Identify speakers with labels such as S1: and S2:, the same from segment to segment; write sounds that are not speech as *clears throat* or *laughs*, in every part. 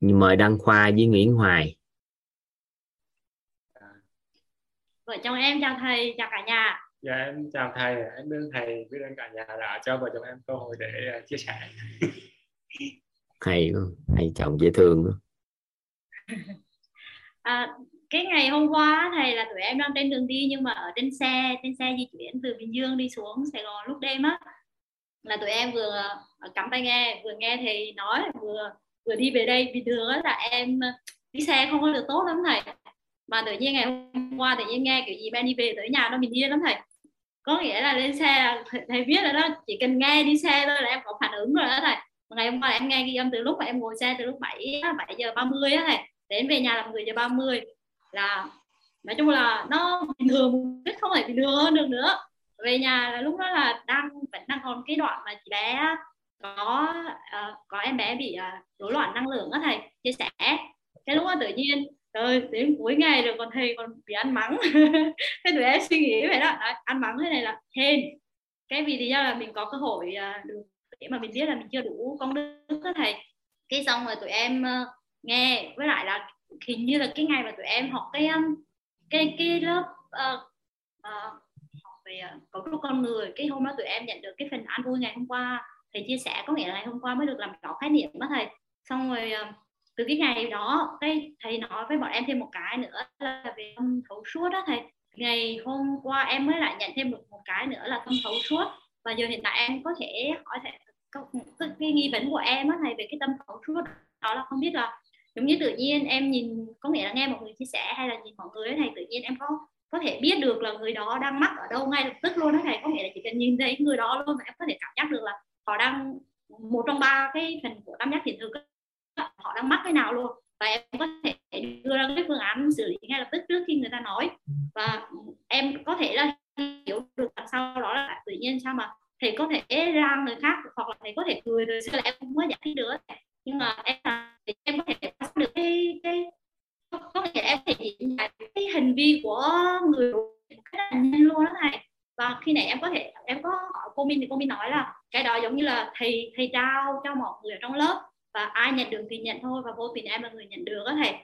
S1: mời đăng khoa với nguyễn hoài.
S2: Vợ chồng em chào thầy chào cả nhà.
S3: Dạ em chào thầy. Em ơn thầy biết ơn cả nhà đã cho vợ chồng em cơ hội để à, chia sẻ. *laughs*
S1: Hay hay chồng dễ thương
S2: à, cái ngày hôm qua thầy là tụi em đang trên đường đi nhưng mà ở trên xe trên xe di chuyển từ bình dương đi xuống sài gòn lúc đêm á. Là tụi em vừa ờ, cắm tai nghe vừa nghe thầy nói vừa vừa đi về đây bình thường á là em ờ, đi xe không có được tốt lắm thầy. Mà tự nhiên ngày hôm qua tự nhiên nghe kiểu gì ben đi về tới nhà nó mình điên lắm thầy. Có nghĩa là lên xe thầy biết rồi đó, chỉ cần nghe đi xe thôi là em có phản ứng rồi đó thầy. Ngày hôm qua em nghe ghi âm từ lúc mà em ngồi xe từ lúc 7 7 giờ 30 á thầy. Đến về nhà là 10 giờ 30 là, nói chung là nó bình thường biết không phải bình thường hơn được nữa. Về nhà là lúc đó là đang, vẫn đang còn cái đoạn mà chị bé có uh, có em bé bị uh, rối loạn năng lượng á thầy chia sẻ. Cái lúc đó tự nhiên rồi đến cuối ngày rồi còn thầy còn bị ăn mắng. *laughs* Thế tụi em suy nghĩ vậy đó. Đấy, ăn mắng thế này là hên. Cái vì lý do là mình có cơ hội uh, được để mà mình biết là mình chưa đủ công đức đó thầy. Cái xong rồi tụi em uh, nghe với lại là hình như là cái ngày mà tụi em học cái cái cái lớp uh, uh, học về uh, cấu trúc con người cái hôm đó tụi em nhận được cái phần ăn vui ngày hôm qua để chia sẻ có nghĩa là ngày hôm qua mới được làm rõ khái niệm đó thầy. Xong rồi ờ, từ cái ngày đó, cái thầy nói với bọn em thêm một cái nữa là về tâm thấu suốt đó thầy. Ngày hôm qua em mới lại nhận thêm được một cái nữa là tâm thấu suốt. Và giờ hiện tại em có thể hỏi thầy cái nghi vấn của em á thầy về cái tâm thấu suốt đó là không biết là giống như tự nhiên em nhìn, có nghĩa là nghe một người chia sẻ hay là nhìn mọi người thầy, tự nhiên em có có thể biết được là người đó đang mắc ở đâu ngay lập tức luôn đó thầy. Có nghĩa là chỉ cần nhìn thấy người đó luôn mà em có thể cảm giác được là họ đang một trong ba cái phần của tam giác thiền thực họ đang mắc cái nào luôn. Và em có thể đưa ra cái phương án xử lý ngay lập tức trước khi người ta nói. Và em có thể là hiểu được sau đó là tự nhiên sao mà thầy có thể ra người khác hoặc là thầy có thể cười rồi xưa là em không có giải thích được nhưng mà em là em có thể được cái cái có nghĩa em thể hiện cái hành vi của người cái là nhanh luôn đó thầy và khi này em có thể, em có hỏi cô Minh thì cô Minh nói là cái đó giống như là thầy thầy trao cho mọi người ở trong lớp và ai nhận được thì nhận thôi và vô tình em là người nhận được đó thầy.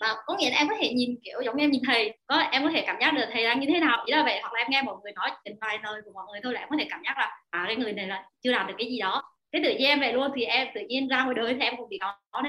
S2: Và có nghĩa là em có thể nhìn, kiểu, giống như em nhìn thầy, có, em có thể cảm giác được thầy đang như thế nào. Ý là vậy, hoặc là em nghe mọi người nói trình vài lời của mọi người thôi là em có thể cảm giác là à cái người này là chưa làm được cái gì đó. Cái tự nhiên em về luôn thì em tự nhiên ra ngoài đời thì em cũng bị có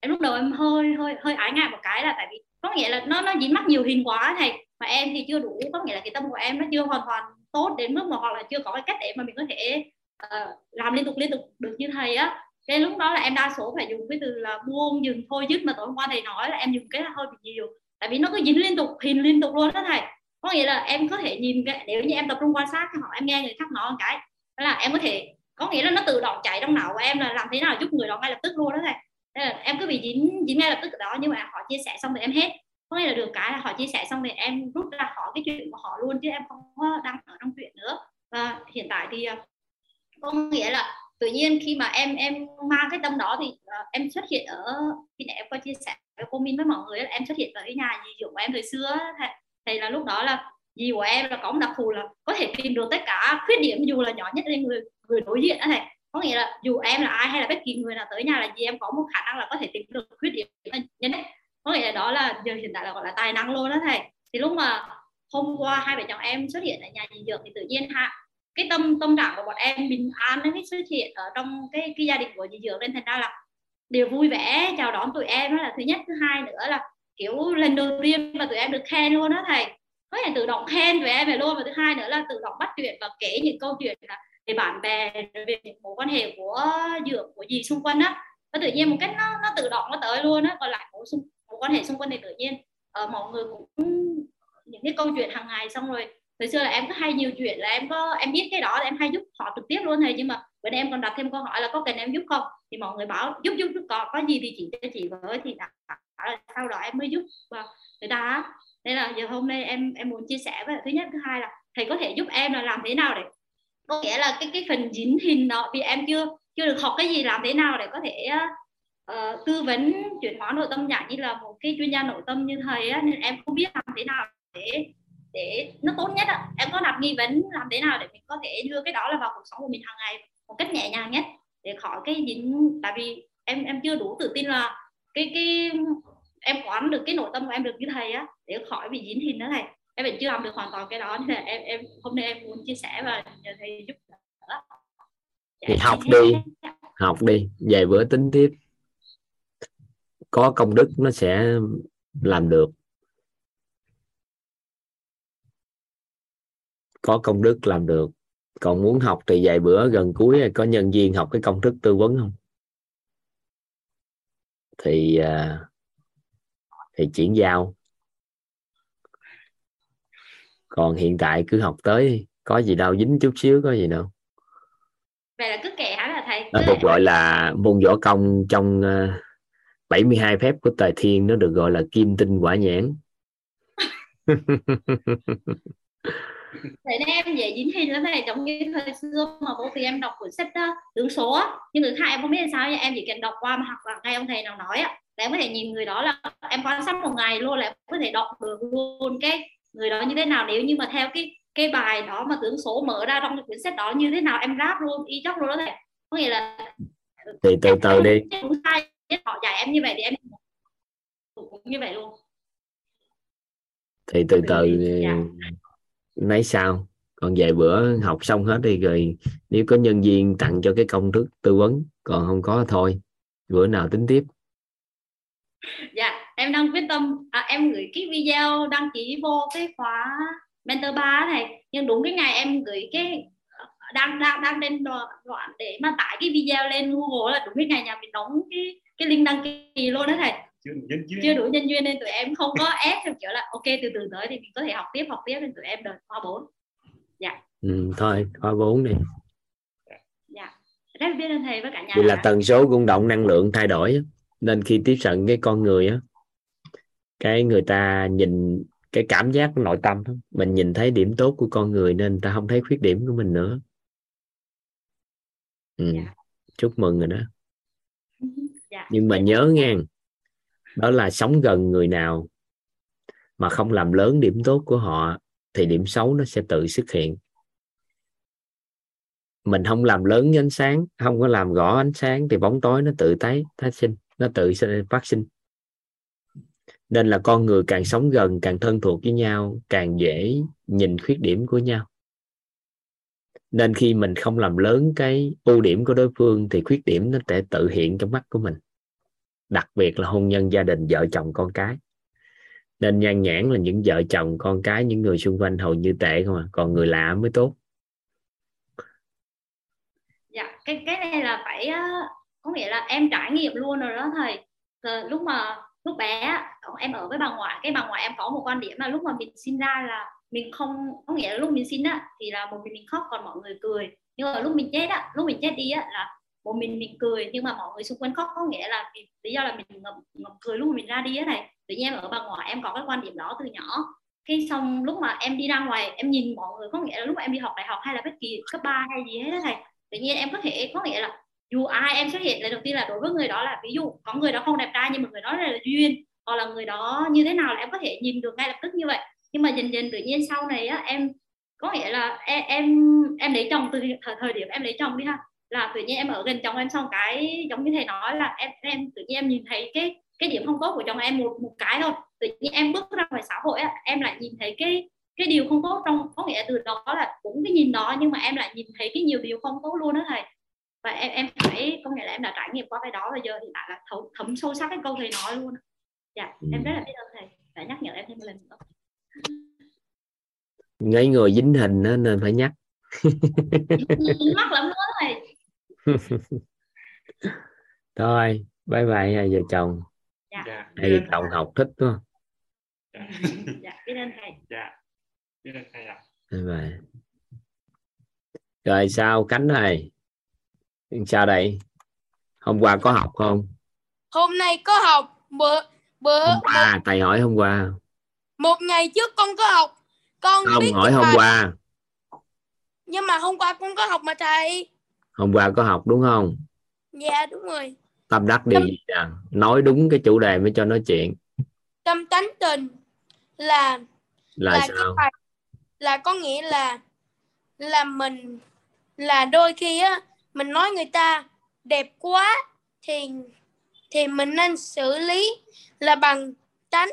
S2: em lúc đầu em hơi hơi hơi ái ngại một cái là tại vì có nghĩa là nó nó dính mắc nhiều hình quá thầy mà em thì chưa đủ có nghĩa là cái tâm của em nó chưa hoàn toàn tốt đến mức mà hoặc là chưa có cái cách để mà mình có thể uh, làm liên tục liên tục được như thầy á. Cái lúc đó là em đa số phải dùng cái từ là buông dừng thôi dứt mà tối hôm qua thầy nói là em dùng cái hơi bị nhiều. Tại vì nó cứ dính liên tục hình liên tục luôn đó thầy. Có nghĩa là em có thể nhìn cái nếu như em tập trung quan sát hoặc em nghe người khác nói một cái. Đó là em có thể có nghĩa là nó tự động chạy trong não của em là làm thế nào giúp người đó ngay lập tức luôn đó thầy. Nên là em cứ bị dính dính ngay lập tức ở đó nhưng mà họ chia sẻ xong thì em hết có nghĩa là được cái là họ chia sẻ xong thì em rút ra khỏi cái chuyện của họ luôn chứ em không có đăng ở trong chuyện nữa. Và hiện tại thì à, có nghĩa là tự nhiên khi mà em em mang cái tâm đó thì uh, em xuất hiện ở khi nãy em có chia sẻ với cô Minh với mọi người là em xuất hiện ở cái nhà dì của em thời xưa thì, thì là lúc đó là dì của em là có một đặc thù là có thể tìm được tất cả khuyết điểm dù là nhỏ nhất lên người người đối diện đó này có nghĩa là dù em là ai hay là bất kỳ người nào tới nhà là gì em có một khả năng là có thể tìm được khuyết điểm nhân có nghĩa là đó là giờ hiện tại là gọi là tài năng luôn đó thầy. Thì lúc mà hôm qua hai vợ chồng em xuất hiện ở nhà dì dưỡng thì tự nhiên hạ cái tâm tâm trạng của bọn em bình an cái xuất hiện ở trong cái cái gia đình của dì dưỡng nên thành ra là điều vui vẻ chào đón tụi em. Đó là thứ nhất. Thứ hai nữa là kiểu lần đầu tiên mà tụi em được khen luôn đó thầy. Có thể tự động khen tụi em về luôn. Và thứ hai nữa là tự động bắt chuyện và kể những câu chuyện là về bạn bè về những mối quan hệ của dưỡng của gì xung quanh á. Và tự nhiên một cách nó nó tự động nó tới luôn á. Còn lại bổ xung, quan hệ xung quanh thì tự nhiên. Uh, mọi người cũng những cái câu chuyện hàng ngày xong rồi hồi xưa là em có hay nhiều chuyện là em có em biết cái đó là em hay giúp họ trực tiếp luôn thầy nhưng mà bữa nay em còn đặt thêm câu hỏi là có cần em giúp không? Thì mọi người bảo giúp giúp, giúp có có gì thì chỉ cho chị với thì đã, sau đó em mới giúp. Và người ta nên là giờ hôm nay em em muốn chia sẻ với thứ nhất thứ hai là thầy có thể giúp em là làm thế nào để có nghĩa là cái cái phần dính hình đó vì em chưa chưa được học cái gì làm thế nào để có thể uh, tư vấn chuyển hóa nội tâm dạng như là một cái chuyên gia nội tâm như thầy á, nên em không biết làm thế nào để để nó tốt nhất á. em có đặt nghi vấn làm thế nào để mình có thể đưa cái đó là vào cuộc sống của mình hàng ngày một cách nhẹ nhàng nhất? Để khỏi cái dính tại vì em em chưa đủ tự tin là cái cái em quán được cái nội tâm của em được như thầy á để khỏi bị dính hình đó thầy. Em vẫn chưa làm được hoàn toàn cái đó nên là em em hôm nay em muốn chia sẻ và nhờ thầy giúp đỡ.
S1: Thì học đi học đi vài bữa tính tiếp có công đức nó sẽ làm được. Có công đức làm được. Còn muốn học thì vài bữa gần cuối có nhân viên học cái công thức tư vấn không? Thì à, thì chuyển giao. Còn hiện tại cứ học tới có gì đâu dính chút xíu có gì đâu.
S2: Vậy là cứ hả là thầy?
S1: Nó được gọi là môn võ công trong uh, 72 phép của tài thiên nó được gọi là kim tinh quả nhãn.
S2: Thế nên em dễ dính hình lắm này giống như thời xưa mà bố thì em đọc cuốn sách đó, tướng số nhưng người khác em không biết sao nha em chỉ cần đọc qua mà hoặc là ngay ông thầy nào nói á. Là em có thể nhìn người đó là em quan sát một ngày luôn là em có thể đọc được luôn cái người đó như thế nào. Nếu như mà theo cái cái bài đó mà tướng số mở ra trong cái cuốn sách đó như thế nào em ráp luôn y chóc luôn đó thầy. Có nghĩa là
S1: thì từ từ đi
S2: họ dạy em như vậy thì em cũng như vậy luôn.
S1: Thì từ từ
S2: Dạ.
S1: lấy sao? Còn vài bữa học xong hết đi rồi nếu có nhân viên tặng cho cái công thức tư vấn còn không có thôi bữa nào tính tiếp.
S2: Dạ em đang quyết tâm à, em gửi cái video đăng ký vô cái khóa mentor 3 này. Nhưng đúng cái ngày em gửi cái đang đang đang lên đoạn để mà tải cái video lên Google là đúng cái ngày nhà mình đóng cái cái link đăng ký luôn đó thầy.
S3: Chưa nhân duyên.
S2: Chưa đủ nhân duyên nên tụi em không có ép theo kiểu là ok từ từ tới thì mình có thể học tiếp học tiếp nên tụi em đợt khóa 4
S1: ừ, thôi khóa 4 đi.
S2: Dạ. Rất biết ơn thầy với cả nhà
S1: vì là tần số rung động năng lượng thay đổi nên khi tiếp cận cái con người á cái người ta nhìn cái cảm giác nội tâm mình nhìn thấy điểm tốt của con người nên ta không thấy khuyết điểm của mình nữa. Ừ.
S2: Dạ.
S1: chúc mừng rồi đó.
S2: dạ
S1: nhưng mà nhớ nghe đó là sống gần người nào mà không làm lớn điểm tốt của họ thì điểm xấu nó sẽ tự xuất hiện. Mình không làm lớn ánh sáng không có làm rõ ánh sáng thì bóng tối nó tự thấy, phát sinh nó tự sinh- phát sinh. Nên là con người càng sống gần càng thân thuộc với nhau càng dễ nhìn khuyết điểm của nhau. Nên khi mình không làm lớn cái ưu điểm của đối phương thì khuyết điểm nó sẽ tự hiện trong mắt của mình đặc biệt là hôn nhân gia đình, vợ chồng, con cái. Nên nhan nhãn là những vợ chồng, con cái, những người xung quanh hầu như tệ không à còn người lạ mới tốt.
S2: Dạ cái cái này là phải có nghĩa là em trải nghiệm luôn rồi đó thầy. Từ lúc mà, lúc bé em ở với bà ngoại, cái bà ngoại em có một quan điểm là lúc mà mình sinh ra là mình không, có nghĩa là lúc mình sinh á, thì là một mình mình khóc, còn mọi người cười. Nhưng mà lúc mình chết á, lúc mình chết đi á, là một mình mình cười nhưng mà mọi người xung quanh khóc có nghĩa là vì lý do là mình ngậm, ngậm cười lúc mà mình ra đi á này. Tự nhiên em ở bà ngoại em có cái quan điểm đó từ nhỏ. Khi xong lúc mà em đi ra ngoài em nhìn mọi người có nghĩa là lúc mà em đi học đại học hay là bất kỳ cấp 3 hay gì hết đó thầy tự nhiên em có thể có nghĩa là dù ai em xuất hiện là đầu tiên là đối với người đó là ví dụ có người đó không đẹp trai nhưng mà người đó là duyên hoặc là người đó như thế nào là em có thể nhìn được ngay lập tức như vậy. Nhưng mà dần dần tự nhiên sau này á em có nghĩa là em em, em lấy chồng từ thời, thời điểm em lấy chồng đi ha là tự nhiên em ở gần chồng em xong cái giống như thầy nói là em em tự nhiên em nhìn thấy cái cái điểm không tốt của chồng em một một cái thôi. Tự nhiên em bước ra ngoài xã hội á, em lại nhìn thấy cái cái điều không tốt trong có nghĩa từ đó là cũng cái nhìn đó nhưng mà em lại nhìn thấy cái nhiều điều không tốt luôn đó thầy. Và em em phải có nghĩa là em đã trải nghiệm qua cái đó và giờ thì lại là thấm, thấm sâu sắc cái câu thầy nói luôn dạ
S1: Ừ.
S2: em rất là biết ơn thầy. Đã nhắc nhở em thêm một lần nữa.
S1: Mấy người dính hình nên phải nhắc. *laughs*
S2: Mắc lắm thầy *laughs*
S1: thôi bye bye hai vợ chồng.
S3: Dạ.
S1: Hai vợ chồng học thích không?
S3: Dạ.
S2: Dạ biết ơn thầy.
S3: Dạ. Biết ơn thầy ạ.
S1: Bye bye. Rồi sao cánh này sao đây? Hôm qua có học không?
S4: Hôm nay có học. Bữa bữa
S1: hôm
S4: một,
S1: qua thầy hỏi hôm qua.
S4: Một ngày trước con có học. Con
S1: không
S4: biết
S1: hỏi hôm
S4: bài-
S1: qua.
S4: Nhưng mà hôm qua con có học mà thầy
S1: hôm qua có học đúng không?
S4: Dạ đúng rồi.
S1: Tâm đắc điều gì nè nói đúng cái chủ đề mới cho nói chuyện.
S4: Tâm tánh tình là
S1: là,
S4: là cái
S1: sao
S4: bài là có nghĩa là là mình là đôi khi á mình nói người ta đẹp quá thì thì mình nên xử lý là bằng tánh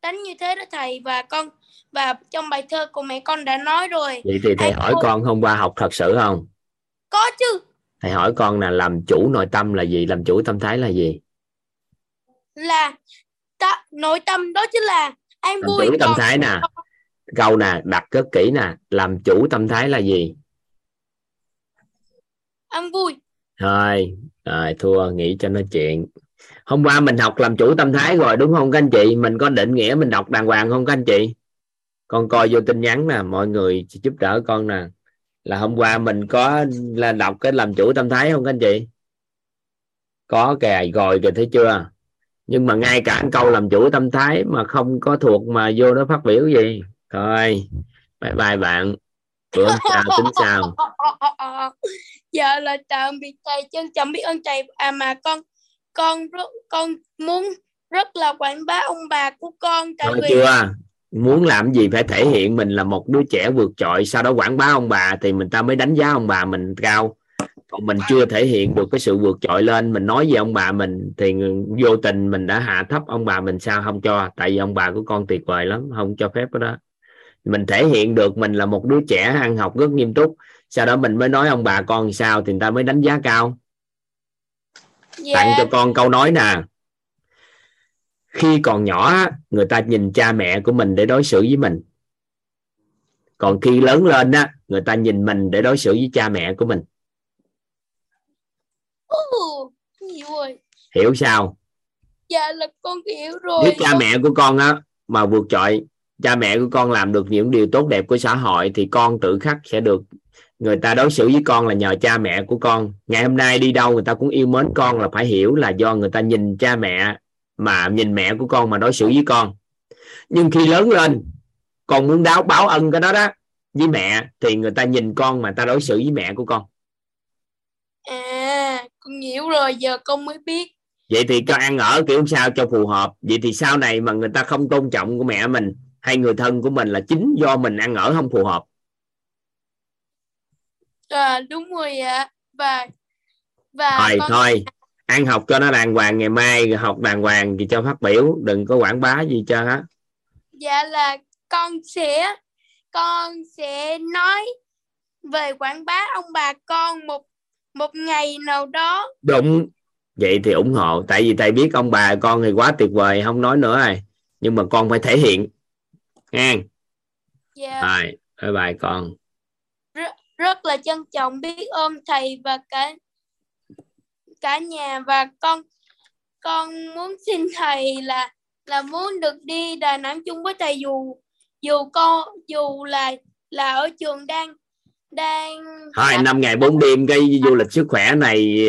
S4: tánh như thế đó thầy. Và con và trong bài thơ của mẹ con đã nói rồi.
S1: Vậy thì thầy hỏi con hôm qua học thật sự không
S4: có chứ.
S1: Thầy hỏi con là làm chủ nội tâm là gì? Làm chủ tâm thái là gì?
S4: Là ta, nội tâm đó chính là an
S1: làm
S4: vui
S1: chủ tâm thái nè. câu nè đặt rất kỹ nè làm chủ tâm thái là gì?
S4: An vui.
S1: Thôi rồi thua nghĩ cho nó chuyện. Hôm qua mình học làm chủ tâm thái rồi đúng không các anh chị? Mình có định nghĩa mình đọc đàng hoàng không các anh chị? Con coi vô tin nhắn nè mọi người giúp đỡ con nè là hôm qua mình có là đọc cái làm chủ tâm thái không các anh chị? Có kìa rồi kìa thấy chưa? Nhưng mà ngay cả câu làm chủ tâm thái mà không có thuộc mà vô đó phát biểu gì? Thôi bye bye bạn. Bữa sau tính *laughs* sao?
S4: Dạ là tạm biệt thầy trân trọng biết ơn thầy à mà con con rất con muốn rất là quảng bá ông bà của con. Tại
S1: Nói
S4: vì
S1: chưa muốn làm gì phải thể hiện mình là một đứa trẻ vượt trội sau đó quảng bá ông bà thì mình ta mới đánh giá ông bà mình cao. Còn mình chưa thể hiện được cái sự vượt trội lên mình nói về ông bà mình thì vô tình mình đã hạ thấp ông bà mình sao không cho tại vì ông bà của con tuyệt vời lắm không cho phép cái đó. Mình thể hiện được mình là một đứa trẻ ăn học rất nghiêm túc sau đó mình mới nói ông bà con sao thì người ta mới đánh giá cao. Tặng
S4: dạ
S1: cho con câu nói nè khi còn nhỏ người ta nhìn cha mẹ của mình để đối xử với mình. Còn khi lớn lên á người ta nhìn mình để đối xử với cha mẹ của mình.
S4: Ồ, nhiều rồi.
S1: Hiểu sao?
S4: Dạ là con hiểu rồi.
S1: Nếu cha mẹ của con á mà vượt trội cha mẹ của con làm được những điều tốt đẹp của xã hội thì con tự khắc sẽ được người ta đối xử với con là nhờ cha mẹ của con. Ngày hôm nay đi đâu người ta cũng yêu mến con là phải hiểu là do người ta nhìn cha mẹ mà nhìn mẹ của con mà đối xử với con. Nhưng khi lớn lên con muốn đáo báo ân cái đó đó với mẹ thì người ta nhìn con mà ta đối xử với mẹ của con.
S4: À con hiểu rồi giờ con mới biết.
S1: Vậy thì con ăn ở kiểu sao cho phù hợp. Vậy thì sau này mà người ta không tôn trọng của mẹ mình hay người thân của mình là chính do mình ăn ở không phù hợp.
S4: À, đúng rồi ạ. Và và
S1: thôi
S4: con
S1: thôi ăn học cho nó đàng hoàng ngày mai học đàng hoàng thì cho phát biểu đừng có quảng bá gì cho hết.
S4: Dạ là con sẽ con sẽ nói về quảng bá ông bà con một một ngày nào đó.
S1: Đúng vậy thì ủng hộ. Tại vì thầy biết ông bà con thì quá tuyệt vời không nói nữa rồi. Nhưng mà con phải thể hiện nha
S4: dạ.
S1: Rồi bye bye con.
S4: Rất là trân trọng biết ơn thầy và cả cả nhà. Và con con muốn xin thầy là là muốn được đi Đà Nẵng chung với thầy. Dù dù con dù là là ở trường đang đang
S1: thôi năm ngày bốn đêm cái du lịch sức khỏe này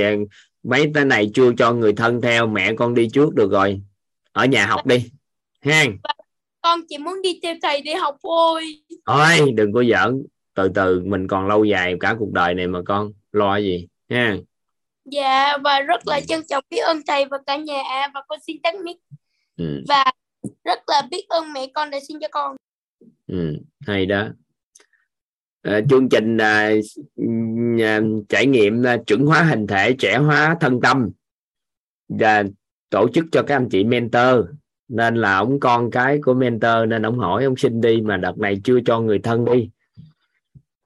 S1: mấy cái này chưa cho người thân theo. Mẹ con đi trước được rồi. Ở nhà học đi. Ha.
S4: Con chỉ muốn đi theo thầy để học thôi.
S1: Thôi đừng có giỡn. Từ từ mình còn lâu dài cả cuộc đời này mà con. Lo gì? Ha
S4: dạ và rất là trân trọng biết ơn thầy và cả nhà. Và con xin tắt mic.
S1: Ừ,
S4: và rất là biết ơn mẹ con đã sinh cho con.
S1: Ừ, hay đó. Ờ, chương trình à, à, trải nghiệm à, chuẩn hóa hình thể trẻ hóa thân tâm và tổ chức cho các anh chị mentor. Nên là ông con cái của mentor nên ông hỏi ông xin đi mà đợt này chưa cho người thân đi.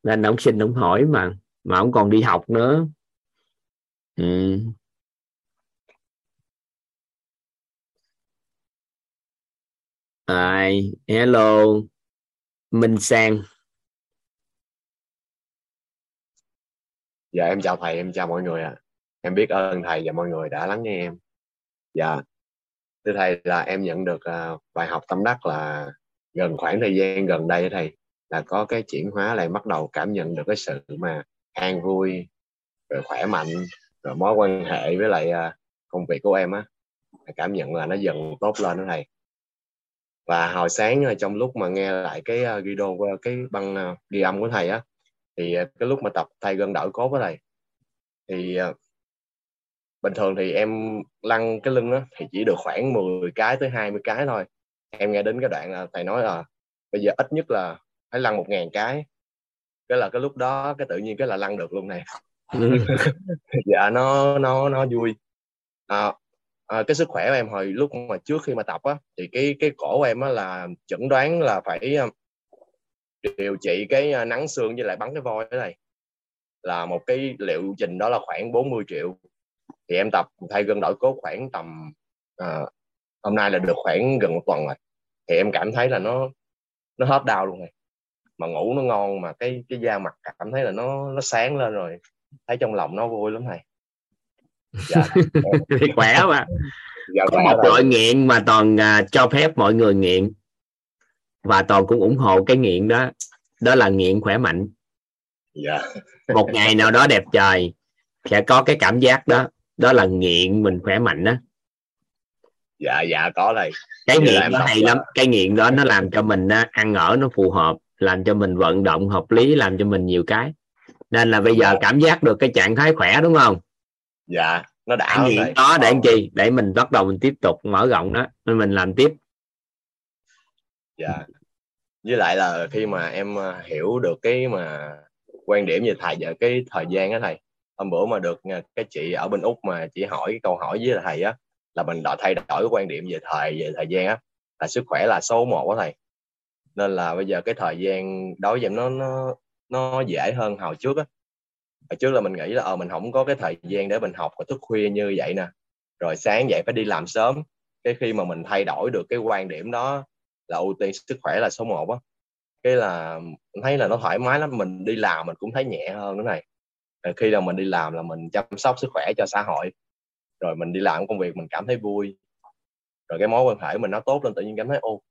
S1: Nên ông xin ông hỏi mà mà ông còn đi học nữa ừ. Ai, hello Minh Sang
S5: Dạ em chào thầy, em chào mọi người ạ. Em biết ơn thầy và mọi người đã lắng nghe em. Dạ. Thưa thầy là em nhận được à, bài học tâm đắc là gần khoảng thời gian gần đây thầy là có cái chuyển hóa lại bắt đầu cảm nhận được cái sự mà an vui rồi khỏe mạnh rồi mối quan hệ với lại à, công việc của em á cảm nhận là nó dần tốt lên đó thầy. Và hồi sáng à, trong lúc mà nghe lại cái à, video cái băng ghi âm của thầy á, thì cái lúc mà tập thay gân đỡ cốt với thầy, thì bình thường thì em lăn cái lưng á, thì chỉ được khoảng 10 cái tới 20 cái thôi. Em nghe đến cái đoạn là thầy nói là, bây giờ ít nhất là phải lăn một ngàn cái. Cái là cái lúc đó, cái tự nhiên cái là lăn được luôn này *laughs*
S6: dạ nó nó nó vui. À, à, cái sức khỏe của em hồi lúc mà trước khi mà tập á thì cái cái cổ của em á là chẩn đoán là phải um, điều trị cái à, nắng xương với lại bắn cái voi ở này. Là một cái liệu trình đó là khoảng 40 triệu. Thì em tập thay gân đổi cốt khoảng tầm à, hôm nay là được khoảng gần một tuần rồi. Thì em cảm thấy là nó nó hết đau luôn rồi. Mà ngủ nó ngon mà cái cái da mặt cảm thấy là nó nó sáng lên rồi thấy trong lòng nó vui lắm thầy. *laughs*
S1: Dạ. thì khỏe mà.
S6: Dạ,
S1: có một loại nghiện mà toàn uh, cho phép mọi người nghiện. Và toàn cũng ủng hộ cái nghiện đó. Đó là nghiện khỏe mạnh.
S6: Dạ.
S1: một ngày nào đó đẹp trời sẽ có cái cảm giác đó. Đó là nghiện mình khỏe mạnh đó
S6: dạ dạ có thầy.
S1: Cái nghiện đó hay lắm. Cái nghiện đó nó làm cho mình ăn ở nó phù hợp làm cho mình vận động hợp lý làm cho mình nhiều cái nên là bây giờ dạ. cảm giác được cái trạng thái khỏe đúng không?
S6: Dạ nó đã
S1: nghiện này. đó để làm chi? Để mình bắt đầu mình tiếp tục mở rộng đó nên mình làm tiếp.
S6: Dạ. Với lại là khi mà em ờ, hiểu được cái mà quan điểm về thầy về cái thời gian á thầy hôm bữa mà được ờ, cái chị ở bên úc mà chỉ hỏi cái câu hỏi với thầy á là mình đã thay đổi cái quan điểm về thời về thời gian á là sức khỏe là số một á thầy. Nên là bây giờ cái thời gian đối với em nó nó nó dễ hơn hồi trước á. Hồi trước là mình nghĩ là ờ mình không có cái thời gian để mình học và thức khuya như vậy nè. Rồi sáng dậy phải đi làm sớm. Cái khi mà mình thay đổi được cái quan điểm đó là ưu tiên sức khỏe là số 1 á. Cái là mình thấy là nó thoải mái lắm, mình đi làm mình cũng thấy nhẹ hơn cái này. Rồi khi là mình đi làm là mình chăm sóc sức khỏe cho xã hội. Rồi mình đi làm công việc mình cảm thấy vui. Rồi cái mối quan hệ mình nó tốt lên tự nhiên cảm thấy ô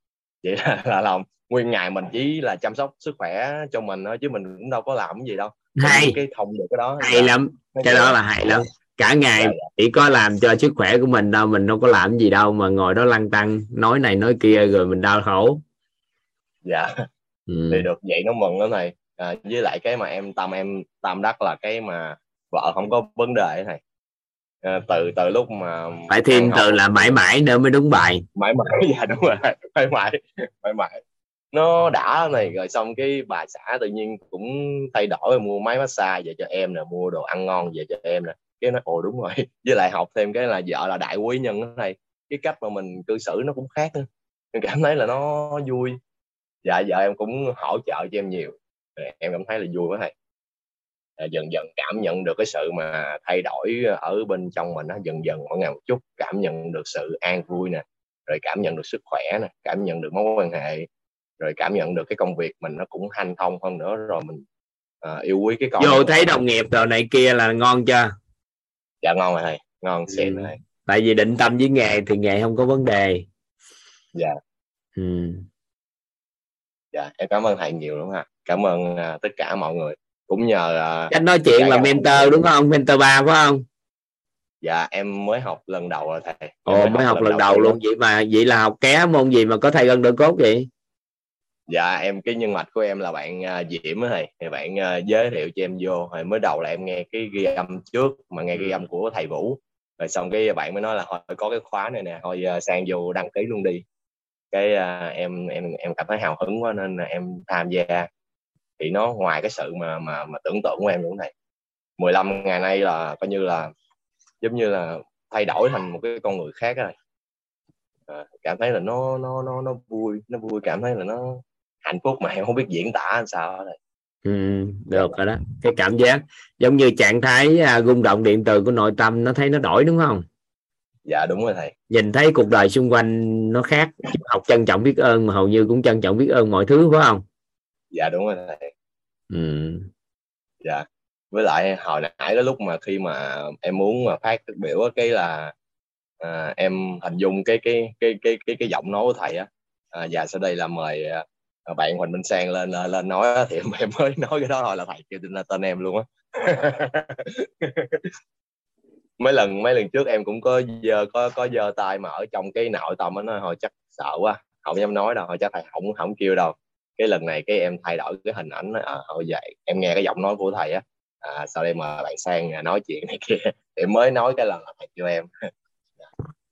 S6: vậy là, *laughs* là lòng nguyên ngày mình chỉ là chăm sóc sức khỏe cho mình thôi chứ mình cũng đâu có làm cái gì đâu.
S1: Hay
S6: cái thông được cái đó.
S1: Hay lắm. Cái đó là hay lắm. Cả ngày dạ, dạ. chỉ có làm cho sức khỏe của mình đâu mình đâu có làm gì đâu mà ngồi đó lăn tăng nói này nói kia rồi mình đau khổ.
S6: Dạ. Ừ. thì được vậy nó mừng đó này à, với lại cái mà em tâm em tâm đắc là cái mà vợ không có vấn đề này à, từ từ lúc mà
S1: phải thêm từ là mãi mãi nữa mới đúng bài.
S6: Mãi mãi *laughs* dạ đúng rồi mãi mãi mãi mãi. Nó đã này rồi xong cái bà xã tự nhiên cũng thay đổi mua máy massage về cho em nè mua đồ ăn ngon về cho em nè. Cái nó ồ đúng rồi *laughs* với lại học thêm cái là vợ là đại quý nhân đó thầy. Cái cách mà mình cư xử nó cũng khác nữa. Em cảm thấy là nó vui. Dạ vợ em cũng hỗ trợ cho em nhiều. Em cảm thấy là vui quá thầy dần dần cảm nhận được cái sự mà thay đổi ở bên trong mình nó dần dần mỗi ngày một chút cảm nhận được sự an vui nè rồi cảm nhận được sức khỏe nè cảm nhận được mối quan hệ rồi cảm nhận được cái công việc mình nó cũng hanh thông hơn nữa rồi mình uh, yêu quý cái con
S1: vô thấy đồng nghiệp rồi này kia là ngon chưa?
S6: Dạ ngon rồi thầy ngon xịn ừ. rồi.
S1: Tại vì định tâm với nghề thì nghề không có vấn đề.
S6: Dạ.
S1: Ừ.
S6: dạ em cảm ơn thầy nhiều lắm ạ. Cảm ơn uh, tất cả mọi người cũng nhờ uh,
S1: cách nói chuyện là mentor đúng không? Mentor ba phải không?
S6: Dạ em mới học lần đầu rồi thầy.
S1: Ồ mới, mới học, học lần đầu, đầu luôn. vậy mà vậy là học ké môn gì mà có thầy gân đỡ cốt vậy?
S6: Dạ em cái nhân mạch của em là bạn uh, diễm á thầy. Thì bạn uh, giới thiệu cho em vô. Hồi mới đầu là em nghe cái ghi âm trước mà nghe ghi âm của thầy vũ. Rồi xong cái bạn mới nói là thôi có cái khóa này nè. Thôi uh, sang vô đăng ký luôn đi. Cái uh, em em em cảm thấy hào hứng quá nên là em tham gia thì nó ngoài cái sự mà mà mà tưởng tượng của em luôn này. 15 ngày nay là coi như là giống như là thay đổi thành một cái con người khác rồi à, cảm thấy là nó nó nó nó vui nó vui cảm thấy là nó hạnh phúc mà em không biết diễn tả làm sao đây
S1: ừ, được rồi đó. Cái cảm giác giống như trạng thái à, rung động điện từ của nội tâm nó thấy nó đổi đúng không?
S6: Dạ đúng rồi thầy.
S1: Nhìn thấy cuộc đời xung quanh nó khác học trân trọng biết ơn mà hầu như cũng trân trọng biết ơn mọi thứ phải không
S6: dạ đúng rồi thầy. Ừ. dạ. Với lại hồi nãy cái lúc mà khi mà em muốn mà phát biểu cái là à, em hình dung cái cái cái cái cái cái giọng nói của thầy á. À, và sau đây là mời à, bạn Huỳnh Minh Sang lên lên nói thì *laughs* em mới nói cái đó thôi là thầy kêu tên, tên em luôn á. *laughs* Mấy lần mấy lần trước em cũng có giờ có có giơ tay mà ở trong cái nội tâm nó hồi chắc sợ quá không dám nói đâu hồi chắc thầy không không kêu đâu cái lần này cái em thay đổi cái hình ảnh à, hồi vậy em nghe cái giọng nói của thầy á à, sau đây mà bạn sang nói chuyện này kia thì mới nói cái lần là thầy kêu em.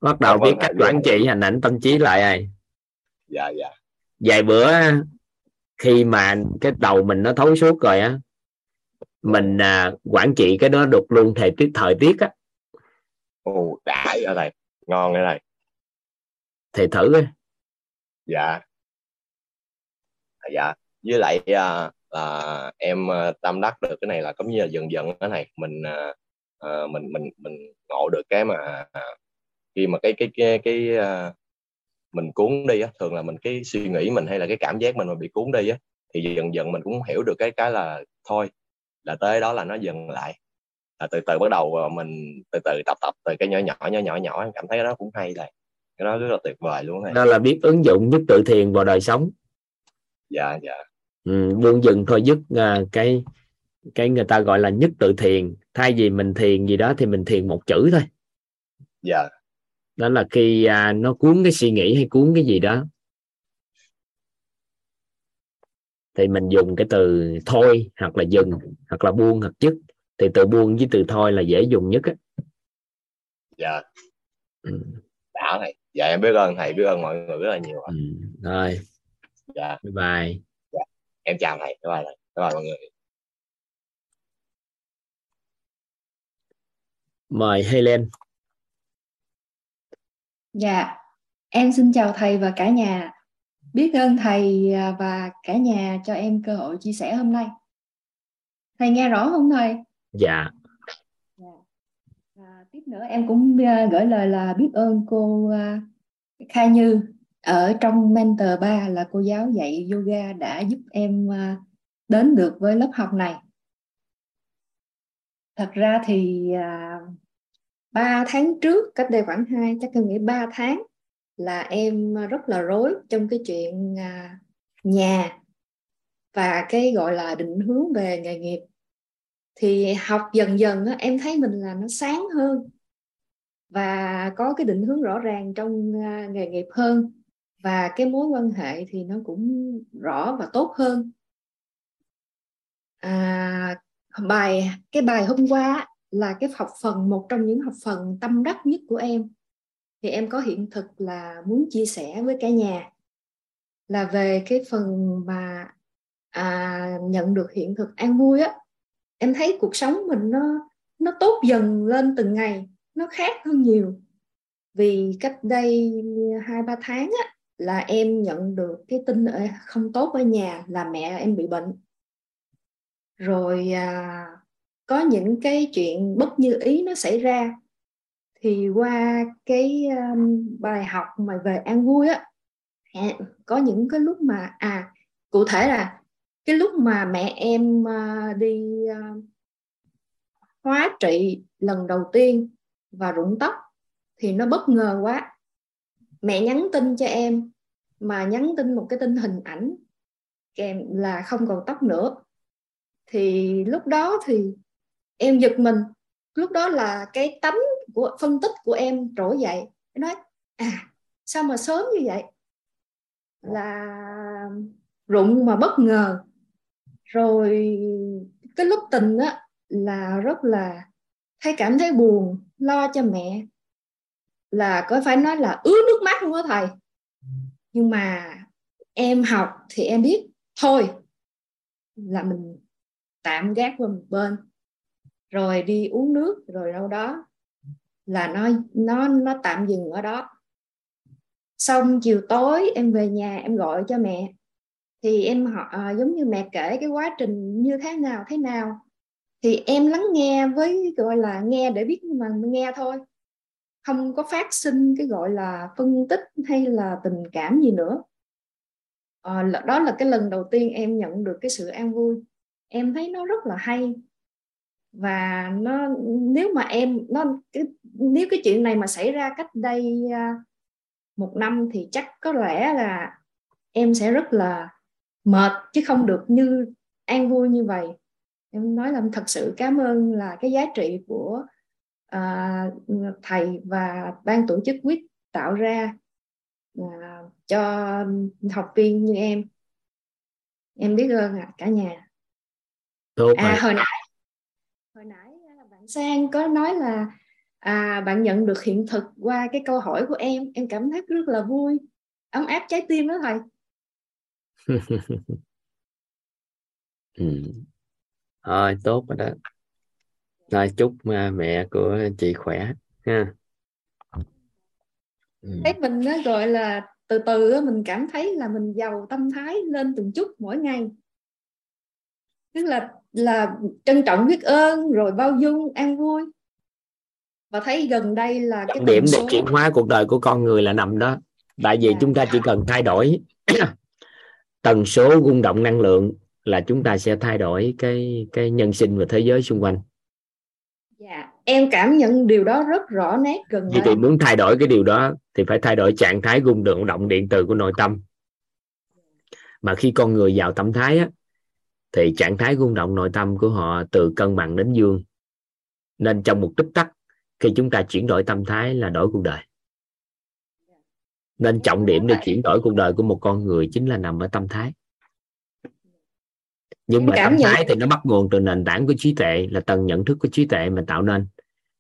S1: Bắt đầu biết cách quản trị hình ảnh tâm trí lại rồi
S6: dạ dạ.
S1: Vài bữa khi mà cái đầu mình nó thấu suốt rồi á mình à, quản trị cái đó được luôn thời tiết thời tiết á.
S5: Ồ đã ở đây ngon ở đây
S1: thầy thử á
S5: dạ dạ với lại à, là em à, tâm đắc được cái này là cũng như là dần dần cái này mình à, à, mình mình mình ngộ được cái mà à, khi mà cái cái cái cái à, mình cuốn đi á thường là mình cái suy nghĩ mình hay là cái cảm giác mình mà bị cuốn đi á thì dần dần mình cũng hiểu được cái cái là thôi là tới đó là nó dừng lại. Là từ từ bắt đầu à, mình từ từ tập tập từ cái nhỏ nhỏ nhỏ nhỏ nhỏ em cảm thấy nó cũng hay này cái đó rất là tuyệt vời luôn này
S1: đó là biết ứng dụng nhất tự thiền vào đời sống
S5: dạ dạ.
S1: Ừ, buông dừng thôi dứt à, cái cái người ta gọi là nhất tự thiền. Thay vì mình thiền gì đó thì mình thiền một chữ thôi.
S5: Dạ.
S1: Đó là khi à, nó cuốn cái suy nghĩ hay cuốn cái gì đó. Thì mình dùng cái từ thôi hoặc là dừng hoặc là buông hoặc dứt. Thì từ buông với từ thôi là dễ dùng nhất á.
S5: Dạ.
S1: Ừ.
S5: đã này. Dạ em biết ơn thầy biết ơn mọi người rất là nhiều.
S1: Ừ. rồi
S5: dạ
S1: bye bye
S5: em chào thầy bye bye thầy. bye bye mọi người
S1: mời Helen
S7: Dạ, em xin chào thầy và cả nhà. Biết ơn thầy à, và cả nhà cho em cơ hội chia sẻ hôm nay. Thầy nghe rõ không thầy?
S1: dạ
S7: Dạ. À, tiếp nữa em cũng à, gửi lời là biết ơn cô à, Khai Như ở trong Mentor 3 là cô giáo dạy yoga đã giúp em à, đến được với lớp học này. Thật ra thì à, 3 tháng trước cách đây khoảng 2 chắc em nghĩ 3 tháng là em rất là rối trong cái chuyện à, nhà và cái gọi là định hướng về nghề nghiệp thì học dần dần á, em thấy mình là nó sáng hơn và có cái định hướng rõ ràng trong à, nghề nghiệp hơn và cái mối quan hệ thì nó cũng rõ và tốt hơn. À, bài cái bài hôm qua là cái học phần một trong những học phần tâm đắc nhất của em. Thì em có hiện thực là muốn chia sẻ với cả nhà là về cái phần mà à, nhận được hiện thực an vui á. Em thấy cuộc sống mình nó nó tốt dần lên từng ngày nó khác hơn nhiều. Vì cách đây hai ba tháng á, là em nhận được cái tin không tốt ở nhà là mẹ em bị bệnh. Rồi à, có những cái chuyện bất như ý nó xảy ra. Thì qua cái um, bài học mà về an vui á à, có những cái lúc mà à cụ thể là cái lúc mà mẹ em uh, đi uh, hóa trị lần đầu tiên và rụng tóc thì nó bất ngờ quá. Mẹ nhắn tin cho em mà nhắn tin một cái tin hình ảnh kèm là không còn tóc nữa. Thì lúc đó thì em giật mình. Lúc đó là cái tánh của, phân tích của em trỗi dậy. Nói à sao mà sớm như vậy? Là rụng mà bất ngờ. Rồi cái lúc tình á là rất là thấy cảm thấy buồn, lo cho mẹ. Là có phải nói là ướt nước mắt luôn á thầy? Nhưng mà em học thì em biết thôi là mình tạm gác qua một bên rồi đi uống nước rồi đâu đó là nó nó nó tạm dừng ở đó. Xong chiều tối em về nhà em gọi cho mẹ. Thì em họ à, giống như mẹ kể cái quá trình như thế nào thế nào. Thì em lắng nghe với gọi là nghe để biết mà nghe thôi không có phát sinh cái gọi là phân tích hay là tình cảm gì nữa. À, đó là cái lần đầu tiên em nhận được cái sự an vui. Em thấy nó rất là hay. Và nó nếu mà em nó cái, nếu cái chuyện này mà xảy ra cách đây à, một năm thì chắc có lẽ là em sẽ rất là mệt chứ không được như an vui như vậy. Em nói là em thật sự cảm ơn là cái giá trị của uh, thầy và ban tổ chức quyết tạo ra uh, cho học viên như em. Em biết ơn à, cả nhà.
S1: Tốt
S7: à
S1: rồi.
S7: hồi nãy hồi nãy à, bạn sang có nói là à, bạn nhận được hiện thực qua cái câu hỏi của em. Em cảm thấy rất là vui. Ấm áp trái tim đó thầy. *laughs*
S1: Ừ. rồi tốt rồi đó rồi chúc mẹ của chị khỏe ha.
S7: Ừ. thấy mình nó gọi là từ từ mình cảm thấy là mình giàu tâm thái lên từng chút mỗi ngày. Tức là là trân trọng biết ơn rồi bao dung an vui. Và thấy gần đây là
S1: cái điểm số... để chuyển hóa cuộc đời của con người là nằm đó. Tại vì à. chúng ta chỉ cần thay đổi. *clears throat* Tần số rung động năng lượng là chúng ta sẽ thay đổi cái cái nhân sinh và thế giới xung quanh
S7: dạ em cảm nhận điều đó rất rõ nét gần
S1: vậy thì muốn thay đổi cái điều đó thì phải thay đổi trạng thái rung động động điện từ của nội tâm. Mà khi con người vào tâm thái á, thì trạng thái rung động nội tâm của họ từ cân bằng đến dương. Nên trong một tích tắc khi chúng ta chuyển đổi tâm thái là đổi cuộc đời. Nên trọng điểm để chuyển đổi cuộc đời của một con người chính là nằm ở tâm thái nhưng mà tâm thái thì nó bắt nguồn từ nền tảng của trí tuệ là tầng nhận thức của trí tuệ mà tạo nên.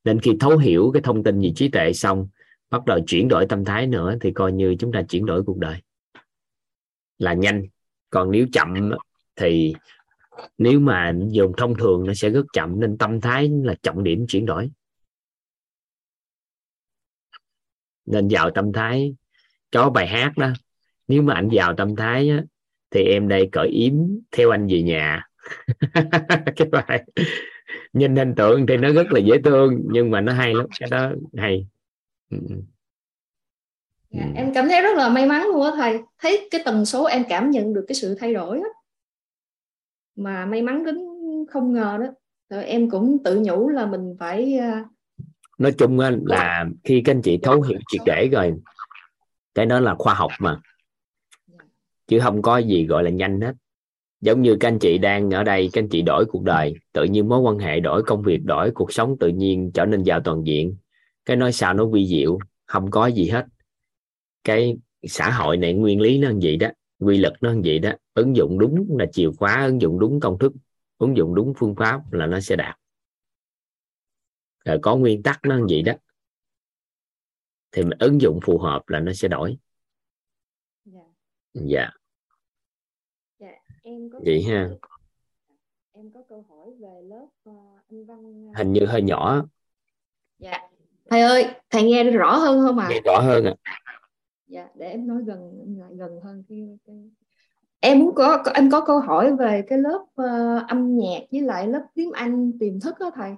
S1: Nên khi thấu hiểu cái thông tin về trí tuệ xong bắt đầu chuyển đổi tâm thái nữa thì coi như chúng ta chuyển đổi cuộc đời. Là nhanh. Còn nếu chậm thì nếu mà dùng thông thường nó sẽ rất chậm nên tâm thái là trọng điểm chuyển đổi. Nên vào tâm thái có bài hát đó. Nếu mà anh vào tâm thái á, thì em đây cởi yếm theo anh về nhà. *laughs* Cái bài nhìn hình tượng thì nó rất là dễ thương nhưng mà nó hay lắm cái đó hay.
S7: Ừ. dạ, em cảm thấy rất là may mắn luôn á thầy. Thấy cái tần số em cảm nhận được cái sự thay đổi á mà may mắn đến không ngờ đó. Rồi em cũng tự nhủ là mình phải à,
S1: nói chung là khi các anh chị thấu hiểu triệt để rồi cái đó là khoa học mà chứ không có gì gọi là nhanh hết. Giống như các anh chị đang ở đây, các anh chị đổi cuộc đời, tự nhiên mối quan hệ đổi, công việc đổi, cuộc sống tự nhiên trở nên giàu toàn diện. Cái nói sao nó vi diệu, không có gì hết. Cái xã hội này nguyên lý nó như vậy đó, quy luật nó như vậy đó. Ứng dụng đúng là chìa khóa, ứng dụng đúng công thức, ứng dụng đúng phương pháp là nó sẽ đạt. Rồi có nguyên tắc nó như vậy đó, thì mình ứng dụng phù hợp là nó sẽ đổi dạ,
S7: dạ em có
S1: vậy ha.
S7: em có câu hỏi về lớp uh, anh văn
S1: uh... hình như hơi nhỏ.
S7: Dạ. Thầy ơi thầy nghe rõ hơn không ạ? À?
S1: nghe rõ hơn ạ.
S7: À. dạ để em nói gần gần hơn cái... em muốn có em có câu hỏi về cái lớp uh, âm nhạc với lại lớp tiếng Anh tiềm thức đó thầy.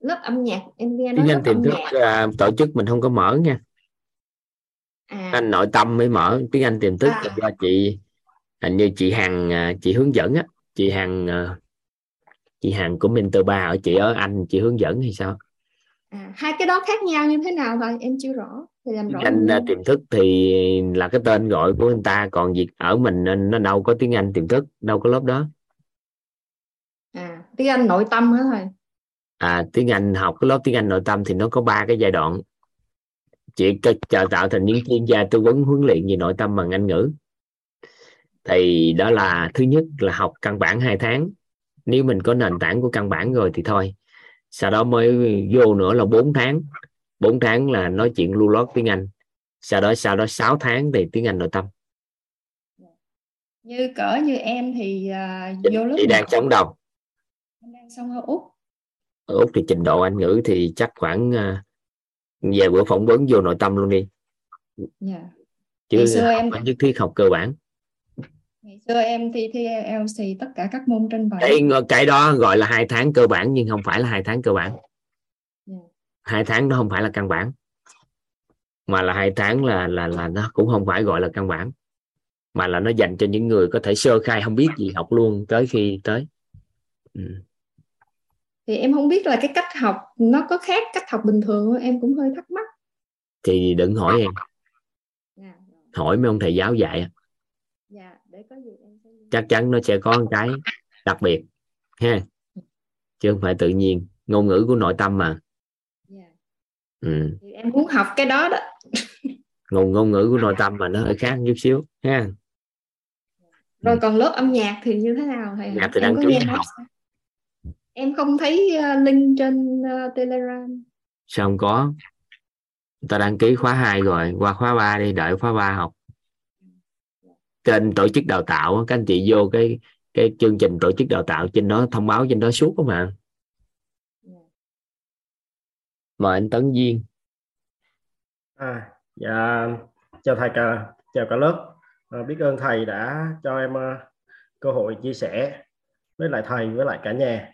S7: Lớp âm nhạc em nghe nói tiếng
S1: Anh tiềm thức à, tổ chức mình không có mở nha à. anh nội tâm mới mở tiếng Anh tiềm thức à. do chị hình như chị Hằng à, chị hướng dẫn á. Chị Hằng à, chị Hằng của Mentor ba ở chị ở Anh chị hướng dẫn hay sao?
S7: À, hai cái đó khác nhau như thế nào thôi em chưa rõ thì làm rõ
S1: anh uh, tiềm thức thì là cái tên gọi của anh ta còn việc ở mình nó đâu có tiếng Anh tiềm thức đâu có lớp đó.
S7: À tiếng Anh nội tâm hả thầy
S1: à, tiếng Anh học cái lớp tiếng Anh nội tâm thì nó có ba cái giai đoạn chị chờ tạo thành những chuyên gia tư vấn huấn luyện về nội tâm bằng Anh ngữ. Thì đó là thứ nhất là học căn bản 2 tháng. Nếu mình có nền tảng của căn bản rồi thì thôi. Sau đó mới vô nữa là 4 tháng. 4 tháng là nói chuyện lưu lót tiếng Anh. Sau đó sau đó 6 tháng thì tiếng Anh nội tâm.
S7: Như cỡ như em thì uh, vô lớp
S1: chị đang sống đâu?
S7: em đang sống ở úc.
S1: Ở úc thì trình độ anh ngữ thì chắc khoảng uh, về bữa phỏng vấn vô nội tâm luôn đi
S7: yeah. Dạ.
S1: chứ xưa em nhất thiết học cơ bản
S7: ngày xưa em thi thi IELTS tất cả các môn trên bài
S1: cái cái đó gọi là hai tháng cơ bản nhưng không phải là hai tháng cơ bản yeah. Dạ. hai tháng đó không phải là căn bản mà là hai tháng là là là nó cũng không phải gọi là căn bản mà là nó dành cho những người có thể sơ khai không biết gì học luôn tới khi tới
S7: ừ thì em không biết là cái cách học nó có khác cách học bình thường không? em cũng hơi thắc mắc.
S1: Thì đừng hỏi em. À, hỏi mấy ông thầy giáo dạy
S7: dạ, để có gì em sẽ...
S1: chắc chắn nó sẽ có một cái đặc biệt ha? Chứ không phải tự nhiên. Ngôn ngữ của nội tâm mà.
S7: Dạ. ừ. thì em muốn học cái đó đó.
S1: Ngôn ngôn ngữ của nội tâm mà nó hơi khác chút xíu ha?
S7: Rồi còn lớp âm nhạc thì như thế nào? Thầy
S1: nhạc thì đăng ký học
S7: em không thấy uh, link trên uh, telegram.
S1: Sao không có. Ta đăng ký khóa 2 rồi qua khóa 3 đi đợi khóa 3 học. Trên tổ chức đào tạo các anh chị vô cái cái chương trình tổ chức đào tạo trên đó thông báo trên đó suốt không ạ mời anh Tấn Duyên.
S6: À dạ chào thầy cả chào cả lớp. À, biết ơn thầy đã cho em uh, cơ hội chia sẻ với lại thầy với lại cả nhà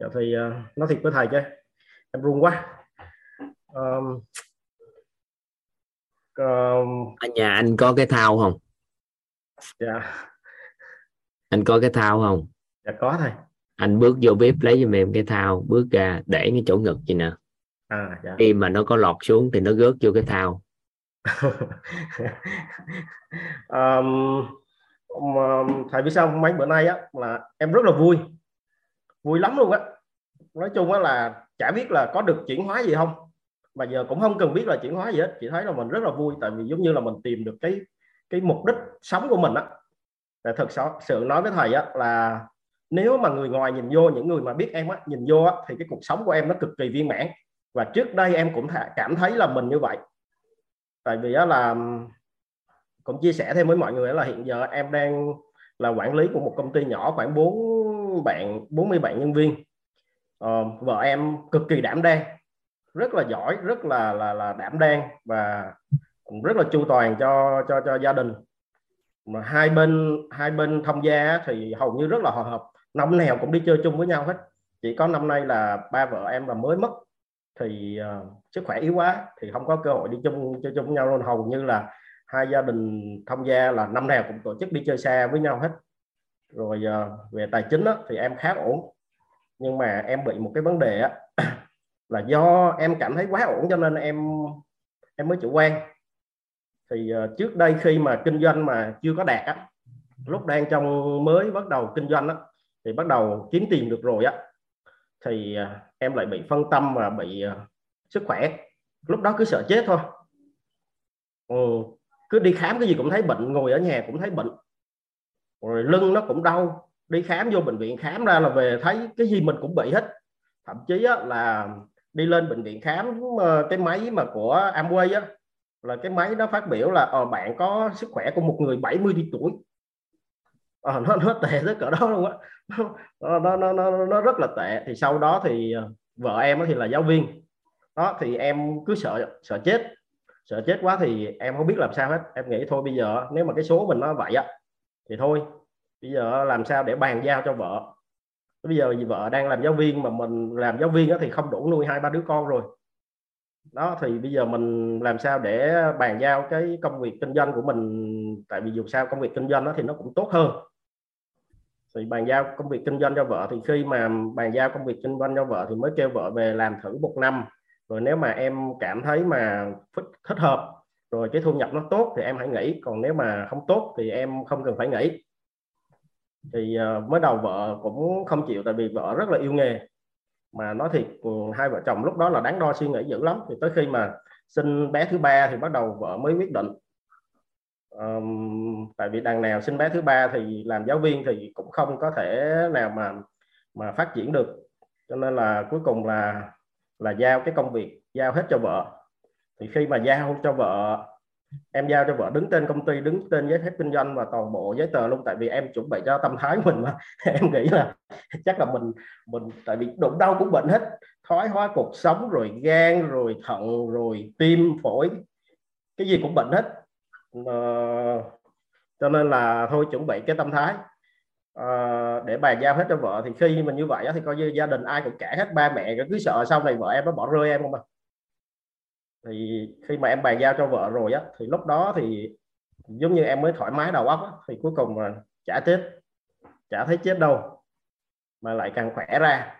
S6: dạ, thì uh, nói thiệt với thầy chứ em run quá. Um,
S1: um, ở nhà anh có cái thao không?
S6: Dạ.
S1: Anh có cái thao không?
S6: Dạ có thầy.
S1: Anh bước vô bếp lấy cho em cái thao bước ra để cái chỗ ngực gì nè.
S6: À, dạ.
S1: khi mà nó có lọt xuống thì nó rớt vô cái thao. *laughs*
S6: Um, um, thầy biết sao mấy bữa nay á là em rất là vui vui lắm luôn á. Nói chung á là chả biết là có được chuyển hóa gì không. Mà giờ cũng không cần biết là chuyển hóa gì hết. Chỉ thấy là mình rất là vui, tại vì giống như là mình tìm được cái cái mục đích sống của mình á. Là thật sự nói với thầy á là nếu mà người ngoài nhìn vô, những người mà biết em á, nhìn vô á, thì cái cuộc sống của em nó cực kỳ viên mãn. Và trước đây em cũng cảm thấy là mình như vậy. Tại vì á là cũng chia sẻ thêm với mọi người là hiện giờ em đang là quản lý của một công ty nhỏ khoảng 4 bạn 40 bạn nhân viên. Uh, vợ em cực kỳ đảm đang rất là giỏi rất là là là đảm đang và rất là chu toàn cho cho cho gia đình. Mà hai bên hai bên thông gia thì hầu như rất là hòa hợp năm nào cũng đi chơi chung với nhau hết. Chỉ có năm nay là ba vợ em là mới mất thì uh, sức khỏe yếu quá thì không có cơ hội đi chung chơi chung với nhau luôn. Hầu như là hai gia đình tham gia là năm nào cũng tổ chức đi chơi xa với nhau hết rồi ờ, về tài chính đó, thì em khá ổn. Nhưng mà em bị một cái vấn đề á, *clears throat* là do em cảm thấy quá ổn cho nên em em mới chủ quan. Thì ờ, trước đây khi mà kinh doanh mà chưa có đạt á lúc đang trong mới bắt đầu kinh doanh á thì bắt đầu kiếm tiền được rồi á thì ờ, em lại bị phân tâm và bị sức khỏe. Lúc đó cứ sợ chết thôi. Ừ, cứ đi khám cái gì cũng thấy bệnh ngồi ở nhà cũng thấy bệnh rồi lưng nó cũng đau. Đi khám vô bệnh viện khám ra là về thấy cái gì mình cũng bị hết. Thậm chí á, là đi lên bệnh viện khám ờ, cái máy mà của Amway á là cái máy nó phát biểu là ờ, bạn có sức khỏe của một người 70 tuổi. Ờ, nó nó tệ tới cỡ đó luôn á. Nó, nó nó nó nó rất là tệ. Thì sau đó thì ờ, vợ em thì là giáo viên. Đó thì em cứ sợ sợ chết. Sợ chết quá thì em không biết làm sao hết. Em nghĩ thôi bây giờ nếu mà cái số mình nó vậy á thì thôi, bây giờ làm sao để bàn giao cho vợ? Bây giờ vì vợ đang làm giáo viên mà mình làm giáo viên thì không đủ nuôi hai ba đứa con rồi. Đó, thì bây giờ mình làm sao để bàn giao cái công việc kinh doanh của mình? Tại vì dù sao công việc kinh doanh đó thì nó cũng tốt hơn. Thì bàn giao công việc kinh doanh cho vợ thì khi mà bàn giao công việc kinh doanh cho vợ thì mới kêu vợ về làm thử một năm. Rồi nếu mà em cảm thấy mà thích hợp rồi cái thu nhập nó tốt thì em hãy nghỉ còn nếu mà không tốt thì em không cần phải nghỉ. Thì uh, mới đầu vợ cũng không chịu tại vì vợ rất là yêu nghề. Mà nói thiệt ừ, hai vợ chồng lúc đó là đáng đo suy nghĩ dữ lắm. Thì tới khi mà sinh bé thứ ba thì bắt đầu vợ mới quyết định. Um, tại vì đằng nào sinh bé thứ ba thì làm giáo viên thì cũng không có thể nào mà mà phát triển được. Cho nên là cuối cùng là là giao cái công việc giao hết cho vợ thì khi mà giao cho vợ em giao cho vợ đứng tên công ty đứng tên giấy phép kinh doanh và toàn bộ giấy tờ luôn. Tại vì em chuẩn bị cho tâm thái mình mà. *laughs* Em nghĩ là chắc là mình mình tại vì đụng đâu cũng bệnh hết. Thoái hóa cuộc sống rồi gan rồi thận rồi tim phổi. Cái gì cũng bệnh hết. À, cho nên là thôi chuẩn bị cái tâm thái. À, để bàn giao hết cho vợ. Thì khi mình như vậy thì coi như gia đình ai cũng cả hết. Ba mẹ cứ sợ sau này vợ em nó bỏ rơi em không à thì khi mà em bàn giao cho vợ rồi á thì lúc đó thì giống như em mới thoải mái đầu óc á, thì cuối cùng là chả chết chả thấy chết đâu mà lại càng khỏe ra.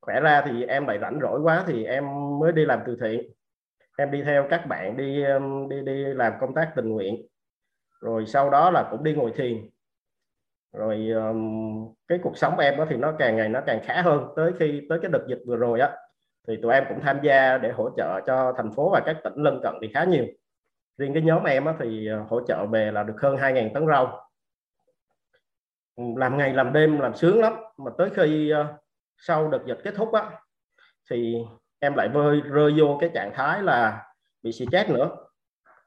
S6: Khỏe ra thì em lại rảnh rỗi quá thì em mới đi làm từ thiện. Em đi theo các bạn đi đi đi làm công tác tình nguyện. Rồi sau đó là cũng đi ngồi thiền. Rồi um, cái cuộc sống em đó thì nó càng ngày nó càng khá hơn tới khi tới cái đợt dịch vừa rồi á thì tụi em cũng tham gia để hỗ trợ cho thành phố và các tỉnh lân cận thì khá nhiều. Riêng cái nhóm em thì ờ, hỗ trợ về là được hơn 2.000 tấn rau. Ừ, làm ngày, làm đêm, làm sướng lắm. Mà tới khi ờ, sau đợt dịch kết thúc á, thì em lại rơi rơi vô cái trạng thái là bị xì chết nữa.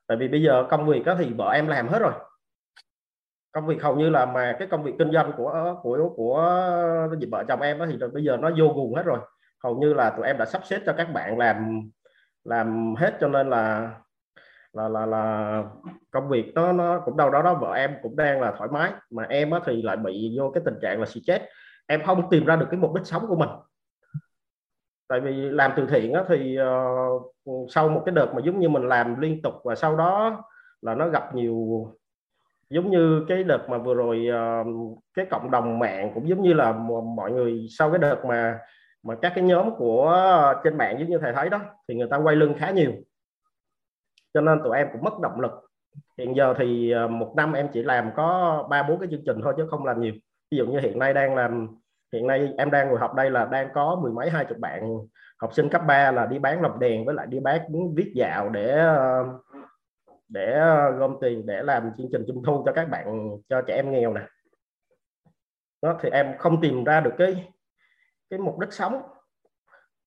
S6: Tại vì bây giờ công việc đó thì vợ em làm hết rồi. Công việc hầu như là mà cái công việc kinh doanh của của của ờ, vợ chồng em đó thì bây giờ nó vô guồng hết rồi hầu như là tụi em đã sắp xếp cho các bạn làm làm hết cho nên là là là là công việc nó nó cũng đâu đó đó vợ em cũng đang là thoải mái. Mà em á, thì lại bị vô cái tình trạng là chết em không tìm ra được cái mục đích sống của mình. Tại vì làm từ thiện á, thì uh, sau một cái đợt mà giống như mình làm liên tục và sau đó là nó gặp nhiều giống như cái đợt mà vừa rồi uh, cái cộng đồng mạng cũng giống như là mọi người sau cái đợt mà mà các cái nhóm của ờ, trên mạng giống như thầy thấy đó, thì người ta quay lưng khá nhiều. Cho nên tụi em cũng mất động lực. Hiện giờ thì ờ, một năm em chỉ làm có ba, bốn cái chương trình thôi chứ không làm nhiều. Ví dụ như hiện nay đang làm, hiện nay em đang ngồi học đây là đang có mười mấy, hai chục bạn học sinh cấp 3 là đi bán lồng đèn với lại đi bán viết dạo để ờ, để gom tiền để làm chương trình trung thu cho các bạn, cho trẻ em nghèo nè. Đó, thì em không tìm ra được cái cái mục đích sống.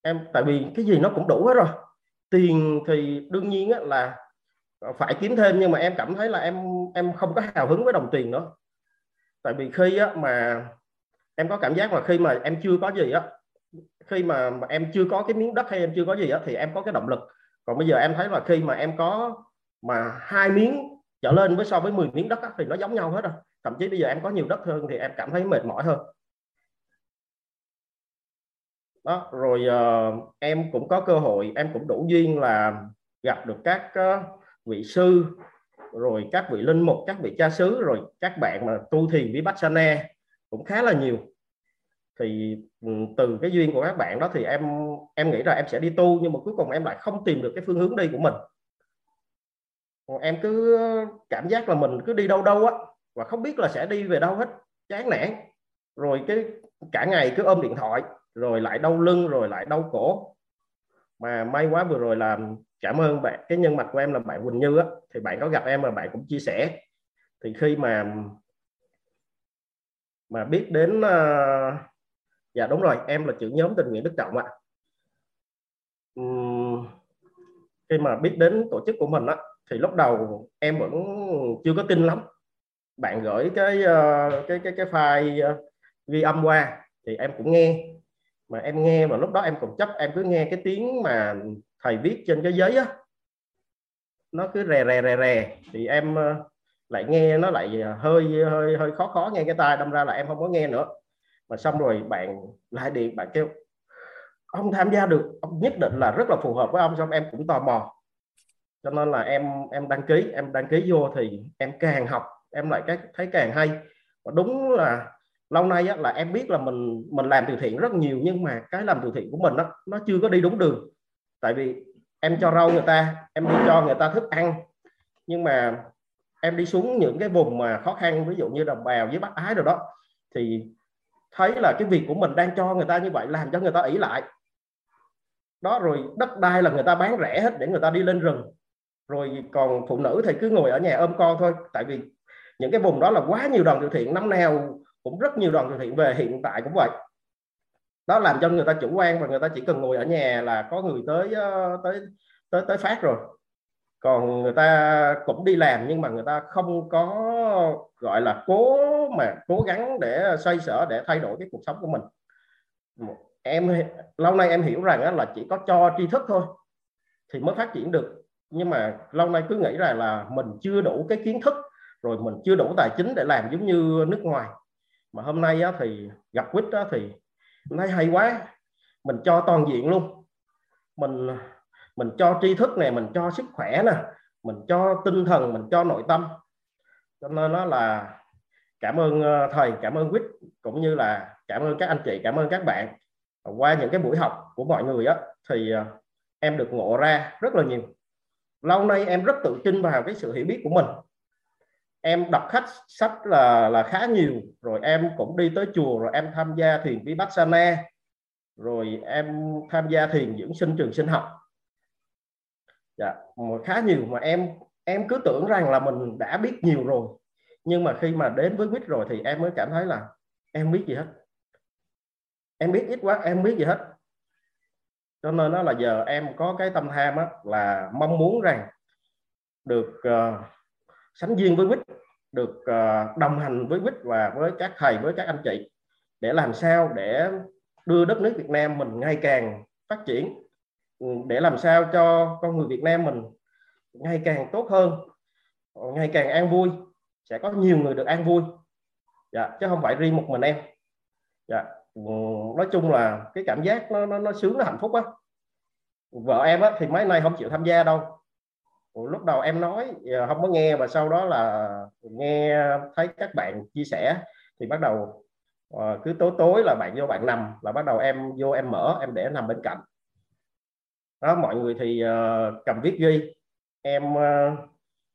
S6: Em tại vì cái gì nó cũng đủ hết rồi. Tiền thì đương nhiên là phải kiếm thêm nhưng mà em cảm thấy là em em không có hào hứng với đồng tiền nữa. Tại vì khi á, mà em có cảm giác là khi mà em chưa có gì á khi mà, mà em chưa có cái miếng đất hay em chưa có gì á thì em có cái động lực. Còn bây giờ em thấy là khi mà em có mà hai miếng trở lên với so với 10 miếng đất á, thì nó giống nhau hết rồi. Thậm chí bây giờ em có nhiều đất hơn thì em cảm thấy mệt mỏi hơn đó rồi uh, em cũng có cơ hội em cũng đủ duyên là gặp được các uh, vị sư rồi các vị linh mục các vị cha xứ rồi các bạn mà tu thiền vipassana cũng khá là nhiều. Thì ừ, từ cái duyên của các bạn đó thì em em nghĩ là em sẽ đi tu nhưng mà cuối cùng em lại không tìm được cái phương hướng đi của mình. Em cứ cảm giác là mình cứ đi đâu đâu á và không biết là sẽ đi về đâu hết chán nản. Rồi cái cả ngày cứ ôm điện thoại rồi lại đau lưng rồi lại đau cổ. Mà may quá vừa rồi là cảm ơn bạn cái nhân mặt của em là bạn Quỳnh Như á. Thì bạn có gặp em mà bạn cũng chia sẻ. Thì khi mà mà biết đến uh, dạ đúng rồi em là trưởng nhóm tình nguyện Đức Trọng ạ. Uhm, khi mà biết đến tổ chức của mình á thì lúc đầu em vẫn chưa có tin lắm. Bạn gửi cái uh, cái cái cái file uh, ghi âm qua thì em cũng nghe mà em nghe mà lúc đó em cũng chấp, em cứ nghe cái tiếng mà thầy viết trên cái giấy á. Nó cứ rè rè rè rè. Thì em ờ, lại nghe nó lại ờ, hơi hơi hơi khó khó nghe cái tai, đâm ra là em không có nghe nữa. Mà xong rồi bạn lại điện, bạn kêu, ông tham gia được, ông nhất định là rất là phù hợp với ông. Xong em cũng tò mò. Cho nên là em em đăng ký, em đăng ký vô thì em càng học, em lại cái, thấy càng hay. Và đúng là lâu nay á, là em biết là mình mình làm từ thiện rất nhiều nhưng mà cái làm từ thiện của mình nó nó chưa có đi đúng đường. Tại vì em cho rau người ta em đi cho người ta thức ăn nhưng mà em đi xuống những cái vùng mà khó khăn ví dụ như đồng bào với bắc ái rồi đó thì thấy là cái việc của mình đang cho người ta như vậy làm cho người ta ỷ lại. Đó rồi đất đai là người ta bán rẻ hết để người ta đi lên rừng. Rồi còn phụ nữ thì cứ ngồi ở nhà ôm con thôi tại vì những cái vùng đó là quá nhiều đoàn từ thiện năm nào cũng rất nhiều đoàn từ thiện về hiện tại cũng vậy. Đó làm cho người ta chủ quan và người ta chỉ cần ngồi ở nhà là có người tới ờ, tới tới tới phát rồi. Còn người ta cũng đi làm nhưng mà người ta không có, gọi là, cố mà cố gắng để xoay sở, để thay đổi cái cuộc sống của mình. Em lâu nay em hiểu rằng là chỉ có cho tri thức thôi thì mới phát triển được. Nhưng mà lâu nay cứ nghĩ rằng là mình chưa đủ cái kiến thức, rồi mình chưa đủ tài chính để làm giống như nước ngoài mà hôm nay á, thì gặp quýt đó thì thấy hay quá. Mình cho toàn diện luôn. Mình mình cho tri thức này mình cho sức khỏe nè mình cho tinh thần mình cho nội tâm. Cho nên nó là cảm ơn ờ, thầy cảm ơn quýt cũng như là cảm ơn các anh chị cảm ơn các bạn. Qua những cái buổi học của mọi người á thì ờ, em được ngộ ra rất là nhiều. Lâu nay em rất tự tin vào cái sự hiểu biết của mình em đọc khách sách là là khá nhiều rồi em cũng đi tới chùa rồi em tham gia thiền vipassana rồi em tham gia thiền dưỡng sinh trường sinh học. Dạ mà khá nhiều mà em em cứ tưởng rằng là mình đã biết nhiều rồi nhưng mà khi mà đến với quýt rồi thì em mới cảm thấy là em biết gì hết. Em biết ít quá em biết gì hết. Cho nên đó là giờ em có cái tâm tham á, là mong muốn rằng được uh, sánh duyên với quýt được ờ, đồng hành với Quýt và với các thầy với các anh chị để làm sao để đưa đất nước Việt Nam mình ngày càng phát triển ừ, để làm sao cho con người Việt Nam mình ngày càng tốt hơn ờ, ngày càng an vui sẽ có nhiều người được an vui. Dạ, chứ không phải riêng một mình em. Dạ. Ừ, nói chung là cái cảm giác nó nó, nó sướng nó hạnh phúc á. Vợ em á thì mấy nay không chịu tham gia đâu lúc đầu em nói ờ, không có nghe, và sau đó là nghe thấy các bạn chia sẻ, thì bắt đầu ờ, cứ tối tối là bạn vô bạn nằm, là bắt đầu em vô em mở, em để nằm bên cạnh. Đó, mọi người thì ờ, cầm viết ghi. Em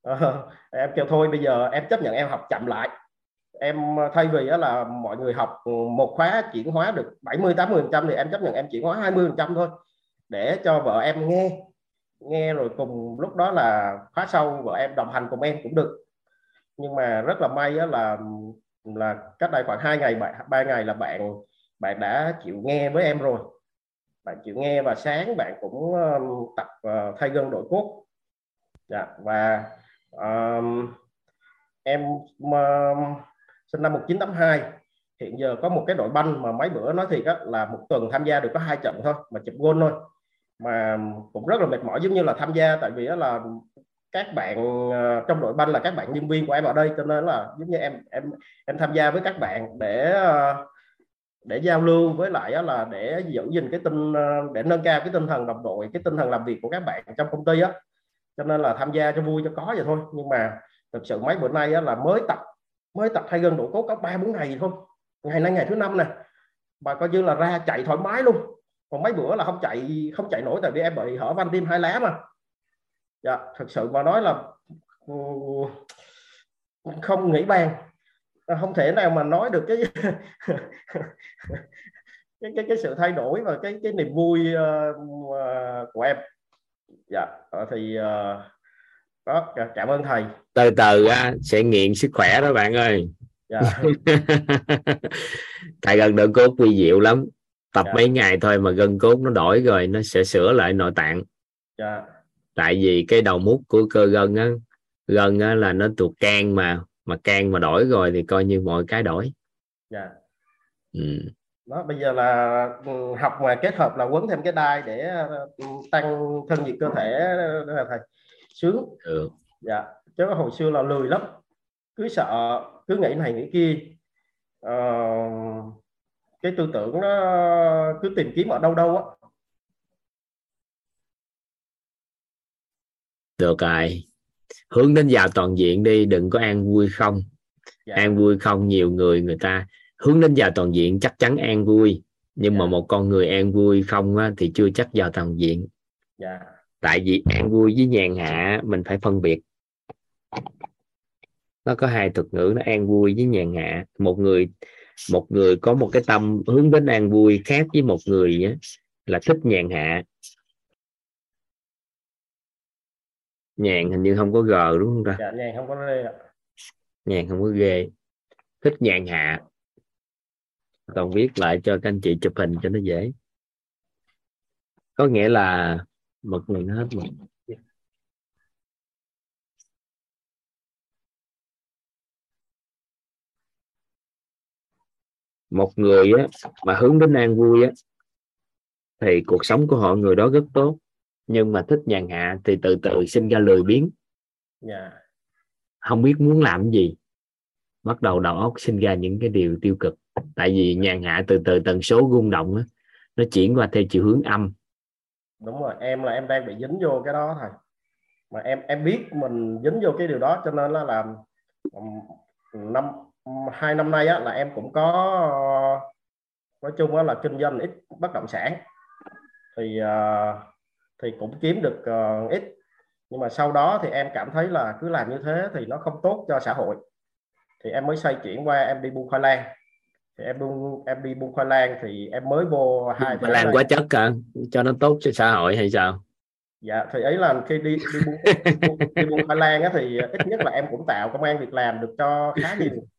S6: *laughs* em kêu thôi, bây giờ em chấp nhận em học chậm lại. Em thay vì đó là mọi người học một khóa chuyển hóa được 70 80 trăm thì em chấp nhận em chuyển hóa 20 trăm thôi, để cho vợ em nghe nghe rồi cùng lúc đó là khóa sau vợ em đồng hành cùng em cũng được. Nhưng mà rất là may đó là là cách đây khoảng hai ngày ba ngày là bạn bạn đã chịu nghe với em rồi. Bạn chịu nghe và sáng bạn cũng um, tập ờ, thay gân đổi cốt. Dạ, và um, em um, sinh năm 1982 hiện giờ có một cái đội banh mà mấy bữa nói thiệt á, là một tuần tham gia được có hai trận thôi mà chụp gôn thôi mà cũng rất là mệt mỏi giống như là tham gia tại vì đó là các bạn ờ, trong đội banh là các bạn nhân viên của em ở đây cho nên là giống như em em em tham gia với các bạn để ờ, để giao lưu với lại đó là để giữ gìn cái tinh ờ, để nâng cao cái tinh thần đồng đội cái tinh thần làm việc của các bạn trong công ty á. Cho nên là tham gia cho vui cho có vậy thôi. Nhưng mà thực sự mấy bữa nay á, là mới tập mới tập thay gần độ cốt có ba bốn ngày thôi. Ngày nay ngày thứ năm nè. Mà coi như là ra chạy thoải mái luôn còn mấy bữa là không chạy không chạy nổi tại vì em bị hở van tim hai lá mà. Dạ thực sự mà nói là ừ, không nghĩ bàn. Không thể nào mà nói được cái *laughs* cái cái cái sự thay đổi và cái cái niềm vui uh, của em. Dạ ờ, thì uh, đó cảm ơn thầy.
S1: Từ từ á, sẽ nghiện sức khỏe đó bạn ơi. Dạ. *laughs* thầy gần đỡ cốt quy diệu lắm tập dạ. mấy ngày thôi mà gân cốt nó đổi rồi nó sẽ sửa lại nội tạng dạ. tại vì cái đầu mút của cơ gân á gân á là nó thuộc can mà mà can mà đổi rồi thì coi như mọi cái đổi
S6: dạ. ừ. đó bây giờ là ừ, học mà kết hợp là quấn thêm cái đai để ừ, tăng thân nhiệt cơ thể đó là thầy sướng ừ. dạ chứ hồi xưa là lười lắm cứ sợ cứ nghĩ này nghĩ kia uh, cái tư tưởng nó cứ tìm kiếm ở đâu đâu á.
S1: Được rồi. Hướng đến giàu toàn diện đi đừng có an vui không. Dạ. an vui không nhiều người người ta hướng đến giàu toàn diện chắc chắn an vui. Nhưng dạ. mà một con người an vui không á, thì chưa chắc giàu toàn diện. Dạ. tại vì an vui với nhàn hạ mình phải phân biệt. Nó có hai thuật ngữ nó an vui với nhàn hạ. Một người một người có một cái tâm hướng đến an vui khác với một người á, là thích nhàn hạ. Nhàn hình như không có g đúng không ta?
S6: Dạ, nhàn không có ạ.
S1: Nhàn không có ghê thích nhàn hạ. Còn viết lại cho các anh chị chụp hình cho nó dễ. Có nghĩa là mực này nó hết mực một người á, mà hướng đến an vui á, thì cuộc sống của họ người đó rất tốt nhưng mà thích nhàn hạ thì từ từ sinh ra lười biếng yeah. Dạ. không biết muốn làm gì bắt đầu đầu óc sinh ra những cái điều tiêu cực tại vì nhàn hạ từ từ tần số rung động á, nó chuyển qua theo chiều hướng âm
S6: đúng rồi em là em đang bị dính vô cái đó thôi mà em em biết mình dính vô cái điều đó cho nên là làm năm hai năm nay á, là em cũng có nói chung á, là kinh doanh ít bất động sản. Thì uh, thì cũng kiếm được uh, ít. Nhưng mà sau đó thì em cảm thấy là cứ làm như thế thì nó không tốt cho xã hội. Thì em mới xoay chuyển qua em đi buôn khoai lang. Thì em buôn em đi buôn khoai lang thì em mới vô hai
S1: khoai lang quá chất cả cho nó tốt cho xã hội hay sao?
S6: Dạ thì ấy là khi đi đi buôn, đi buôn khoai lang á, thì ít nhất là em cũng tạo công an việc làm được cho khá nhiều *laughs*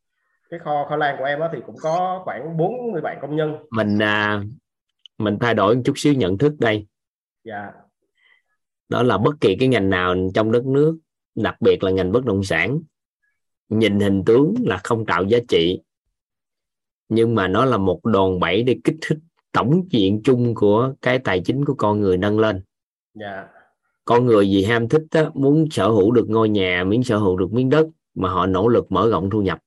S6: cái kho khoai lang của em á, thì cũng có khoảng 40 bạn công nhân.
S1: Mình à, mình thay đổi một chút xíu nhận thức đây. Dạ. Đó là bất kỳ cái ngành nào trong đất nước đặc biệt là ngành bất động sản nhìn hình tướng là không tạo giá trị. Nhưng mà nó là một đòn bẩy để kích thích tổng diện chung của cái tài chính của con người nâng lên.
S6: Dạ.
S1: Con người gì ham thích á, muốn sở hữu được ngôi nhà miếng sở hữu được miếng đất mà họ nỗ lực mở rộng thu nhập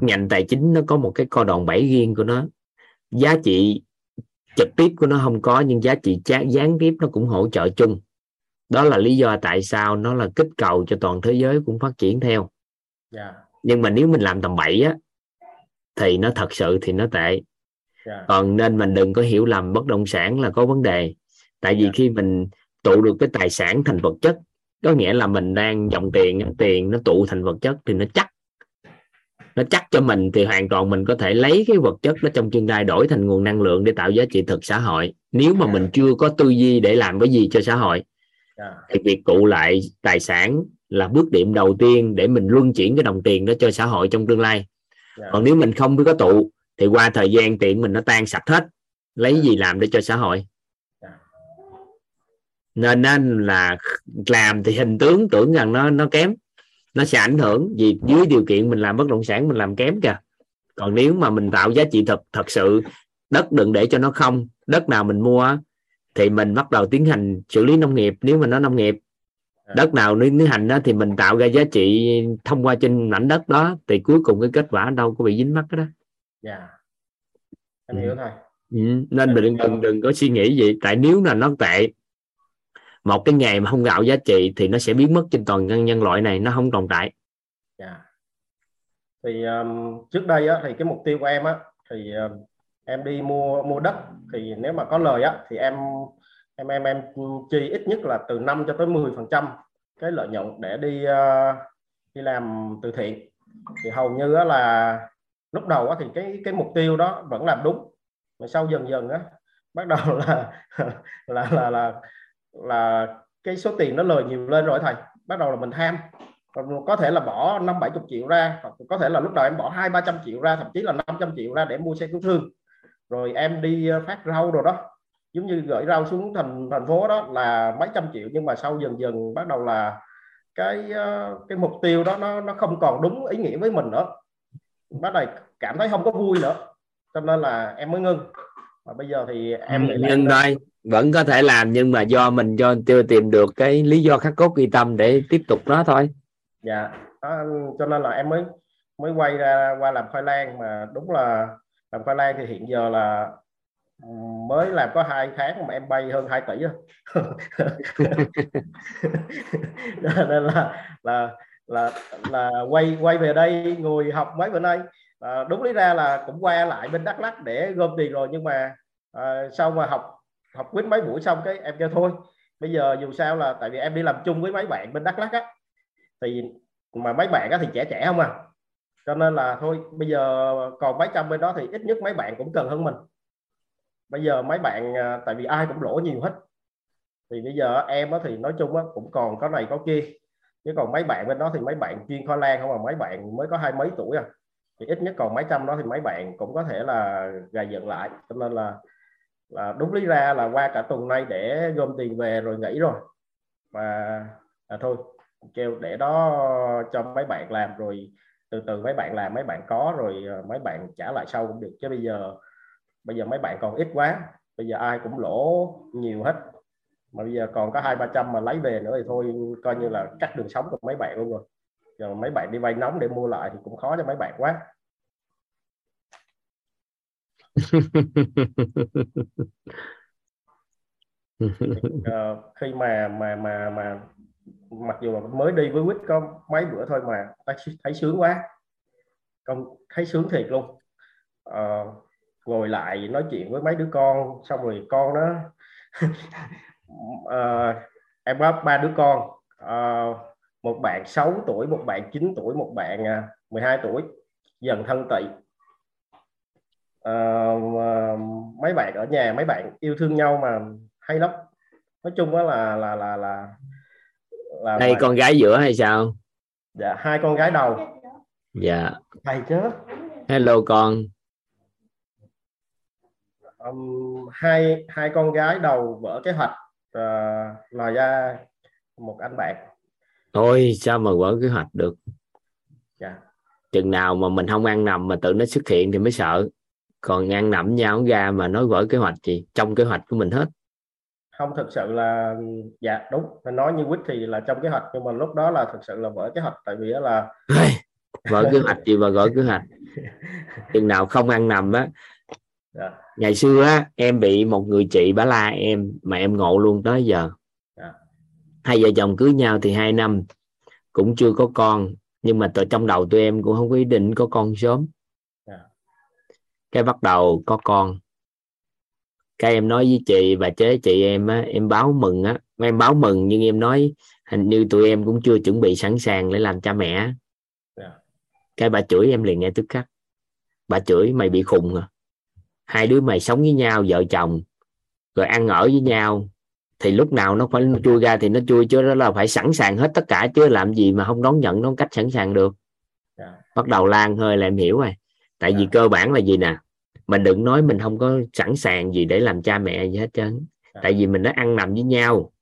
S1: ngành tài chính nó có một cái co đòn bẩy riêng của nó. Giá trị trực tiếp của nó không có nhưng giá trị gián tiếp nó cũng hỗ trợ chung. Đó là lý do tại sao nó là kích cầu cho toàn thế giới cũng phát triển theo.
S6: Dạ.
S1: Nhưng mà nếu mình làm tầm bậy á thì nó thật sự thì nó tệ.
S6: Dạ.
S1: Còn nên mình đừng có hiểu lầm bất động sản là có vấn đề. Tại vì
S6: Dạ.
S1: khi mình tụ được cái tài sản thành vật chất có nghĩa là mình đang dòng tiền tiền nó tụ thành vật chất thì nó chắc nó chắc cho mình thì hoàn toàn mình có thể lấy cái vật chất đó trong tương lai đổi thành nguồn năng lượng để tạo giá trị thực xã hội. Nếu mà
S6: Dạ.
S1: mình chưa có tư duy để làm cái gì cho xã hội
S6: dạ.
S1: thì việc tụ lại tài sản là bước điểm đầu tiên để mình luân chuyển cái đồng tiền đó cho xã hội trong tương lai.
S6: Dạ.
S1: Còn nếu mình không có tụ thì qua thời gian tiền mình nó tan sạch hết lấy gì làm để cho xã hội? Nên nên là làm thì hình tướng tưởng rằng nó nó kém nó sẽ ảnh hưởng vì dưới điều kiện mình làm bất động sản mình làm kém kìa. Còn nếu mà mình tạo giá trị thật thật sự đất đừng để cho nó không đất nào mình mua thì mình bắt đầu tiến hành xử lý nông nghiệp. Nếu mà nó nông nghiệp
S6: Dạ.
S1: đất nào nếu tiến hành đó thì mình tạo ra giá trị thông qua trên mảnh đất đó thì cuối cùng cái kết quả đâu có bị dính mắc đó
S6: dạ. Em
S1: Ừ.
S6: hiểu thầy
S1: Ừ, nên mình đừng, đừng đừng có suy nghĩ gì. Tại nếu là nó tệ một cái nghề mà không gạo giá trị thì nó sẽ biến mất trên toàn nhân nhân loại này nó không tồn tại.
S6: Dạ. Thì um, trước đây á thì cái mục tiêu của em á thì um, em đi mua mua đất. Thì nếu mà có lời á thì em em em em chi ít nhất là từ 5 cho tới 10 phần trăm cái lợi nhuận để đi uh, đi làm từ thiện. Thì hầu như á là lúc đầu á thì cái cái mục tiêu đó vẫn làm đúng. Mà sau dần dần á bắt đầu là *laughs* là là là là cái số tiền nó lời nhiều lên rồi thầy. Bắt đầu là mình tham có thể là bỏ năm bảy chục triệu ra hoặc có thể là lúc đầu em bỏ hai ba trăm triệu ra thậm chí là 500 triệu ra để mua xe cứu thương. Rồi em đi ờ, phát rau rồi đó. Giống như gửi rau xuống thành thành phố đó là mấy trăm triệu nhưng mà sau dần dần bắt đầu là cái ờ, cái mục tiêu đó nó nó không còn đúng ý nghĩa với mình nữa. Bắt đầu cảm thấy không có vui nữa. Cho nên là em mới ngưng. Và bây giờ thì em là
S1: nhưng thôi vẫn có thể làm nhưng mà do mình cho chưa tìm được cái lý do khắc cốt ghi tâm để tiếp tục nó thôi.
S6: Dạ đó, cho nên là em mới mới quay ra qua làm khoai lang mà đúng là làm khoai lang thì hiện giờ là mới làm có hai tháng mà em bay hơn 2 tỷ rồi *laughs* nên là là là là quay quay về đây ngồi học mấy bữa nay. À, đúng lý ra là cũng qua lại bên Đắk Lắk để gom tiền rồi nhưng mà à, sau mà học học quýt mấy buổi xong cái em kêu thôi. Bây giờ dù sao là tại vì em đi làm chung với mấy bạn bên Đắk Lắk á, thì mà mấy bạn á thì trẻ trẻ không à. Cho nên là thôi, bây giờ còn mấy trăm bên đó thì ít nhất mấy bạn cũng cần hơn mình. Bây giờ mấy bạn à, tại vì ai cũng lỗ nhiều hết. Thì bây giờ em á thì nói chung á cũng còn có này có kia. Chứ còn mấy bạn bên đó thì mấy bạn chuyên khoai lang không à mấy bạn mới có hai mấy tuổi à. Thì ít nhất còn mấy trăm đó thì mấy bạn cũng có thể là gài dựng lại. Cho nên là là đúng lý ra là qua cả tuần nay để gom tiền về rồi nghỉ rồi. Và à, thôi kêu để đó cho mấy bạn làm rồi từ từ mấy bạn làm mấy bạn có rồi à, mấy bạn trả lại sau cũng được. Chứ bây giờ bây giờ mấy bạn còn ít quá bây giờ ai cũng lỗ nhiều hết. Mà bây giờ còn có hai ba trăm mà lấy về nữa thì thôi coi như là cắt đường sống của mấy bạn luôn rồi. Giờ mấy bạn đi vay nóng để mua lại thì cũng khó cho mấy bạn quá uh, khi mà mà mà mà mặc dù là mới đi với quýt có mấy bữa thôi mà thấy, thấy sướng quá. Không thấy sướng thiệt luôn. Ờ, ngồi lại nói chuyện với mấy đứa con xong rồi con nó *laughs* Ờ, em có ba đứa con. Ờ, một bạn 6 tuổi một bạn 9 tuổi một bạn à, 12 tuổi dần thân tị Ờ, mà mấy bạn ở nhà mấy bạn yêu thương nhau mà hay lắm. Nói chung á là là là là là
S1: đây
S6: ngoài-
S1: con gái giữa hay sao?
S6: Dạ hai con gái đầu.
S1: Dạ.
S6: Thầy chứ.
S1: Hello con.
S6: Um, hai hai con gái đầu vỡ kế hoạch uh, lòi ra một anh bạn.
S1: Ôi sao mà vỡ kế hoạch được?
S6: Dạ.
S1: Chừng nào mà mình không ăn nằm mà tự nó xuất hiện thì mới sợ còn ăn nằm nhau ra mà nói vỡ kế hoạch gì trong kế hoạch của mình hết.
S6: Không thực sự là dạ đúng. Mình nói như quýt thì là trong kế hoạch nhưng mà lúc đó là thực sự là vỡ kế hoạch tại vì đó là
S1: vỡ kế hoạch gì mà vỡ kế hoạch. *laughs* Chừng nào không ăn nằm á.
S6: Dạ.
S1: Ngày xưa á em bị một người chị bả la em mà em ngộ luôn tới giờ.
S6: Dạ.
S1: hai vợ chồng cưới nhau thì hai năm cũng chưa có con nhưng mà từ trong đầu tụi em cũng không có ý định có con sớm. Cái bắt đầu có con. Cái em nói với chị và chế chị em á em báo mừng á. Em báo mừng nhưng em nói hình như tụi em cũng chưa chuẩn bị sẵn sàng để làm cha mẹ
S6: Dạ.
S1: cái bà chửi em liền nghe tức khắc. Bà chửi mày bị khùng à. Hai đứa mày sống với nhau vợ chồng rồi ăn ở với nhau thì lúc nào nó phải chui ra thì nó chui chứ đó là phải sẵn sàng hết tất cả chứ làm gì mà không đón nhận nó cách sẵn sàng được.
S6: Dạ.
S1: bắt đầu lan hơi là em hiểu rồi. Tại vì
S6: Dạ.
S1: cơ bản là gì nè mình đừng nói mình không có sẵn sàng gì để làm cha mẹ gì hết trơn.
S6: Dạ.
S1: tại vì mình đã ăn nằm với nhau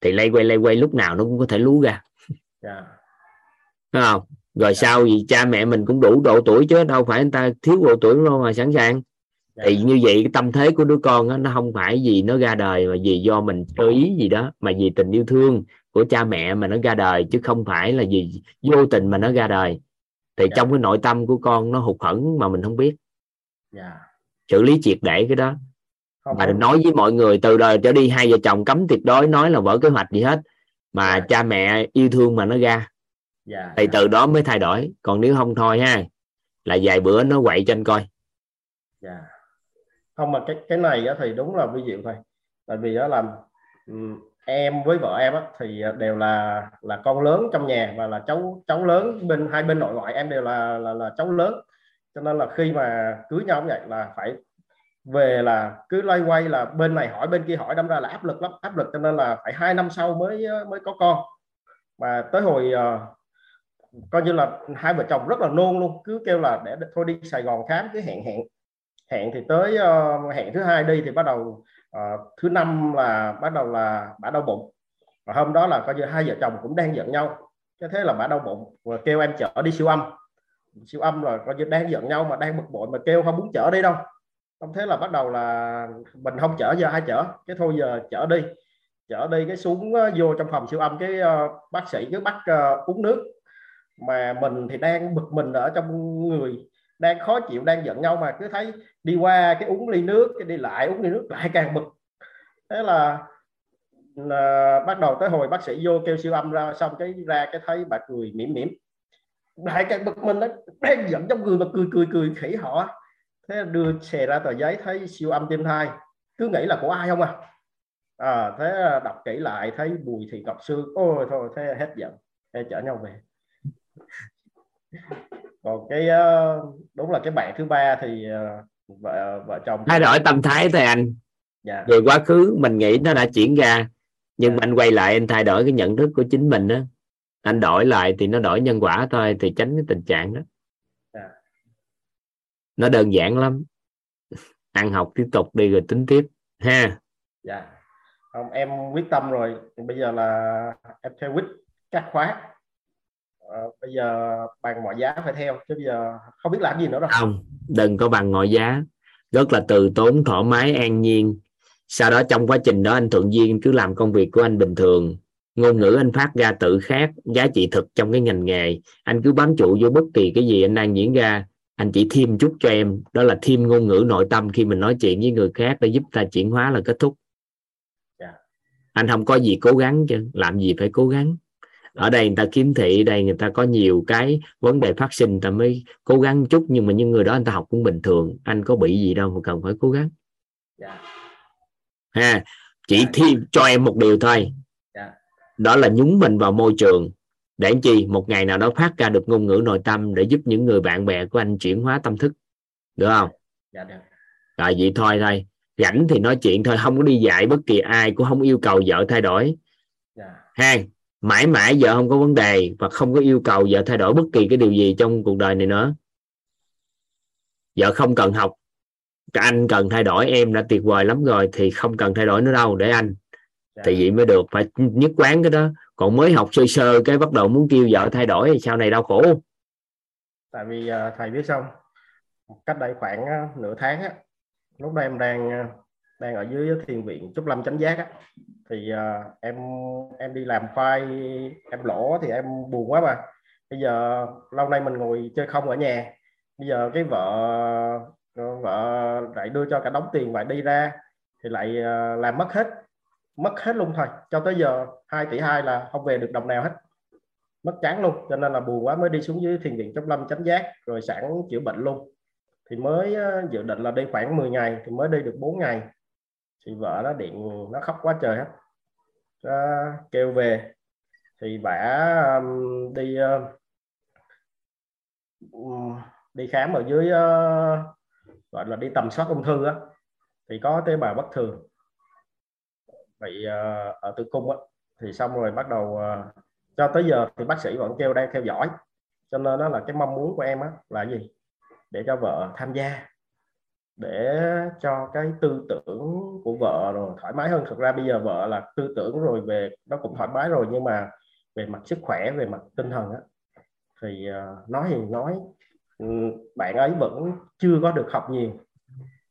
S1: thì lay quay lay quay lúc nào nó cũng có thể lú ra.
S6: Dạ.
S1: Phải không? Rồi
S6: Dạ.
S1: sau gì cha mẹ mình cũng đủ độ tuổi chứ đâu phải người ta thiếu độ tuổi đâu mà sẵn sàng.
S6: Dạ.
S1: Thì như vậy cái tâm thế của đứa con á, nó không phải vì nó ra đời mà vì do mình sơ ý gì đó mà vì tình yêu thương của cha mẹ mà nó ra đời chứ không phải là vì vô tình mà nó ra đời. Thì trong cái nội tâm của con nó hụt hẫng mà mình không biết
S6: dạ.
S1: Xử lý triệt để cái đó.
S6: Không
S1: mà nói với mọi người từ đời trở đi hai vợ chồng cấm tuyệt đối nói là vỡ kế hoạch gì hết. Mà
S6: Dạ.
S1: cha mẹ yêu thương mà nó ra.
S6: Dạ
S1: thì từ đó mới thay đổi. Còn nếu không thôi ha là vài bữa nó quậy cho anh coi.
S6: Dạ. Không mà cái cái này á, thì đúng là vi diệu thôi. Tại vì đó là ừm, em với vợ em á, thì đều là là con lớn trong nhà và là cháu cháu lớn bên hai bên nội ngoại em đều là là, là cháu lớn cho nên là khi mà cưới nhau cũng vậy, là phải về là cứ loay quay là bên này hỏi, bên kia hỏi, đâm ra là áp lực lắm, áp lực cho nên là phải hai năm sau mới mới có con. Mà tới hồi ờ, coi như là hai vợ chồng rất là nôn luôn, cứ kêu là để thôi đi, Sài Gòn khám cứ hẹn hẹn hẹn thì tới ờ, hẹn thứ hai đi thì bắt đầu ờ, thứ năm là bắt đầu là bả đau bụng. Và hôm đó là coi như hai vợ chồng cũng đang giận nhau, cái thế là bả đau bụng và kêu em chở đi siêu âm siêu âm là coi như đang giận nhau mà đang bực bội mà kêu không muốn chở đi đâu. Không thế là bắt đầu là mình không chở giờ ai chở? Cái thôi giờ chở đi. Chở đi cái xuống ờ, vô trong phòng siêu âm cái uh, bác sĩ cứ bắt uh, uống nước. Mà mình thì đang bực mình ở trong người đang khó chịu đang giận nhau mà cứ thấy đi qua cái uống ly nước cái đi lại uống ly nước lại càng bực. Thế là là bắt đầu tới hồi bác sĩ vô kêu siêu âm ra xong cái ra cái thấy bà cười mỉm mỉm lại càng bực mình nó đang giận trong người mà cười cười cười khỉ họ. Thế là đưa xè ra tờ giấy thấy siêu âm tim thai. Cứ nghĩ là của ai không à? À thế đọc kỹ lại thấy bùi thị ngọc sương. Ôi thôi thế hết giận thế chở nhau về. Còn cái ờ, đúng là cái bạn thứ ba thì ờ, vợ vợ chồng
S1: thay đổi tâm thái thôi anh.
S6: Dạ.
S1: Về quá khứ mình nghĩ nó đã chuyển ra nhưng
S6: Dạ.
S1: mà anh quay lại anh thay đổi cái nhận thức của chính mình đó anh đổi lại thì nó đổi nhân quả thôi thì tránh cái tình trạng đó.
S6: Dạ.
S1: nó đơn giản lắm. Ăn học tiếp tục đi rồi tính tiếp ha.
S6: Dạ. Không em quyết tâm rồi. Bây giờ là em theo quyết các khóa. Ờ, bây giờ bằng mọi giá phải theo chứ bây giờ không biết làm gì nữa đâu.
S1: Không đừng có bằng mọi giá. Rất là từ tốn thoải mái an nhiên. Sau đó trong quá trình đó anh thuận duyên cứ làm công việc của anh bình thường ngôn ngữ anh phát ra tự khác giá trị thực trong cái ngành nghề. Anh cứ bám trụ vô bất kỳ cái gì anh đang diễn ra. Anh chỉ thêm chút cho em. Đó là thêm ngôn ngữ nội tâm khi mình nói chuyện với người khác để giúp ta chuyển hóa là kết thúc.
S6: Dạ.
S1: anh không có gì cố gắng chứ. Làm gì phải cố gắng? Ở đây người ta kiếm thị đây người ta có nhiều cái vấn đề phát sinh ta mới cố gắng chút. Nhưng mà những người đó người ta học cũng bình thường. Anh có bị gì đâu mà cần phải cố gắng.
S6: Dạ.
S1: Ha chỉ
S6: Dạ.
S1: thêm cho em một điều thôi. Đó là nhúng mình vào môi trường. Để chi? Một ngày nào đó phát ra được ngôn ngữ nội tâm để giúp những người bạn bè của anh chuyển hóa tâm thức. Được không?
S6: Dạ được.
S1: Rồi vậy thôi thôi. Rảnh thì nói chuyện thôi. Không có đi dạy bất kỳ ai cũng không yêu cầu vợ thay đổi.
S6: Dạ.
S1: Ha mãi mãi vợ không có vấn đề và không có yêu cầu vợ thay đổi bất kỳ cái điều gì trong cuộc đời này nữa. Vợ không cần học. Cả anh cần thay đổi em đã tuyệt vời lắm rồi thì không cần thay đổi nữa đâu. Để anh thì vậy mới được phải nhất quán cái đó. Còn mới học sơ sơ cái bắt đầu muốn kêu vợ thay đổi thì sau này đau khổ.
S6: Tại vì uh, thầy biết xong cách đây khoảng uh, nửa tháng á lúc đó em đang uh, đang ở dưới thiền viện trúc lâm chánh giác á thì uh, em em đi làm khoai em lỗ thì em buồn quá mà. Bây giờ lâu nay mình ngồi chơi không ở nhà bây giờ cái vợ vợ lại đưa cho cả đóng tiền và đi ra thì lại uh, làm mất hết mất hết luôn thôi. Cho tới giờ 2 tỷ hai là không về được đồng nào hết. Mất trắng luôn cho nên là buồn quá mới đi xuống dưới thiền viện trong lâm chánh giác rồi sẵn chữa bệnh luôn. Thì mới ờ, dự định là đi khoảng 10 ngày thì mới đi được 4 ngày. Thì vợ nó điện nó khóc quá trời hết. À, kêu về. Thì bả um, đi uh, đi khám ở dưới uh, gọi là đi tầm soát ung thư á. Thì có tế bào bất thường bị uh, ở tử cung á. Thì xong rồi bắt đầu uh, cho tới giờ thì bác sĩ vẫn kêu đang theo dõi. Cho nên đó là cái mong muốn của em á là gì? Để cho vợ tham gia để cho cái tư tưởng của vợ rồi thoải mái hơn. Thực ra bây giờ vợ là tư tưởng rồi về nó cũng thoải mái rồi nhưng mà về mặt sức khỏe về mặt tinh thần á. Thì uh, nói thì nói ừ, bạn ấy vẫn chưa có được học nhiều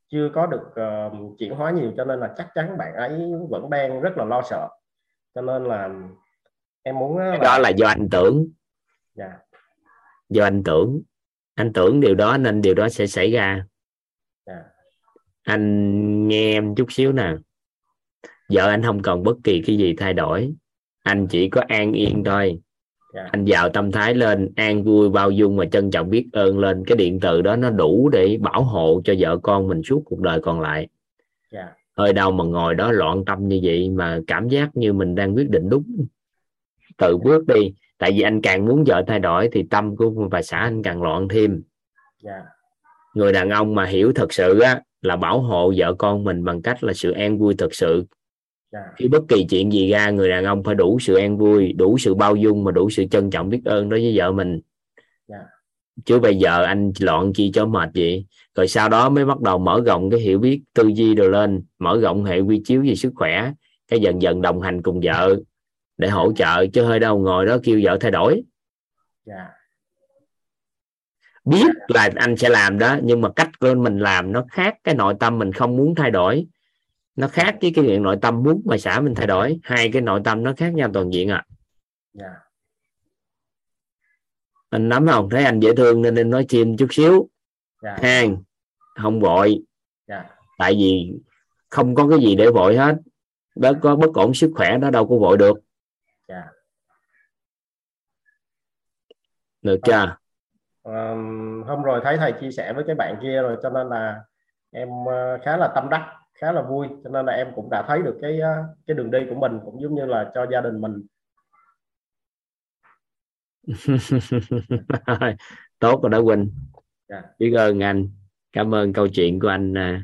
S6: chưa có được uh, chuyển hóa nhiều cho nên là chắc chắn bạn ấy vẫn đang rất là lo sợ cho nên là em muốn là...
S1: đó là do anh tưởng
S6: yeah. Dạ.
S1: do anh tưởng anh tưởng điều đó nên điều đó sẽ xảy ra yeah. Dạ. anh nghe em chút xíu nè vợ anh không cần bất kỳ cái gì thay đổi anh chỉ có an yên thôi yeah. anh vào tâm thái lên an vui bao dung và trân trọng biết ơn lên cái điện từ đó nó đủ để bảo hộ cho vợ con mình suốt cuộc đời còn lại yeah. hơi đâu mà ngồi đó loạn tâm như vậy mà cảm giác như mình đang quyết định đúng tự bước đi tại vì anh càng muốn vợ thay đổi thì tâm của bà xã anh càng loạn thêm yeah. người đàn ông mà hiểu thật sự á là bảo hộ vợ con mình bằng cách là sự an vui thật sự. Khi bất kỳ chuyện gì ra người đàn ông phải đủ sự an vui đủ sự bao dung mà đủ sự trân trọng biết ơn đối với vợ mình. Yeah. chứ bây giờ anh loạn chi cho mệt vậy? Rồi sau đó mới bắt đầu mở rộng cái hiểu biết tư duy đồ lên mở rộng hệ quy chiếu về sức khỏe cái dần dần đồng hành cùng vợ để hỗ trợ chứ hơi đâu ngồi đó kêu vợ thay đổi. Yeah. biết là anh sẽ làm đó nhưng mà cách của mình làm nó khác cái nội tâm mình không muốn thay đổi nó khác với cái chuyện nội tâm muốn mà xã mình thay đổi. Hai cái nội tâm nó khác nhau toàn diện à. Yeah. anh nắm không? Thấy anh dễ thương nên nên nói chim chút xíu. Yeah. hai không vội. Yeah. tại vì không có cái gì để vội hết. Đó có bất ổn sức khỏe đó đâu có vội được. Yeah. được chưa?
S6: Um, hôm rồi thấy thầy chia sẻ với cái bạn kia rồi cho nên là em uh, khá là tâm đắc khá là vui cho nên là em cũng đã thấy được cái uh, cái đường đi của mình cũng giống như là cho gia đình mình. *laughs*
S1: Tốt rồi đó Quỳnh. Yeah. biết ơn anh. Cảm ơn câu chuyện của anh uh,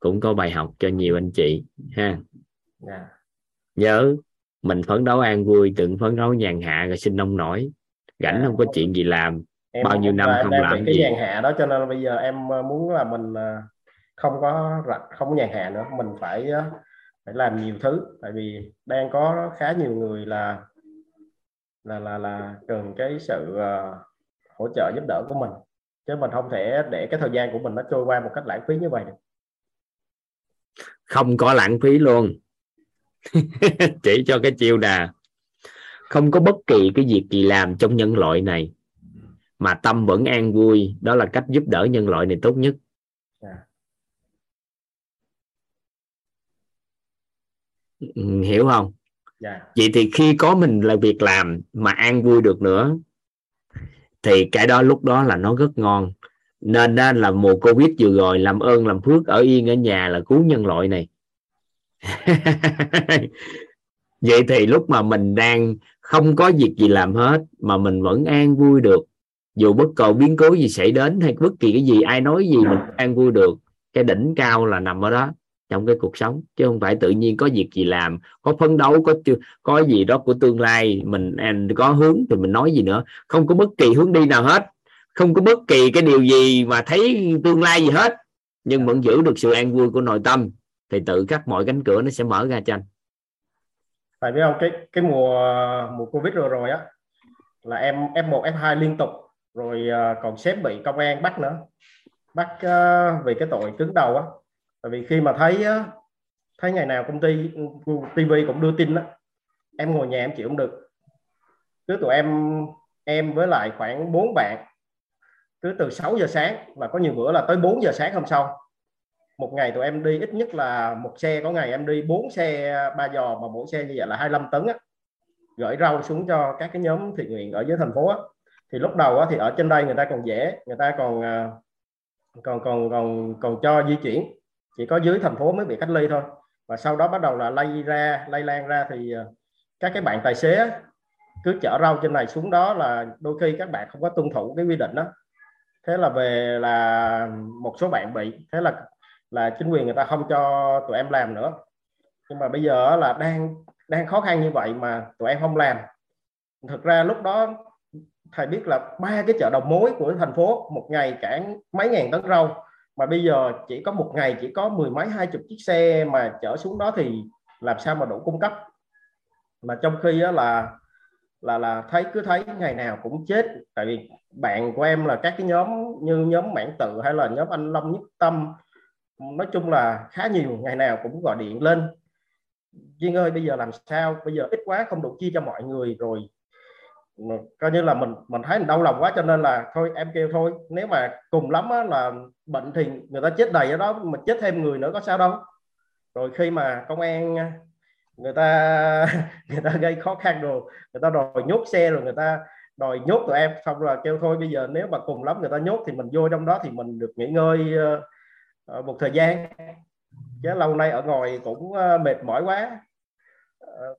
S1: cũng có bài học cho nhiều anh chị ha. Yeah. nhớ mình phấn đấu an vui tự phấn đấu nhàn hạ rồi sinh nông nổi. Rảnh à, không có chuyện gì làm
S6: em
S1: bao nhiêu năm không làm
S6: cái
S1: gì?
S6: nhàn hạ đó cho nên bây giờ em ờ, muốn là mình không có rảnh không có nhàn hạ nữa. Mình phải ờ, phải làm nhiều thứ. Tại vì đang có khá nhiều người là là là là cần cái sự uh, hỗ trợ giúp đỡ của mình. Chứ mình không thể để cái thời gian của mình nó trôi qua một cách lãng phí như vậy được.
S1: Không có lãng phí luôn. *laughs* Chỉ cho cái chiêu đà. Không có bất kỳ cái việc gì làm trong nhân loại này. Mà tâm vẫn an vui. Đó là cách giúp đỡ nhân loại này tốt nhất yeah. Ừ, hiểu không? Yeah. vậy thì khi có mình là việc làm mà an vui được nữa thì cái đó lúc đó là nó rất ngon. Nên đó là mùa covid vừa rồi làm ơn làm phước ở yên ở nhà là cứu nhân loại này. *laughs* Vậy thì lúc mà mình đang không có việc gì làm hết mà mình vẫn an vui được dù bất cầu biến cố gì xảy đến hay bất kỳ cái gì ai nói gì mình an vui được cái đỉnh cao là nằm ở đó trong cái cuộc sống chứ không phải tự nhiên có việc gì làm có phấn đấu có có gì đó của tương lai mình có hướng thì mình nói gì nữa. Không có bất kỳ hướng đi nào hết. Không có bất kỳ cái điều gì mà thấy tương lai gì hết. Nhưng vẫn giữ được sự an vui của nội tâm thì tự khắc mọi cánh cửa nó sẽ mở ra cho anh.
S6: Tại biết không? Cái cái mùa mùa covid rồi rồi á là em f1 f2 liên tục. Rồi ờ, còn sếp bị công an bắt nữa. Bắt uh, vì cái tội cứng đầu á tại vì khi mà thấy thấy ngày nào công ty ừ, TV cũng đưa tin đó em ngồi nhà em chịu không được. Cứ tụi em em với lại khoảng 4 bạn cứ từ 6 giờ sáng và có nhiều bữa là tới 4 giờ sáng hôm sau. Một ngày tụi em đi ít nhất là một xe có ngày em đi 4 xe ba giò mà mỗi xe như vậy là 25 tấn á gửi rau xuống cho các cái nhóm thiện nguyện ở dưới thành phố á. thì lúc đầu á, thì ở trên đây người ta còn dễ người ta còn à, còn còn còn còn cho di chuyển chỉ có dưới thành phố mới bị cách ly thôi. Và sau đó bắt đầu là lây ra, lây lan ra thì ờ, các cái bạn tài xế cứ chở rau trên này xuống đó là đôi khi các bạn không có tuân thủ cái quy định đó. Thế là về là một số bạn bị, thế là là chính quyền người ta không cho tụi em làm nữa. Nhưng mà bây giờ là đang đang khó khăn như vậy mà tụi em không làm. Thực ra lúc đó, thầy biết là ba cái chợ đầu mối của thành phố, một ngày cản mấy ngàn tấn rau mà bây giờ chỉ có một ngày, chỉ có mười mấy, hai chục chiếc xe mà chở xuống đó thì làm sao mà đủ cung cấp? Mà trong khi đó là là là thấy, cứ thấy ngày nào cũng chết. Tại vì bạn của em là các cái nhóm như nhóm mãn tự hay là nhóm anh Long nhất tâm, nói chung là khá nhiều, ngày nào cũng gọi điện lên. Duyên ơi, bây giờ làm sao? Bây giờ ít quá không đủ chia cho mọi người rồi. Ừ, coi như là mình mình thấy mình đau lòng quá cho nên là thôi em kêu thôi. Nếu mà cùng lắm á, là bệnh thì người ta chết đầy ở đó mà chết thêm người nữa có sao đâu. Rồi khi mà công an người ta *laughs* người ta gây khó khăn rồi người ta đòi nhốt xe rồi người ta đòi nhốt tụi em. Xong rồi kêu thôi bây giờ nếu mà cùng lắm người ta nhốt thì mình vô trong đó thì mình được nghỉ ngơi ờ, ờ, một thời gian. Chứ lâu nay ở ngoài cũng ờ, mệt mỏi quá.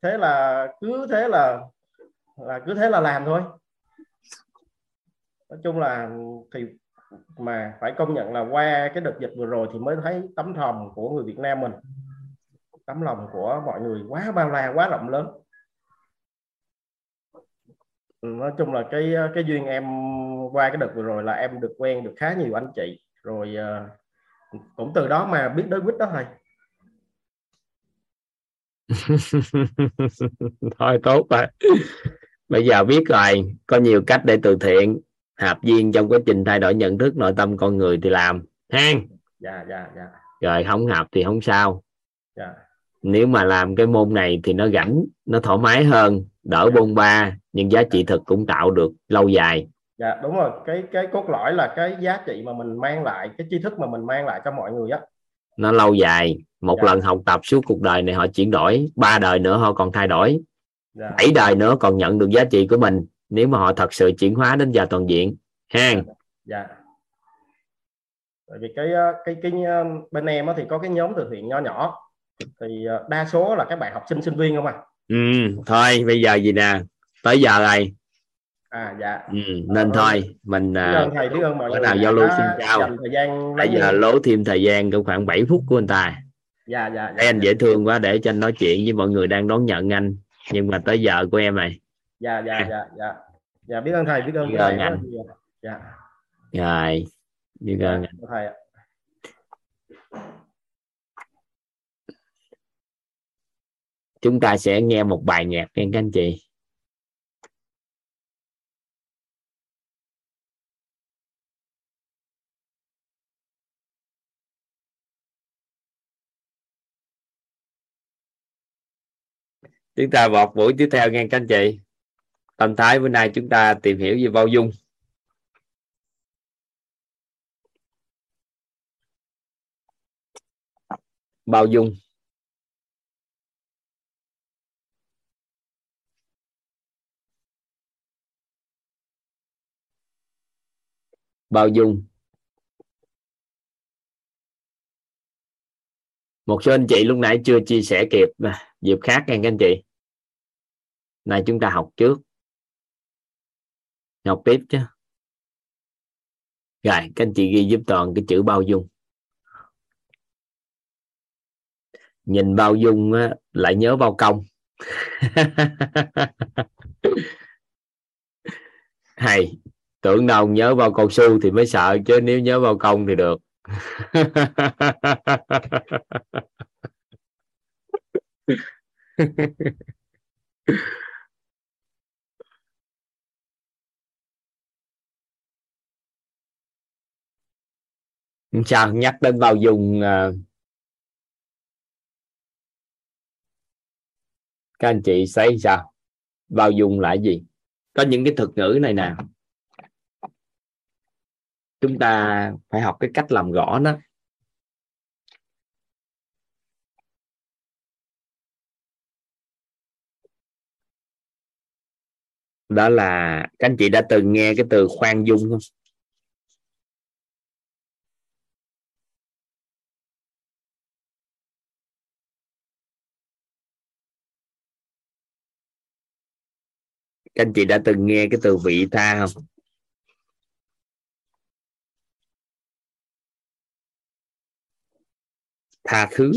S6: Thế là cứ thế là là cứ thế là làm thôi. Nói chung là thì mà phải công nhận là qua cái đợt dịch vừa rồi thì mới thấy tấm lòng của người Việt Nam mình. Tấm lòng của mọi người quá bao la, quá rộng lớn. Nói chung là cái cái duyên em qua cái đợt vừa rồi là em được quen được khá nhiều anh chị. Rồi ờ, cũng từ đó mà biết đối quýt đó thôi. *laughs*
S1: Thôi tốt rồi bây giờ biết rồi có nhiều cách để từ thiện hợp viên trong quá trình thay đổi nhận thức nội tâm con người thì làm. Ha
S6: dạ dạ dạ.
S1: Rồi không hợp thì không sao.
S6: Dạ.
S1: Nếu mà làm cái môn này thì nó rảnh nó thoải mái hơn đỡ
S6: dạ.
S1: bôn ba nhưng giá trị thực cũng tạo được lâu dài.
S6: Dạ đúng rồi. Cái cái cốt lõi là cái giá trị mà mình mang lại cái tri thức mà mình mang lại cho mọi người á.
S1: Nó lâu dài. Một
S6: Dạ.
S1: lần học tập suốt cuộc đời này họ chuyển đổi ba đời nữa họ còn thay đổi
S6: dạ.
S1: Bảy đời nữa còn nhận được giá trị của mình nếu mà họ thật sự chuyển hóa đến giờ toàn diện. Ha
S6: dạ. Tại vì cái ờ, cái cái ờ, bên em á thì có cái nhóm từ thiện nho nhỏ. Thì ờ, đa số là các bạn học sinh sinh viên không à?
S1: Ừ, thôi bây giờ gì nè? Tới giờ rồi.
S6: À dạ.
S1: Ừ, nên thôi mình
S6: biết
S1: à,
S6: ơn thầy biết ơn mọi người
S1: nào giao lưu xin chào.
S6: thời gian
S1: bây giờ lố thêm thời gian cũng khoảng 7 phút của anh ta.
S6: Dạ dạ dạ
S1: anh dễ thương quá để cho anh nói chuyện với mọi người đang đón nhận anh nhưng mà tới giờ của em này.
S6: Dạ dạ dạ dạ. Dạ biết ơn thầy biết ơn
S1: Biết
S6: thầy
S1: ơn
S6: rất
S1: anh.
S6: dạ.
S1: Rồi
S6: dạ
S1: ơn
S6: biết ơn thầy ạ.
S1: Chúng ta sẽ nghe một bài nhạc nha các anh chị chúng ta vào buổi tiếp theo nghe các anh chị. Tâm thái bữa nay chúng ta tìm hiểu về bao dung. Bao dung. Bao dung. Một số anh chị lúc nãy chưa chia sẻ kịp mà. Dịp khác nha các anh chị này chúng ta học trước. Học tiếp chứ. Rồi các anh chị ghi giúp toàn cái chữ bao dung. Nhìn bao dung á, lại nhớ bao công. *laughs* Hay tưởng đâu nhớ bao cao su thì mới sợ chứ nếu nhớ bao công thì được. *laughs* sao nhắc đến bao dung uh, các anh chị thấy sao? Bao dung là gì? Có những cái thuật ngữ này nè. Chúng ta phải học cái cách làm rõ nó. Đó là các anh chị đã từng nghe cái từ khoan dung không? Các anh chị đã từng nghe cái từ vị tha không? Tha thứ.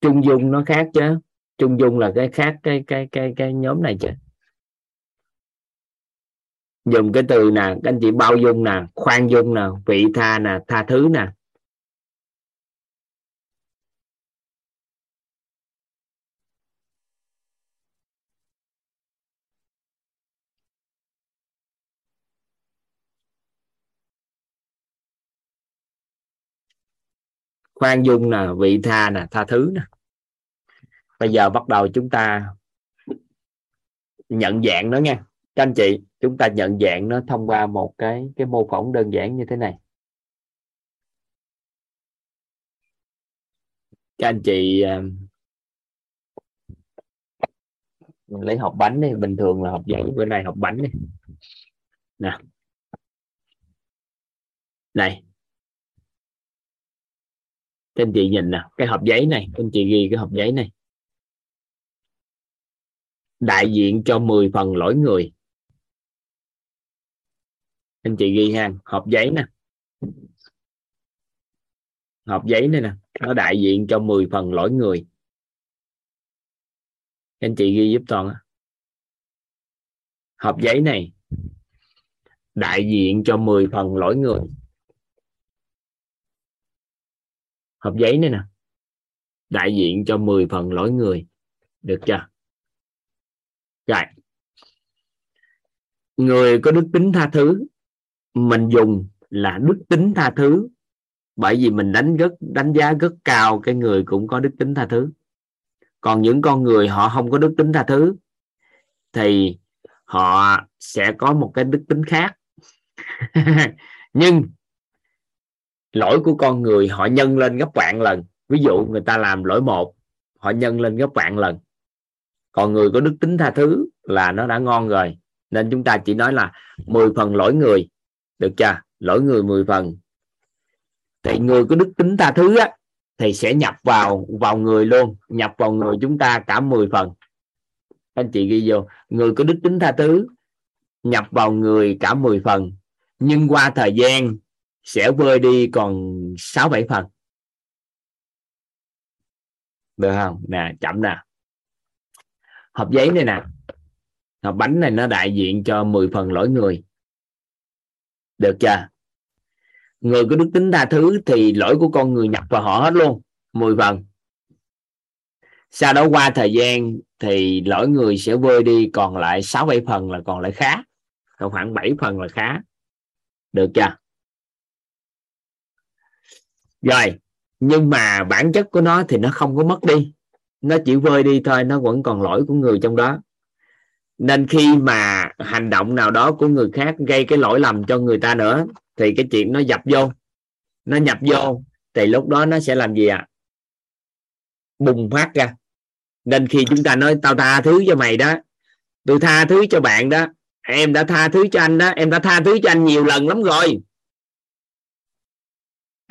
S1: Trung dung nó khác chứ. Trung dung là cái khác, cái cái cái cái nhóm này chứ. Dùng cái từ nè, các anh chị bao dung nè, khoan dung nè, vị tha nè, tha thứ nè. Khoan dung nè, vị tha nè, tha thứ nè. Bây giờ bắt đầu chúng ta nhận dạng nó nha. Các anh chị, chúng ta nhận dạng nó thông qua một cái cái mô phỏng đơn giản như thế này. Các anh chị mình lấy hộp bánh đi, bình thường là hộp giấy, bữa nay hộp bánh đi. Nè. Này các anh chị nhìn nè, cái hộp giấy này các anh chị ghi cái hộp giấy này. Đại diện cho 10 phần lỗi người. Anh chị ghi ha, hộp giấy nè. Hộp giấy này nè, nó đại diện cho 10 phần lỗi người. Anh chị ghi giúp toàn hộp giấy này, đại diện cho 10 phần lỗi người. Hộp giấy này nè. Đại diện cho 10 phần lỗi người. Được chưa? Rồi. Người có đức tính tha thứ. Mình dùng là đức tính tha thứ. Bởi vì mình đánh rất, đánh giá rất cao cái người cũng có đức tính tha thứ. Còn những con người họ không có đức tính tha thứ, thì họ sẽ có một cái đức tính khác. *laughs* Nhưng lỗi của con người họ nhân lên gấp vạn lần. Ví dụ người ta làm lỗi một họ nhân lên gấp vạn lần. Còn người có đức tính tha thứ là nó đã ngon rồi. Nên chúng ta chỉ nói là 10 phần lỗi người. Được chưa? Lỗi người 10 phần. Thì người có đức tính tha thứ á, thì sẽ nhập vào vào người luôn. Nhập vào người chúng ta cả 10 phần. Anh chị ghi vô. Người có đức tính tha thứ nhập vào người cả 10 phần. Nhưng qua thời gian sẽ vơi đi còn 6 7 phần. Được không? Nè, chậm nè. Hộp giấy này nè. Hộp bánh này nó đại diện cho 10 phần lỗi người. Được chưa? Người có đức tính tha thứ thì lỗi của con người nhập vào họ hết luôn. 10 phần. Sau đó qua thời gian thì lỗi người sẽ vơi đi, còn lại 6 7 phần là còn lại khá. Còn khoảng 7 phần là khá. Được chưa? Rồi, nhưng mà bản chất của nó thì nó không có mất đi. Nó chỉ vơi đi thôi, nó vẫn còn lỗi của người trong đó. Nên khi mà hành động nào đó của người khác gây cái lỗi lầm cho người ta nữa, thì cái chuyện nó dập vô. Nó nhập vô, thì lúc đó nó sẽ làm gì ạ? À? bùng phát ra. Nên khi chúng ta nói, tao tha thứ cho mày đó tôi tha thứ cho bạn đó, em đã tha thứ cho anh đó, em đã tha thứ cho anh nhiều lần lắm rồi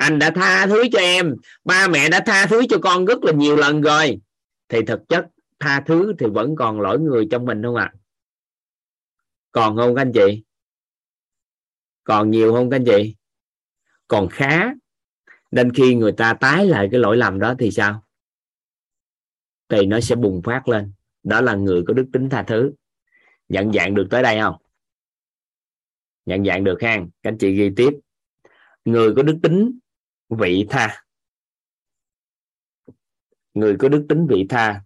S1: anh đã tha thứ cho em. Ba mẹ đã tha thứ cho con rất là nhiều lần rồi. Thì thực chất, tha thứ thì vẫn còn lỗi người trong mình không ạ? À? còn không các anh chị? Còn nhiều không các anh chị? Còn khá. Nên khi người ta tái lại cái lỗi lầm đó thì sao? Thì nó sẽ bùng phát lên. Đó là người có đức tính tha thứ. Nhận dạng được tới đây không? Nhận dạng được ha. Các anh chị ghi tiếp. Người có đức tính vị tha. Người có đức tính vị tha.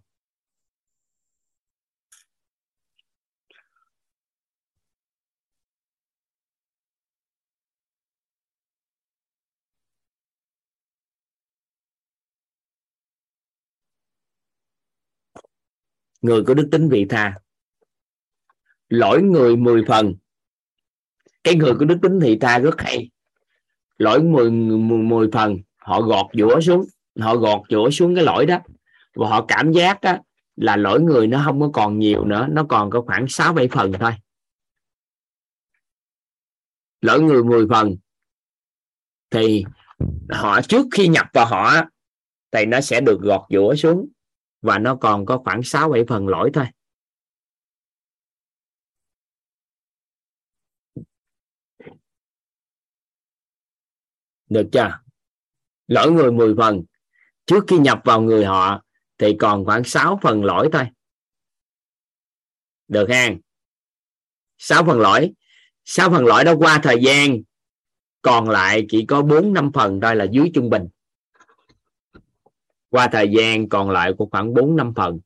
S1: Người có đức tính vị tha. Lỗi người 10 phần. Cái người có đức tính vị tha rất hay lỗi 10, 10, 10 phần họ gọt dũa xuống họ gọt dũa xuống cái lỗi đó. Và họ cảm giác đó, là lỗi người nó không có còn nhiều nữa nó còn có khoảng 6 7 phần thôi. Lỗi người 10 phần thì họ trước khi nhập vào họ thì nó sẽ được gọt dũa xuống và nó còn có khoảng 6 7 phần lỗi thôi. Được chưa? Lỗi người 10 phần. Trước khi nhập vào người họ, thì còn khoảng 6 phần lỗi thôi. Được ha? 6 phần lỗi. 6 phần lỗi đó qua thời gian, còn lại chỉ có 4 5 phần thôi là dưới trung bình. Qua thời gian, còn lại của khoảng 4 5 phần.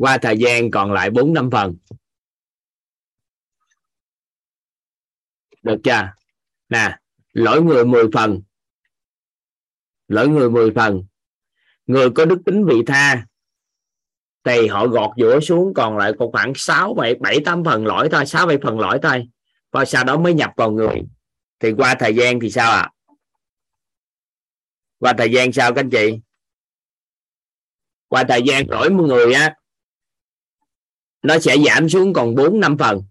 S1: Qua thời gian còn lại 4 năm phần. Được chưa? Nè, lỗi người 10 phần. Lỗi người 10 phần. Người có đức tính vị tha, thì họ gọt giữa xuống, còn lại còn khoảng 6 7 7 8 phần lỗi thôi 6 7 phần lỗi thôi. Và sau đó mới nhập vào người. Thì qua thời gian thì sao ạ? À? qua thời gian sao các anh chị? Qua thời gian lỗi một người á nó sẽ giảm xuống còn 4 năm phần.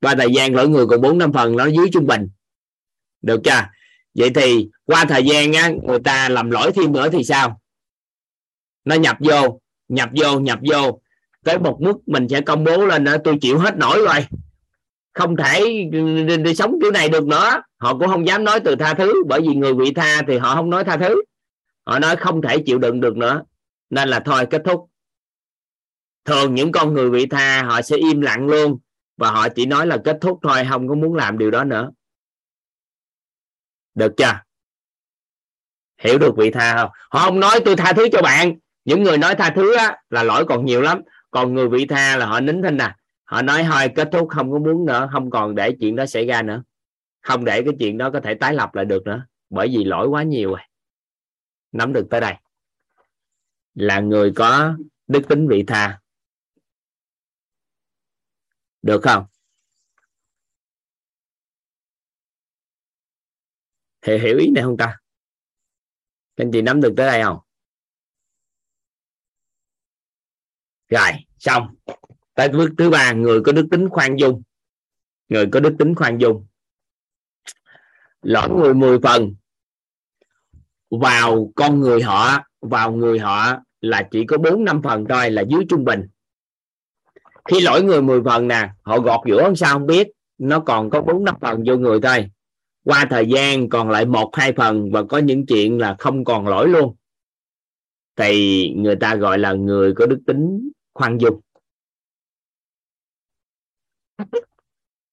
S1: Qua thời gian lỗi người còn 4 năm phần nó dưới trung bình. Được chưa? Vậy thì qua thời gian á người ta làm lỗi thêm nữa thì sao? Nó nhập vô nhập vô nhập vô. Tới một mức mình sẽ công bố lên đó tôi chịu hết nổi rồi. Không thể đi, đi sống kiểu này được nữa. Họ cũng không dám nói từ tha thứ bởi vì người bị tha thì họ không nói tha thứ. Họ nói không thể chịu đựng được nữa nên là thôi kết thúc. Thường những con người bị tha họ sẽ im lặng luôn và họ chỉ nói là kết thúc thôi không có muốn làm điều đó nữa. Được chưa? Hiểu được vị tha không? Họ không nói tôi tha thứ cho bạn. Những người nói tha thứ á, là lỗi còn nhiều lắm. Còn người vị tha là họ nín thinh nè họ nói thôi kết thúc không có muốn nữa không còn để chuyện đó xảy ra nữa. Không để cái chuyện đó có thể tái lập lại được nữa bởi vì lỗi quá nhiều rồi. Nắm được tới đây là người có đức tính vị tha. Được không? Thì hiểu ý này không ta? Các anh chị nắm được tới đây không? Rồi, xong. Tới bước thứ ba, người có đức tính khoan dung. Người có đức tính khoan dung. Lỗi người mười phần vào con người họ vào người họ là chỉ có bốn năm phần thôi là dưới trung bình. Khi lỗi người 10 phần nè, họ gọt giữa sao không biết, nó còn có bốn năm phần vô người thôi. Qua thời gian còn lại một, hai phần và có những chuyện là không còn lỗi luôn. Thì người ta gọi là người có đức tính khoan dung.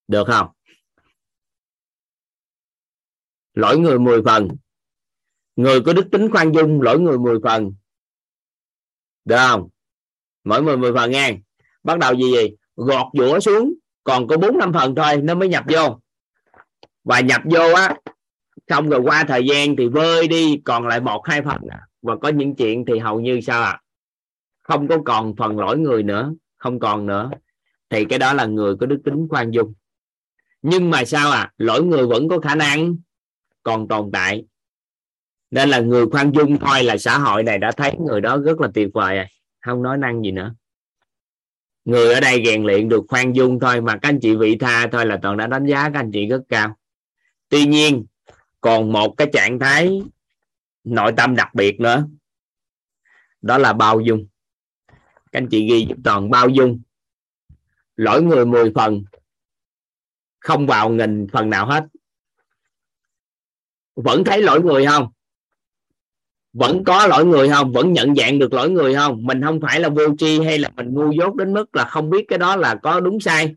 S1: Được không? Lỗi người 10 phần người có đức tính khoan dung lỗi người 10 phần. Được không? Mỗi người 10 phần nghe. Bắt đầu gì gì gọt giũa xuống, còn có bốn năm phần thôi, nó mới nhập vô. Và nhập vô á, xong rồi qua thời gian thì vơi đi, còn lại một, hai phần à. và có những chuyện thì hầu như sao ạ? À? không có còn phần lỗi người nữa, không còn nữa. Thì cái đó là người có đức tính khoan dung. Nhưng mà sao à lỗi người vẫn có khả năng còn tồn tại nên là người khoan dung thôi là xã hội này đã thấy người đó rất là tuyệt vời rồi. Không nói năng gì nữa. Người ở đây rèn luyện được khoan dung thôi, mà các anh chị vị tha thôi là toàn đã đánh giá các anh chị rất cao. Tuy nhiên, còn một cái trạng thái nội tâm đặc biệt nữa. Đó là bao dung. Các anh chị ghi giúp toàn bao dung. Lỗi người 10 phần, không vào nghìn phần nào hết. Vẫn thấy lỗi người không? Vẫn có lỗi người không? Vẫn nhận dạng được lỗi người không? Mình không phải là vô tri hay là mình ngu dốt đến mức là không biết cái đó là có đúng sai.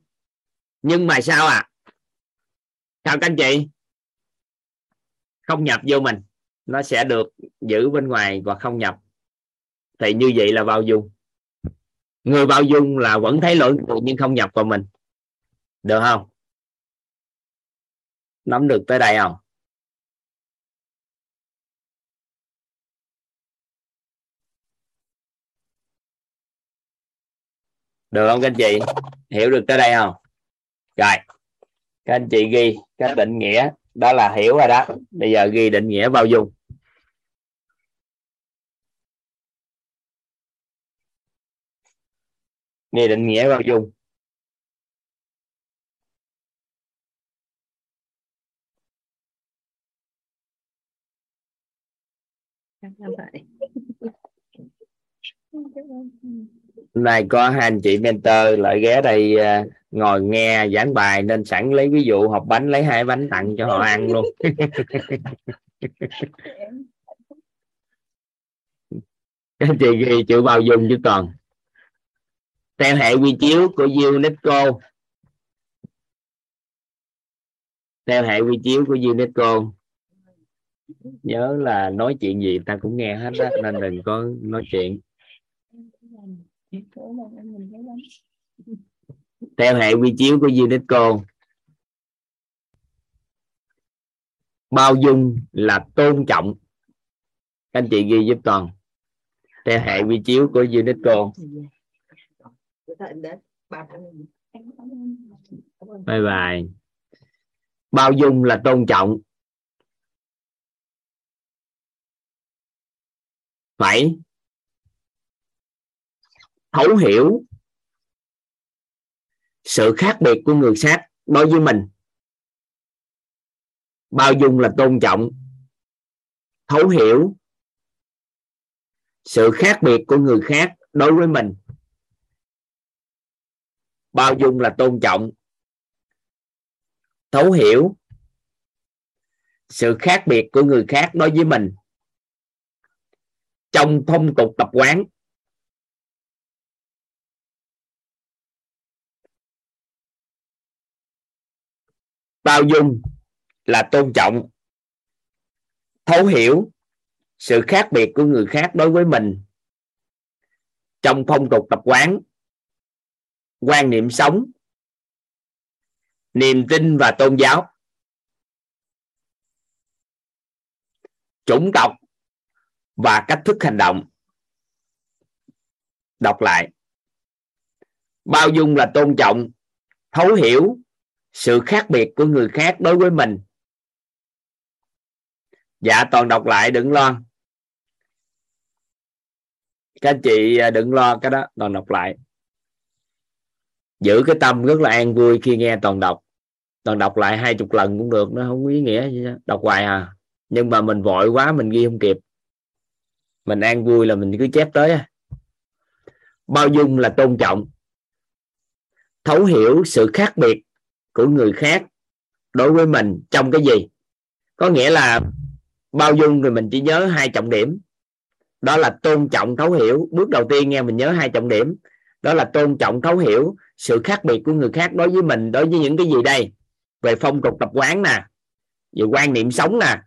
S1: Nhưng mà sao à? Sao các anh chị? Không nhập vô mình. Nó sẽ được giữ bên ngoài và không nhập. Thì như vậy là bao dung. Người bao dung là vẫn thấy lỗi người nhưng không nhập vào mình. Được không? Nắm được tới đây không? Được không các anh chị? Hiểu được tới đây không? Rồi. Các anh chị ghi cái định nghĩa. Đó là hiểu rồi đó. Bây giờ ghi định nghĩa bao dung. Ghi định nghĩa bao dung hôm nay có hai anh chị mentor lại ghé đây uh, ngồi nghe giảng bài nên sẵn lấy ví dụ hộp bánh lấy hai bánh tặng cho họ ăn luôn. *laughs* Các chị ghi chữ bao dung chứ còn. Theo hệ quy chiếu của UNESCO. Theo hệ quy chiếu của UNESCO. Nhớ là nói chuyện gì ta cũng nghe hết đó nên đừng có nói chuyện theo hệ quy chiếu của UNESCO, bao dung là tôn trọng. Các anh chị ghi giúp toàn. Theo hệ quy chiếu của UNESCO. Bye bye. Bao dung là tôn trọng. Phải thấu hiểu sự khác biệt của người khác đối với mình. Bao dung là tôn trọng, thấu hiểu sự khác biệt của người khác đối với mình. Bao dung là tôn trọng, thấu hiểu sự khác biệt của người khác đối với mình. Trong phong tục tập quán bao dung là tôn trọng, thấu hiểu sự khác biệt của người khác đối với mình. Trong phong tục tập quán, quan niệm sống, niềm tin và tôn giáo. Chủng tộc và cách thức hành động. Đọc lại. Bao dung là tôn trọng, thấu hiểu sự khác biệt của người khác đối với mình. Dạ toàn đọc lại, đừng lo. Các anh chị à, đừng lo cái đó, toàn đọc lại. Giữ cái tâm rất là an vui khi nghe toàn đọc. Toàn đọc lại hai chục lần cũng được, nó không có ý nghĩa gì đó. đọc hoài à. Nhưng mà mình vội quá, mình ghi không kịp. Mình an vui là mình cứ chép tới bao dung là tôn trọng. Thấu hiểu sự khác biệt của người khác đối với mình trong cái gì. Có nghĩa là bao dung thì mình chỉ nhớ hai trọng điểm. Đó là tôn trọng thấu hiểu. Bước đầu tiên nghe mình nhớ hai trọng điểm. Đó là tôn trọng thấu hiểu sự khác biệt của người khác đối với mình, đối với những cái gì đây? Về phong tục tập quán nè, về quan niệm sống nè,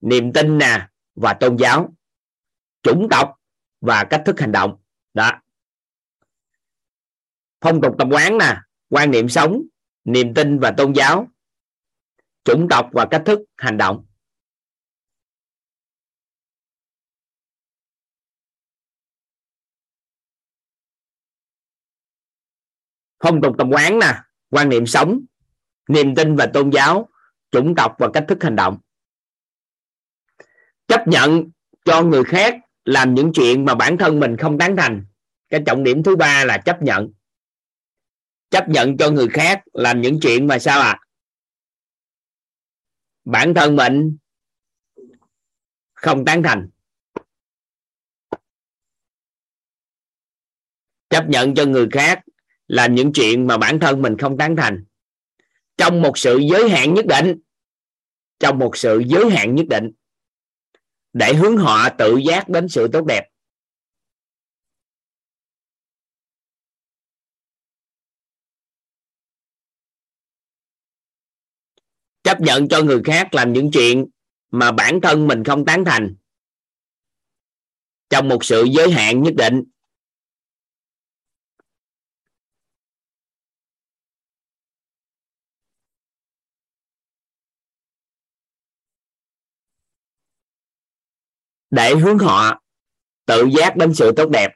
S1: niềm tin nè và tôn giáo, chủng tộc và cách thức hành động. Đó. Phong tục tập quán nè, quan niệm sống niềm tin và tôn giáo, chủng tộc và cách thức hành động. Phong tục tập quán nè, quan niệm sống, niềm tin và tôn giáo, chủng tộc và cách thức hành động. Chấp nhận cho người khác làm những chuyện mà bản thân mình không tán thành. Cái trọng điểm thứ ba là chấp nhận chấp nhận cho người khác làm những chuyện mà sao ạ à? bản thân mình không tán thành. Chấp nhận cho người khác làm những chuyện mà bản thân mình không tán thành. Trong một sự giới hạn nhất định, trong một sự giới hạn nhất định, để hướng họ tự giác đến sự tốt đẹp. Chấp nhận cho người khác làm những chuyện mà bản thân mình không tán thành. Trong một sự giới hạn nhất định. Để hướng họ tự giác đến sự tốt đẹp.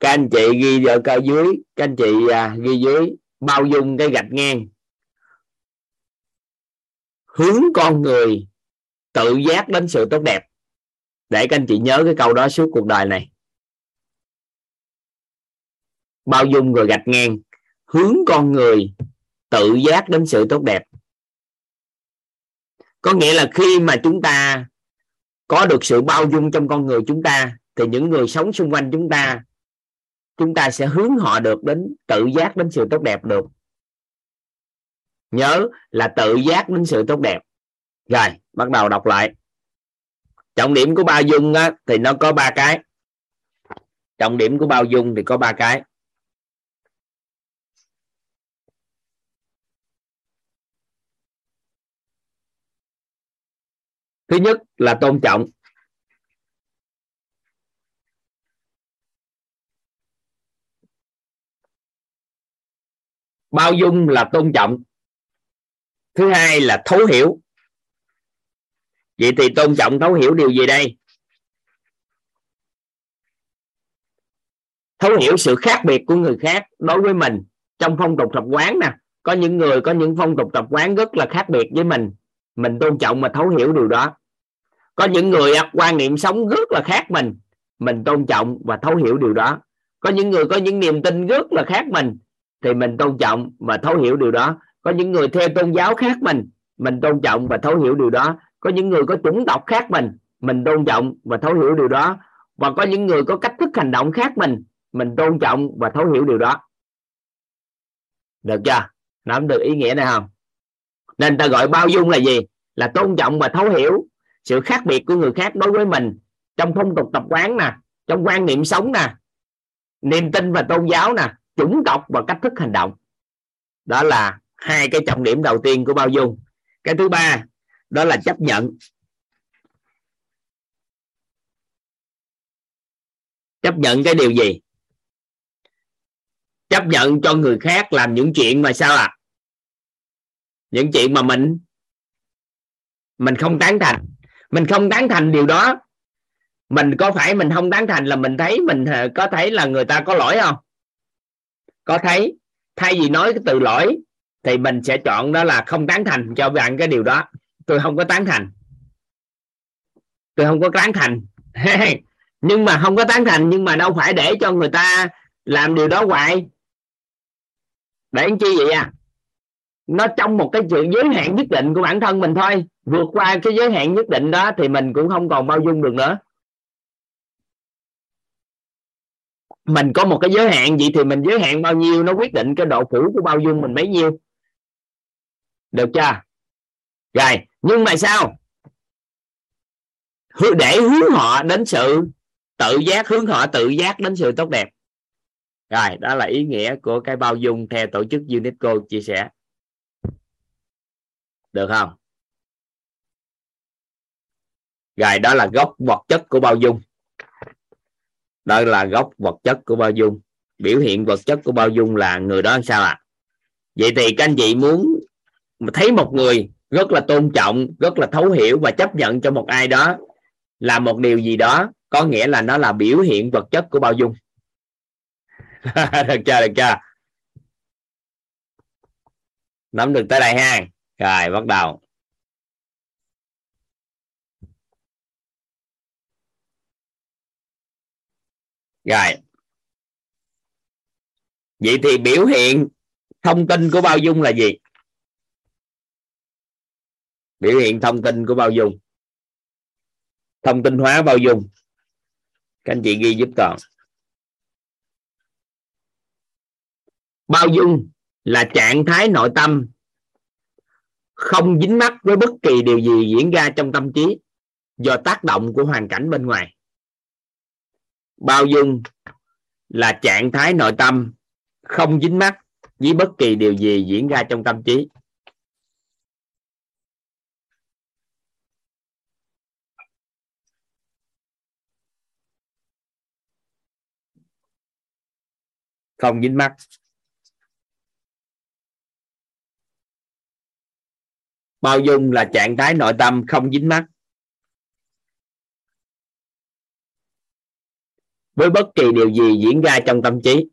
S1: Các anh chị ghi vào cao dưới các anh chị à, ghi dưới bao dung cái gạch ngang hướng con người tự giác đến sự tốt đẹp. Để các anh chị nhớ cái câu đó suốt cuộc đời này. Bao dung rồi gạch ngang, hướng con người tự giác đến sự tốt đẹp. Có nghĩa là khi mà chúng ta có được sự bao dung trong con người chúng ta, thì những người sống xung quanh chúng ta chúng ta sẽ hướng họ được đến tự giác đến sự tốt đẹp được nhớ là tự giác đến sự tốt đẹp. Rồi bắt đầu đọc lại. Trọng điểm của bao dung á, thì nó có ba cái. Trọng điểm của bao dung thì có ba cái. Thứ nhất là tôn trọng. Bao dung là tôn trọng thứ hai là thấu hiểu. Vậy thì tôn trọng thấu hiểu điều gì đây? Thấu hiểu sự khác biệt của người khác đối với mình trong phong tục tập quán nè. Có những người có những phong tục tập quán rất là khác biệt với mình. Mình tôn trọng mà thấu hiểu điều đó. Có những người quan niệm sống rất là khác mình. Mình tôn trọng và thấu hiểu điều đó. Có những người có những niềm tin rất là khác mình thì mình tôn trọng và thấu hiểu điều đó có những người theo tôn giáo khác mình mình tôn trọng và thấu hiểu điều đó. Có những người có chủng tộc khác mình mình tôn trọng và thấu hiểu điều đó. Và có những người có cách thức hành động khác mình mình tôn trọng và thấu hiểu điều đó. Được chưa? Nắm được ý nghĩa này không? Nên ta gọi bao dung là gì? Là tôn trọng và thấu hiểu sự khác biệt của người khác đối với mình trong phong tục tập quán nè, trong quan niệm sống nè, niềm tin và tôn giáo nè, chủng tộc và cách thức hành động. Đó là hai cái trọng điểm đầu tiên của bao dung. Cái thứ ba, đó là chấp nhận. Chấp nhận cái điều gì? Chấp nhận cho người khác làm những chuyện mà sao à những chuyện mà mình mình không tán thành. Mình không tán thành điều đó. Mình có phải mình không tán thành là mình thấy mình ờ, có thấy là người ta có lỗi không? Có thấy? Thay vì nói cái từ lỗi thì mình sẽ chọn đó là không tán thành cho bạn cái điều đó. Tôi không có tán thành. Tôi không có tán thành. *laughs* Nhưng mà không có tán thành, nhưng mà đâu phải để cho người ta làm điều đó hoài. Để anh chi vậy à? Nó trong một cái sự giới hạn nhất định của bản thân mình thôi. Vượt qua cái giới hạn nhất định đó thì mình cũng không còn bao dung được nữa. Mình có một cái giới hạn gì thì mình giới hạn bao nhiêu, nó quyết định cái độ phủ của bao dung mình bấy nhiêu được chưa? Rồi, nhưng mà sao? Để hướng họ đến sự tự giác, hướng họ tự giác đến sự tốt đẹp. Rồi, đó là ý nghĩa của cái bao dung theo tổ chức UNESCO chia sẻ. Được không? Rồi, đó là gốc vật chất của bao dung. Đó là gốc vật chất của bao dung. Biểu hiện vật chất của bao dung là người đó sao ạ? À? vậy thì các anh chị muốn mà thấy một người rất là tôn trọng, rất là thấu hiểu và chấp nhận cho một ai đó là một điều gì đó, có nghĩa là nó là biểu hiện vật chất của bao dung. *laughs* Được chưa được chưa? Nắm được tới đây ha. Rồi, bắt đầu. Rồi. Vậy thì biểu hiện thông tin của bao dung là gì? Biểu hiện thông tin của bao dung. Thông tin hóa bao dung. Các anh chị ghi giúp toàn bao dung là trạng thái nội tâm không dính mắc với bất kỳ điều gì diễn ra trong tâm trí do tác động của hoàn cảnh bên ngoài. Bao dung là trạng thái nội tâm không dính mắc với bất kỳ điều gì diễn ra trong tâm trí. Không dính mắt. Bao dung là trạng thái nội tâm không dính mắt. Với bất kỳ điều gì diễn ra trong tâm trí,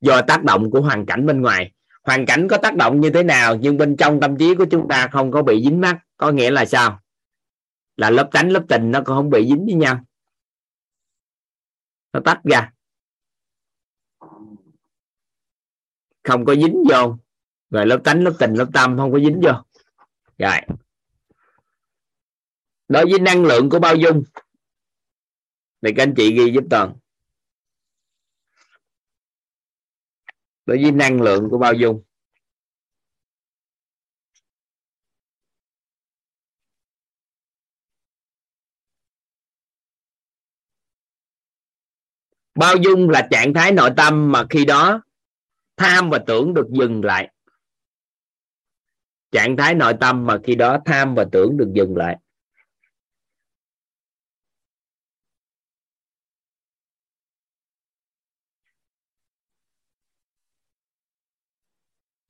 S1: do tác động của hoàn cảnh bên ngoài. Hoàn cảnh có tác động như thế nào, nhưng bên trong tâm trí của chúng ta không có bị dính mắt, có nghĩa là sao? Là lớp tánh, lớp tình nó cũng không bị dính với nhau. Nó tách ra. Không có dính vô. Rồi lớp tánh, lớp tình, lớp tâm không có dính vô. Rồi. Đối với năng lượng của bao dung, thì các anh chị ghi giúp toàn. Đối với năng lượng của bao dung bao dung là trạng thái nội tâm mà khi đó tham và tưởng được dừng lại. Trạng thái nội tâm mà khi đó tham và tưởng được dừng lại.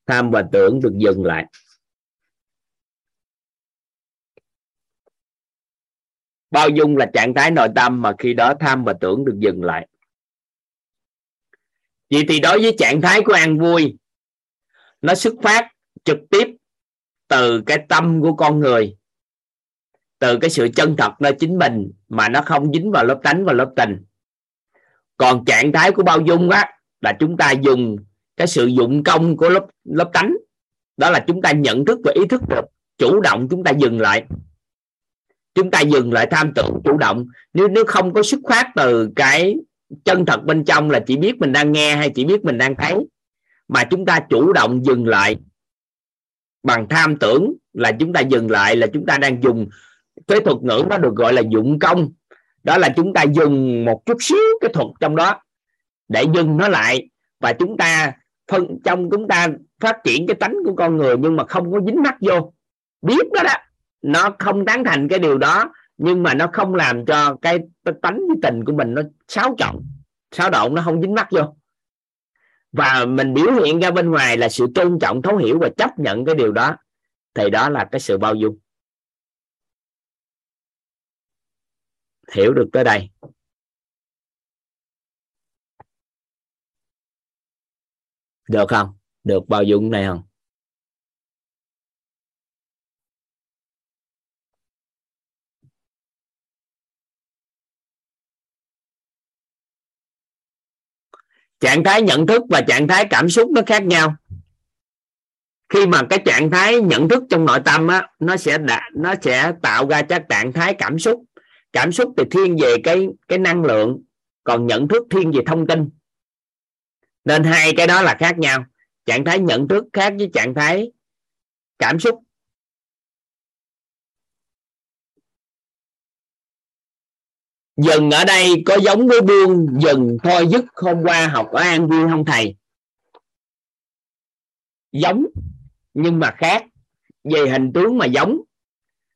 S1: Tham và tưởng được dừng lại. Bao dung là trạng thái nội tâm mà khi đó tham và tưởng được dừng lại vậy thì đối với trạng thái của an vui, nó xuất phát trực tiếp từ cái tâm của con người, từ cái sự chân thật nơi chính mình mà nó không dính vào lớp tánh và lớp tình. Còn trạng thái của bao dung á, là chúng ta dùng cái sự dụng công của lớp lớp tánh. Đó là chúng ta nhận thức và ý thức được, chủ động chúng ta dừng lại. Chúng ta dừng lại tham tưởng, chủ động. Nếu nếu không có xuất phát từ cái chân thật bên trong là chỉ biết mình đang nghe hay chỉ biết mình đang thấy. Mà chúng ta chủ động dừng lại. Bằng tham tưởng là chúng ta dừng lại, là chúng ta đang dùng. Cái thuật ngữ nó được gọi là dụng công. Đó là chúng ta dùng một chút xíu cái thuật trong đó để dừng nó lại. Và chúng ta phân, trong chúng ta phát triển cái tánh của con người nhưng mà không có dính mắt vô. Biết đó đó, nó không tán thành cái điều đó nhưng mà nó không làm cho cái tánh với tình của mình nó xáo trộn, xáo động nó không dính mắt vô. Và mình biểu hiện ra bên ngoài là sự tôn trọng thấu hiểu và chấp nhận cái điều đó thì đó là cái sự bao dung. Hiểu được tới đây. Được không? Được bao dung này không? Trạng thái nhận thức và trạng thái cảm xúc nó khác nhau. Khi mà cái trạng thái nhận thức trong nội tâm á nó sẽ đã, nó sẽ tạo ra các trạng thái cảm xúc. Cảm xúc thì thiên về cái cái năng lượng còn nhận thức thiên về thông tin. Nên hai cái đó là khác nhau. Trạng thái nhận thức khác với trạng thái cảm xúc. Dừng ở đây có giống với buông dừng thôi dứt, hôm qua học ở an vui không thầy? Giống, nhưng mà khác. Về hình tướng mà giống.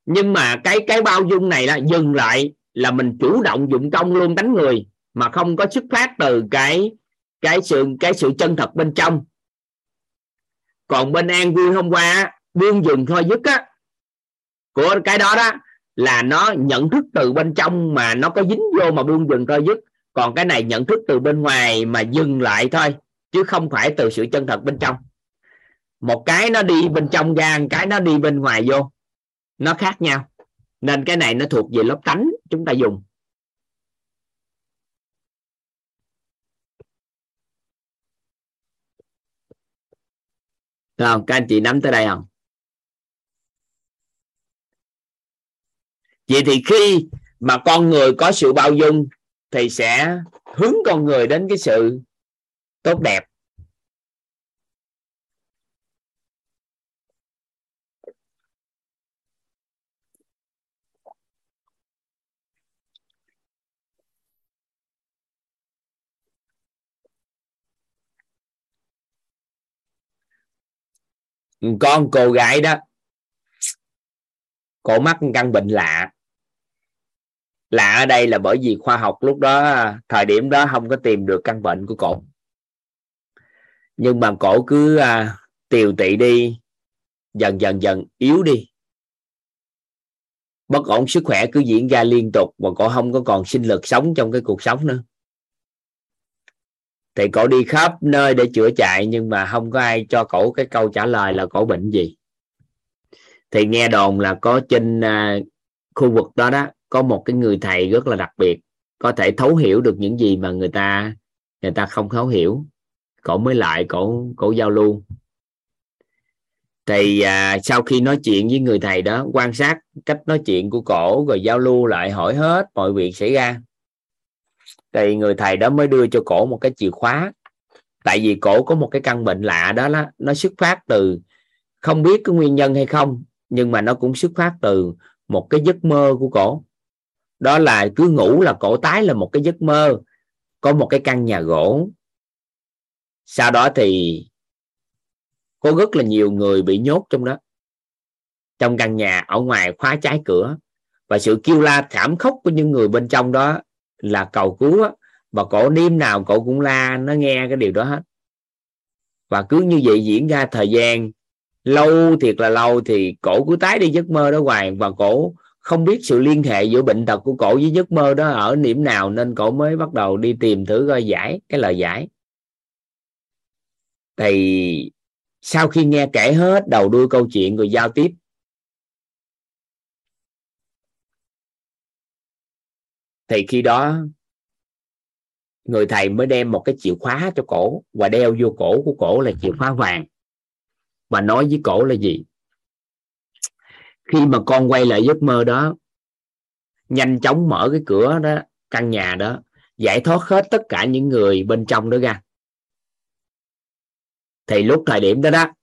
S1: Nhưng mà cái cái bao dung này là dừng lại là mình chủ động dụng công luôn đánh người, mà không có xuất phát từ cái cái sự cái sự chân thật bên trong. Còn bên an vui hôm qua, buông dừng thôi dứt á, của cái đó đó là nó nhận thức từ bên trong mà nó có dính vô mà buông dừng thôi dứt. Còn cái này nhận thức từ bên ngoài mà dừng lại thôi, chứ không phải từ sự chân thật bên trong. Một cái nó đi bên trong ra, một cái nó đi bên ngoài vô. Nó khác nhau. Nên cái này nó thuộc về lớp tánh chúng ta dùng. Không? Các anh chị nắm tới đây không? vậy thì khi mà con người có sự bao dung thì sẽ hướng con người đến cái sự tốt đẹp. Con cô gái đó, cổ mắc căn bệnh lạ lạ ở đây là bởi vì khoa học lúc đó thời điểm đó không có tìm được căn bệnh của cổ. Nhưng mà cổ cứ à, tiều tị đi dần dần dần yếu đi. Bất ổn sức khỏe cứ diễn ra liên tục và cổ không có còn sinh lực sống trong cái cuộc sống nữa. Thì cổ đi khắp nơi để chữa chạy nhưng mà không có ai cho cổ cái câu trả lời là cổ bệnh gì. Thì nghe đồn là có trên à, khu vực đó đó có một cái người thầy rất là đặc biệt có thể thấu hiểu được những gì mà người ta người ta không thấu hiểu. Cổ mới lại cổ cổ giao lưu. Thì à, sau khi nói chuyện với người thầy đó quan sát cách nói chuyện của cổ rồi giao lưu lại hỏi hết mọi việc xảy ra. Thì người thầy đó mới đưa cho cổ một cái chìa khóa. Tại vì cổ có một cái căn bệnh lạ đó, đó nó xuất phát từ không biết cái nguyên nhân hay không nhưng mà nó cũng xuất phát từ một cái giấc mơ của cổ đó là cứ ngủ là cổ tái là một cái giấc mơ có một cái căn nhà gỗ. Sau đó thì có rất là nhiều người bị nhốt trong đó. Trong căn nhà ở ngoài khóa trái cửa. Và sự kêu la thảm khốc của những người bên trong đó là cầu cứu á, và cổ đêm nào cổ cũng la nó nghe cái điều đó hết. Và cứ như vậy diễn ra thời gian. Lâu thiệt là lâu thì cổ cứ tái đi giấc mơ đó hoài. Và cổ không biết sự liên hệ giữa bệnh tật của cổ với giấc mơ đó ở điểm nào nên cổ mới bắt đầu đi tìm thử coi giải, cái lời giải. Thì sau khi nghe kể hết, đầu đuôi câu chuyện rồi giao tiếp. Thì khi đó, người thầy mới đem một cái chìa khóa cho cổ và đeo vô cổ của cổ là chìa khóa vàng. Và nói với cổ là gì? Khi mà con quay lại giấc mơ đó nhanh chóng mở cái cửa đó căn nhà đó giải thoát hết tất cả những người bên trong đó ra. Thì lúc thời điểm đó đó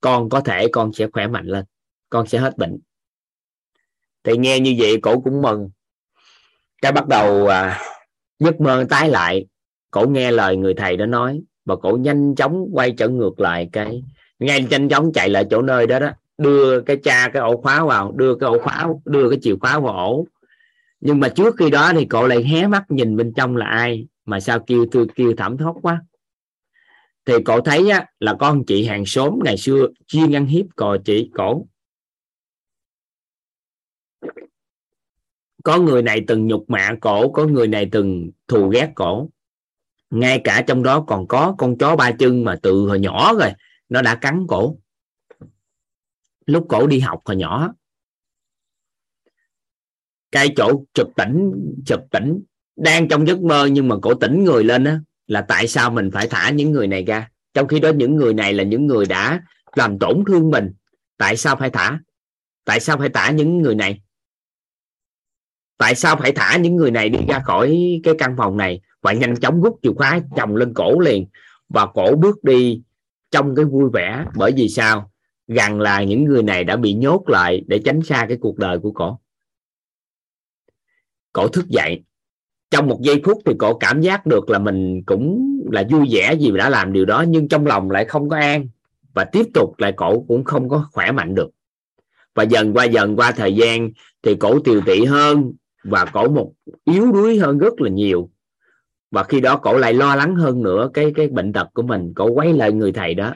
S1: con có thể con sẽ khỏe mạnh lên con sẽ hết bệnh. Thì nghe như vậy cổ cũng mừng. Cái bắt đầu à, giấc mơ tái lại cổ nghe lời người thầy đó nói và cổ nhanh chóng quay trở ngược lại cái ngay nhanh chóng chạy lại chỗ nơi đó đó đưa cái cha cái ổ khóa vào đưa cái ổ khóa đưa cái chìa khóa vào ổ. Nhưng mà trước khi đó thì cậu lại hé mắt nhìn bên trong là ai mà sao kêu tôi kêu thảm thốt quá. Thì cậu thấy á, là con chị hàng xóm ngày xưa chuyên ăn hiếp cò chị cổ. Có người này từng nhục mạ cổ có người này từng thù ghét cổ. Ngay cả trong đó còn có con chó ba chân mà từ hồi nhỏ rồi nó đã cắn cổ lúc cổ đi học hồi nhỏ. Cái chỗ chụp tỉnh chụp tỉnh đang trong giấc mơ nhưng mà cổ tỉnh người lên á, là tại sao mình phải thả những người này ra? Trong khi đó những người này là những người đã làm tổn thương mình. Tại sao phải thả? Tại sao phải thả những người này? Tại sao phải thả những người này đi ra khỏi cái căn phòng này? Và nhanh chóng rút chìa khóa chồng lên cổ liền. Và cổ bước đi trong cái vui vẻ. Bởi vì sao? Gần là những người này đã bị nhốt lại để tránh xa cái cuộc đời của cổ. Cổ thức dậy. Trong một giây phút thì cổ cảm giác được là mình cũng là vui vẻ vì đã làm điều đó, nhưng trong lòng lại không có an. Và tiếp tục lại cổ cũng không có khỏe mạnh được. Và dần qua dần qua thời gian thì cổ tiều tị hơn và cổ một yếu đuối hơn rất là nhiều. Và khi đó cổ lại lo lắng hơn nữa cái cái bệnh tật của mình. Cổ quay lại người thầy đó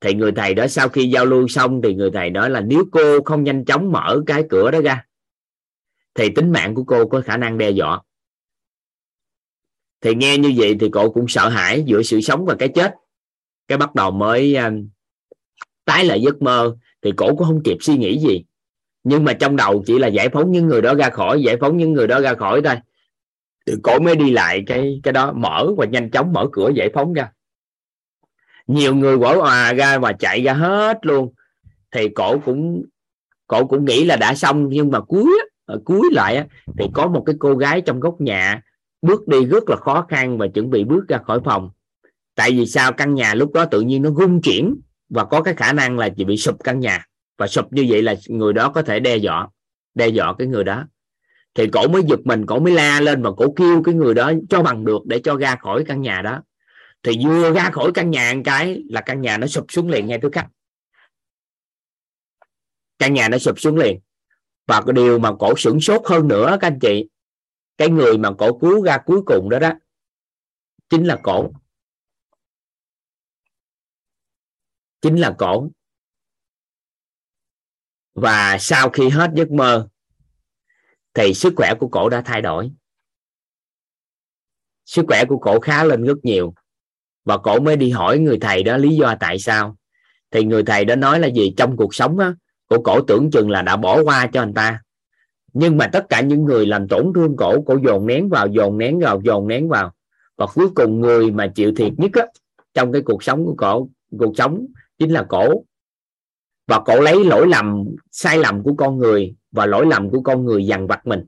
S1: thì người thầy đó sau khi giao lưu xong thì người thầy nói là nếu cô không nhanh chóng mở cái cửa đó ra thì tính mạng của cô có khả năng đe dọa. Thì nghe như vậy thì cô cũng sợ hãi giữa sự sống và cái chết. Cái bắt đầu mới um, tái lại giấc mơ thì cổ cũng không kịp suy nghĩ gì. Nhưng mà trong đầu chỉ là giải phóng những người đó ra khỏi giải phóng những người đó ra khỏi thôi. Thì cổ mới đi lại cái cái đó mở và nhanh chóng mở cửa giải phóng ra nhiều người quở hòa à, ra và chạy ra hết luôn. Thì cổ cũng cổ cũng nghĩ là đã xong, nhưng mà cuối ờ, cuối lại thì có một cái cô gái trong góc nhà bước đi rất là khó khăn và chuẩn bị bước ra khỏi phòng. Tại vì sao? Căn nhà lúc đó tự nhiên nó rung chuyển và có cái khả năng là chị bị sụp căn nhà. Và sụp như vậy là người đó có thể đe dọa đe dọa cái người đó. Thì cổ mới giật mình, cổ mới la lên và cổ kêu cái người đó cho bằng được để cho ra khỏi căn nhà đó thì vừa ra khỏi căn nhà một cái là căn nhà nó sụp xuống liền ngay tức khắc căn nhà nó sụp xuống liền. Và cái điều mà cổ sửng sốt hơn nữa các anh chị, cái người mà cổ cứu ra cuối cùng đó đó, chính là cổ. Chính là cổ. Và sau khi hết giấc mơ, thì sức khỏe của cổ đã thay đổi. Sức khỏe của cổ khá lên rất nhiều và cổ mới đi hỏi người thầy đó lý do tại sao. Thì người thầy đó nói là gì trong cuộc sống á, của cổ tưởng chừng là đã bỏ qua cho anh ta. Nhưng mà tất cả những người làm tổn thương cổ cổ dồn nén vào dồn nén vào dồn nén vào. Và cuối cùng người mà chịu thiệt nhất á, trong cái cuộc sống của cổ cuộc sống chính là cổ. Và cổ lấy lỗi lầm sai lầm của con người và lỗi lầm của con người dằn vặt mình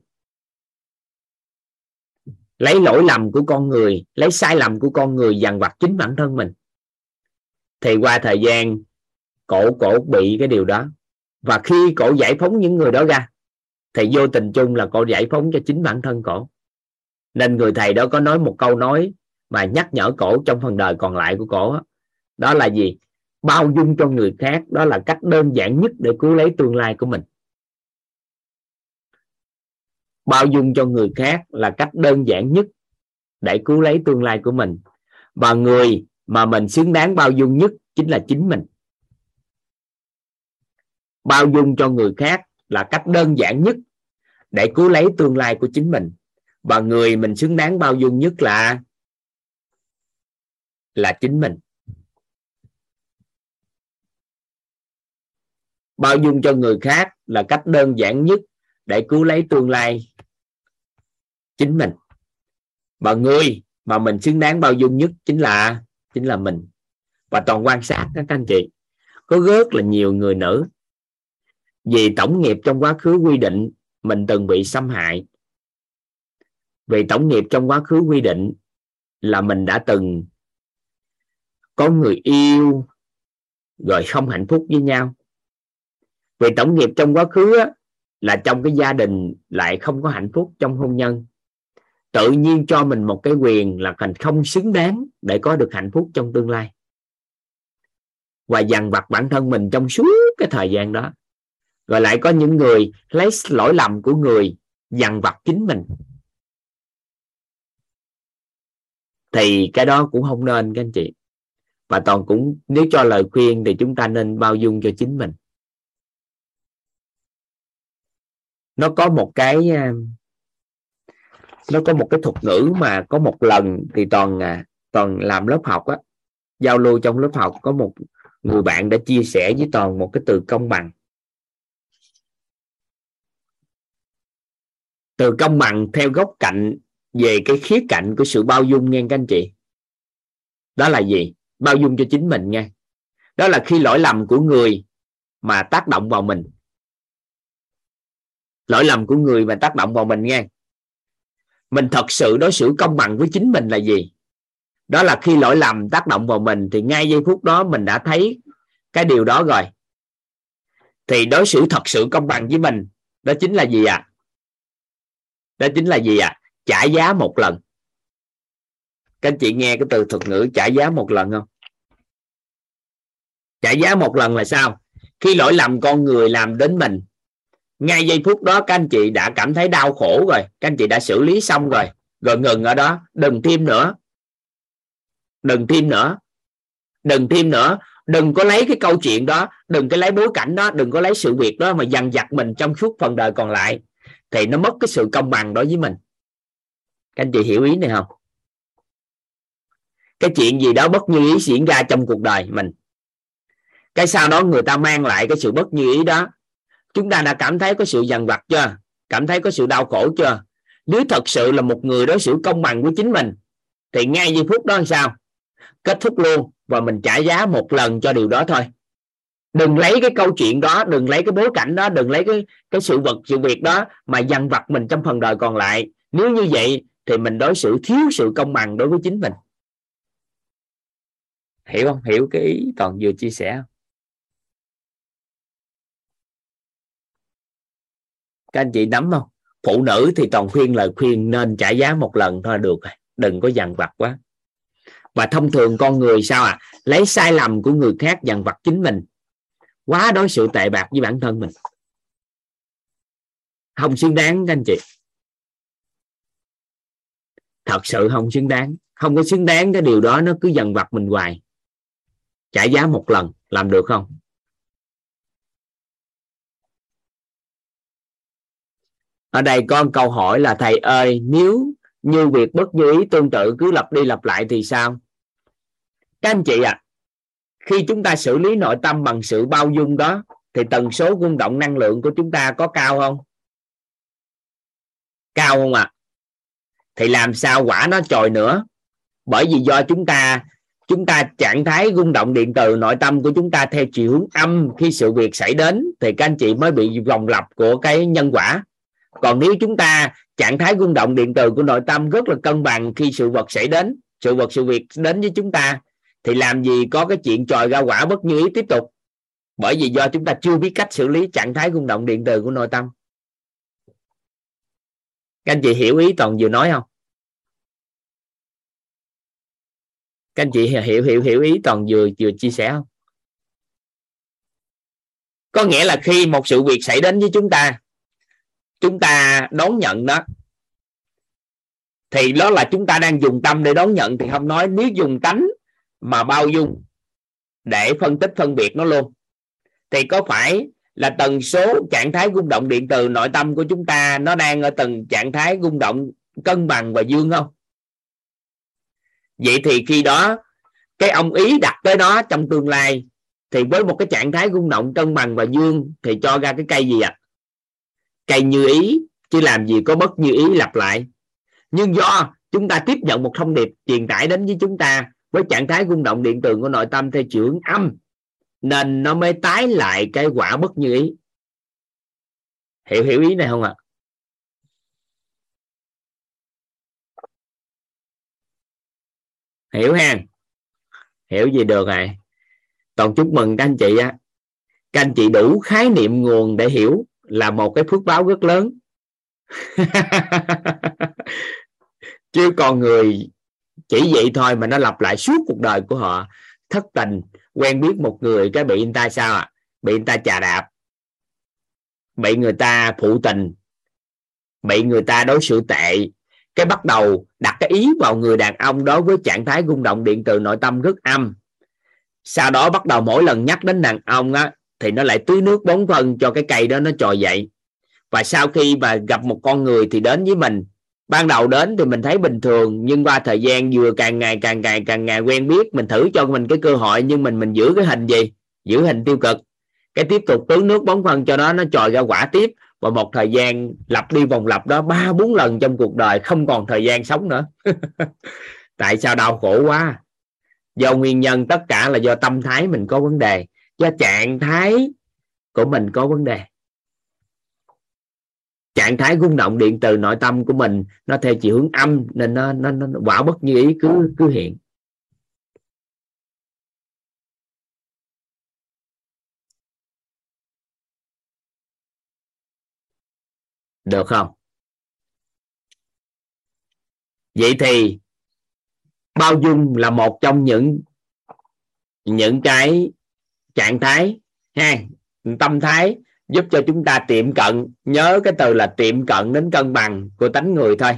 S1: lấy lỗi lầm của con người lấy sai lầm của con người dằn vặt chính bản thân mình. Thì qua thời gian cổ cổ bị cái điều đó. Và khi cổ giải phóng những người đó ra thì vô tình chung là cổ giải phóng cho chính bản thân cổ. Nên người thầy đó có nói một câu nói mà nhắc nhở cổ trong phần đời còn lại của cổ đó, đó là gì? Bao dung cho người khác đó là cách đơn giản nhất để cứu lấy tương lai của mình bao dung cho người khác là cách đơn giản nhất để cứu lấy tương lai của mình. Và người mà mình xứng đáng bao dung nhất chính là chính mình. Bao dung cho người khác là cách đơn giản nhất để cứu lấy tương lai của chính mình. Và người mình xứng đáng bao dung nhất là là chính mình. Bao dung cho người khác là cách đơn giản nhất để cứu lấy tương lai chính mình. Và người mà mình xứng đáng bao dung nhất chính là chính là mình. Và toàn quan sát các anh chị. Có rất là nhiều người nữ. Vì tổng nghiệp trong quá khứ quy định mình từng bị xâm hại. Vì tổng nghiệp trong quá khứ quy định là mình đã từng có người yêu rồi không hạnh phúc với nhau. Vì tổng nghiệp trong quá khứ á, là trong cái gia đình lại không có hạnh phúc trong hôn nhân tự nhiên cho mình một cái quyền là thành không xứng đáng để có được hạnh phúc trong tương lai. Và dằn vặt bản thân mình trong suốt cái thời gian đó. Rồi lại có những người lấy lỗi lầm của người dằn vặt chính mình. Thì cái đó cũng không nên các anh chị. Và toàn cũng, nếu cho lời khuyên thì chúng ta nên bao dung cho chính mình. Nó có một cái à, nó có một cái thuật ngữ mà có một lần thì toàn à, toàn làm lớp học á. Giao lưu trong lớp học có một người bạn đã chia sẻ với toàn một cái từ công bằng. Từ công bằng theo góc cạnh về cái khía cạnh của sự bao dung nghe các anh chị. Đó là gì? Bao dung cho chính mình nha đó là khi lỗi lầm của người mà tác động vào mình. Lỗi lầm của người mà tác động vào mình nghe mình thật sự đối xử công bằng với chính mình là gì? Đó là khi lỗi lầm tác động vào mình thì ngay giây phút đó mình đã thấy cái điều đó rồi. Thì đối xử thật sự công bằng với mình, đó chính là gì ạ? À? đó chính là gì ạ? À? trả giá một lần. Các anh chị nghe cái từ thuật ngữ trả giá một lần không? Trả giá một lần là sao? Khi lỗi lầm con người làm đến mình ngay giây phút đó, các anh chị đã cảm thấy đau khổ rồi. Các anh chị đã xử lý xong rồi. Rồi ngừng ở đó. Đừng thêm nữa. Đừng thêm nữa. Đừng thêm nữa. Đừng có lấy cái câu chuyện đó. Đừng có lấy bối cảnh đó. Đừng có lấy sự việc đó mà dằn vặt mình trong suốt phần đời còn lại. Thì nó mất cái sự công bằng đối với mình. Các anh chị hiểu ý này không? Cái chuyện gì đó bất như ý diễn ra trong cuộc đời mình. Cái sau đó người ta mang lại cái sự bất như ý đó chúng ta đã cảm thấy có sự dằn vặt chưa? Cảm thấy có sự đau khổ chưa? Nếu thật sự là một người đối xử công bằng với chính mình, thì ngay giây phút đó làm sao? Kết thúc luôn và mình trả giá một lần cho điều đó thôi. Đừng lấy cái câu chuyện đó, đừng lấy cái bối cảnh đó, đừng lấy cái cái sự vật, sự việc đó mà dằn vặt mình trong phần đời còn lại. Nếu như vậy, thì mình đối xử thiếu sự công bằng đối với chính mình. Hiểu không? Hiểu cái ý toàn vừa chia sẻ không? Các anh chị nắm không? Phụ nữ thì toàn khuyên lời khuyên nên trả giá một lần thôi được đừng có dằn vặt quá. Và thông thường con người sao à? Lấy sai lầm của người khác dằn vặt chính mình. Quá đối xử tệ bạc với bản thân mình. Không xứng đáng các anh chị. Thật sự không xứng đáng. Không có xứng đáng cái điều đó, nó cứ dằn vặt mình hoài. Trả giá một lần, làm được không? Ở đây có một câu hỏi là thầy ơi nếu như việc bất như ý tương tự cứ lặp đi lặp lại thì sao? Các anh chị ạ à, khi chúng ta xử lý nội tâm bằng sự bao dung đó thì tần số rung động năng lượng của chúng ta có cao không? Cao không ạ? À? thì làm sao quả nó trồi nữa? Bởi vì do chúng ta chúng ta trạng thái rung động điện từ nội tâm của chúng ta theo chiều hướng âm khi sự việc xảy đến thì các anh chị mới bị vòng lặp của cái nhân quả còn nếu chúng ta, trạng thái rung động điện từ của nội tâm rất là cân bằng khi sự vật xảy đến, sự vật, sự việc đến với chúng ta, thì làm gì có cái chuyện tròi ra quả bất như ý tiếp tục? Bởi vì do chúng ta chưa biết cách xử lý trạng thái rung động điện từ của nội tâm. Các anh chị hiểu ý toàn vừa nói không? Các anh chị hiểu hiểu hiểu ý toàn vừa vừa chia sẻ không? Có nghĩa là khi một sự việc xảy đến với chúng ta chúng ta đón nhận đó. Thì đó là chúng ta đang dùng tâm để đón nhận, thì không nói nếu dùng tánh mà bao dung để phân tích, phân biệt nó luôn. Thì có phải là tần số trạng thái rung động điện từ nội tâm của chúng ta nó đang ở tầng trạng thái rung động cân bằng và dương không? Vậy thì khi đó, cái ông ý đặt tới đó trong tương lai thì với một cái trạng thái rung động cân bằng và dương thì cho ra cái cây gì ạ? à? Cây như ý, chứ làm gì có bất như ý lặp lại. Nhưng do chúng ta tiếp nhận một thông điệp truyền tải đến với chúng ta với trạng thái rung động điện từ của nội tâm theo trưởng âm, nên nó mới tái lại cái quả bất như ý. Hiểu hiểu ý này không ạ? À? hiểu ha hiểu gì được rồi toàn chúc mừng các anh chị á. Các anh chị đủ khái niệm nguồn để hiểu là một cái phước báo rất lớn. *laughs* Chứ còn người chỉ vậy thôi mà nó lặp lại suốt cuộc đời của họ. Thất tình, quen biết một người cái bị người ta sao ạ? À? bị người ta chà đạp. Bị người ta phụ tình. Bị người ta đối xử tệ. Cái bắt đầu đặt cái ý vào người đàn ông đó với trạng thái rung động điện từ nội tâm rất âm. Sau đó bắt đầu mỗi lần nhắc đến đàn ông á thì nó lại tưới nước bón phân cho cái cây đó nó trồi dậy. Và sau khi mà gặp một con người thì đến với mình. Ban đầu đến thì mình thấy bình thường, nhưng qua thời gian vừa càng ngày càng ngày càng ngày quen biết, mình thử cho mình cái cơ hội, nhưng mình mình giữ cái hình gì? Giữ hình tiêu cực. Cái tiếp tục tưới nước bón phân cho nó nó trồi ra quả tiếp. Và một thời gian lặp đi vòng lặp đó, ba, bốn lần trong cuộc đời không còn thời gian sống nữa. *laughs* Tại sao đau khổ quá? Do nguyên nhân tất cả là do tâm thái mình có vấn đề do trạng thái của mình có vấn đề. Trạng thái rung động điện từ nội tâm của mình nó theo chiều hướng âm nên nó nó, nó quả bất như ý cứ cứ hiện. Được không? Vậy thì bao dung là một trong những những cái trạng thái, ha, tâm thái giúp cho chúng ta tiệm cận, nhớ cái từ là tiệm cận đến cân bằng của tánh người thôi.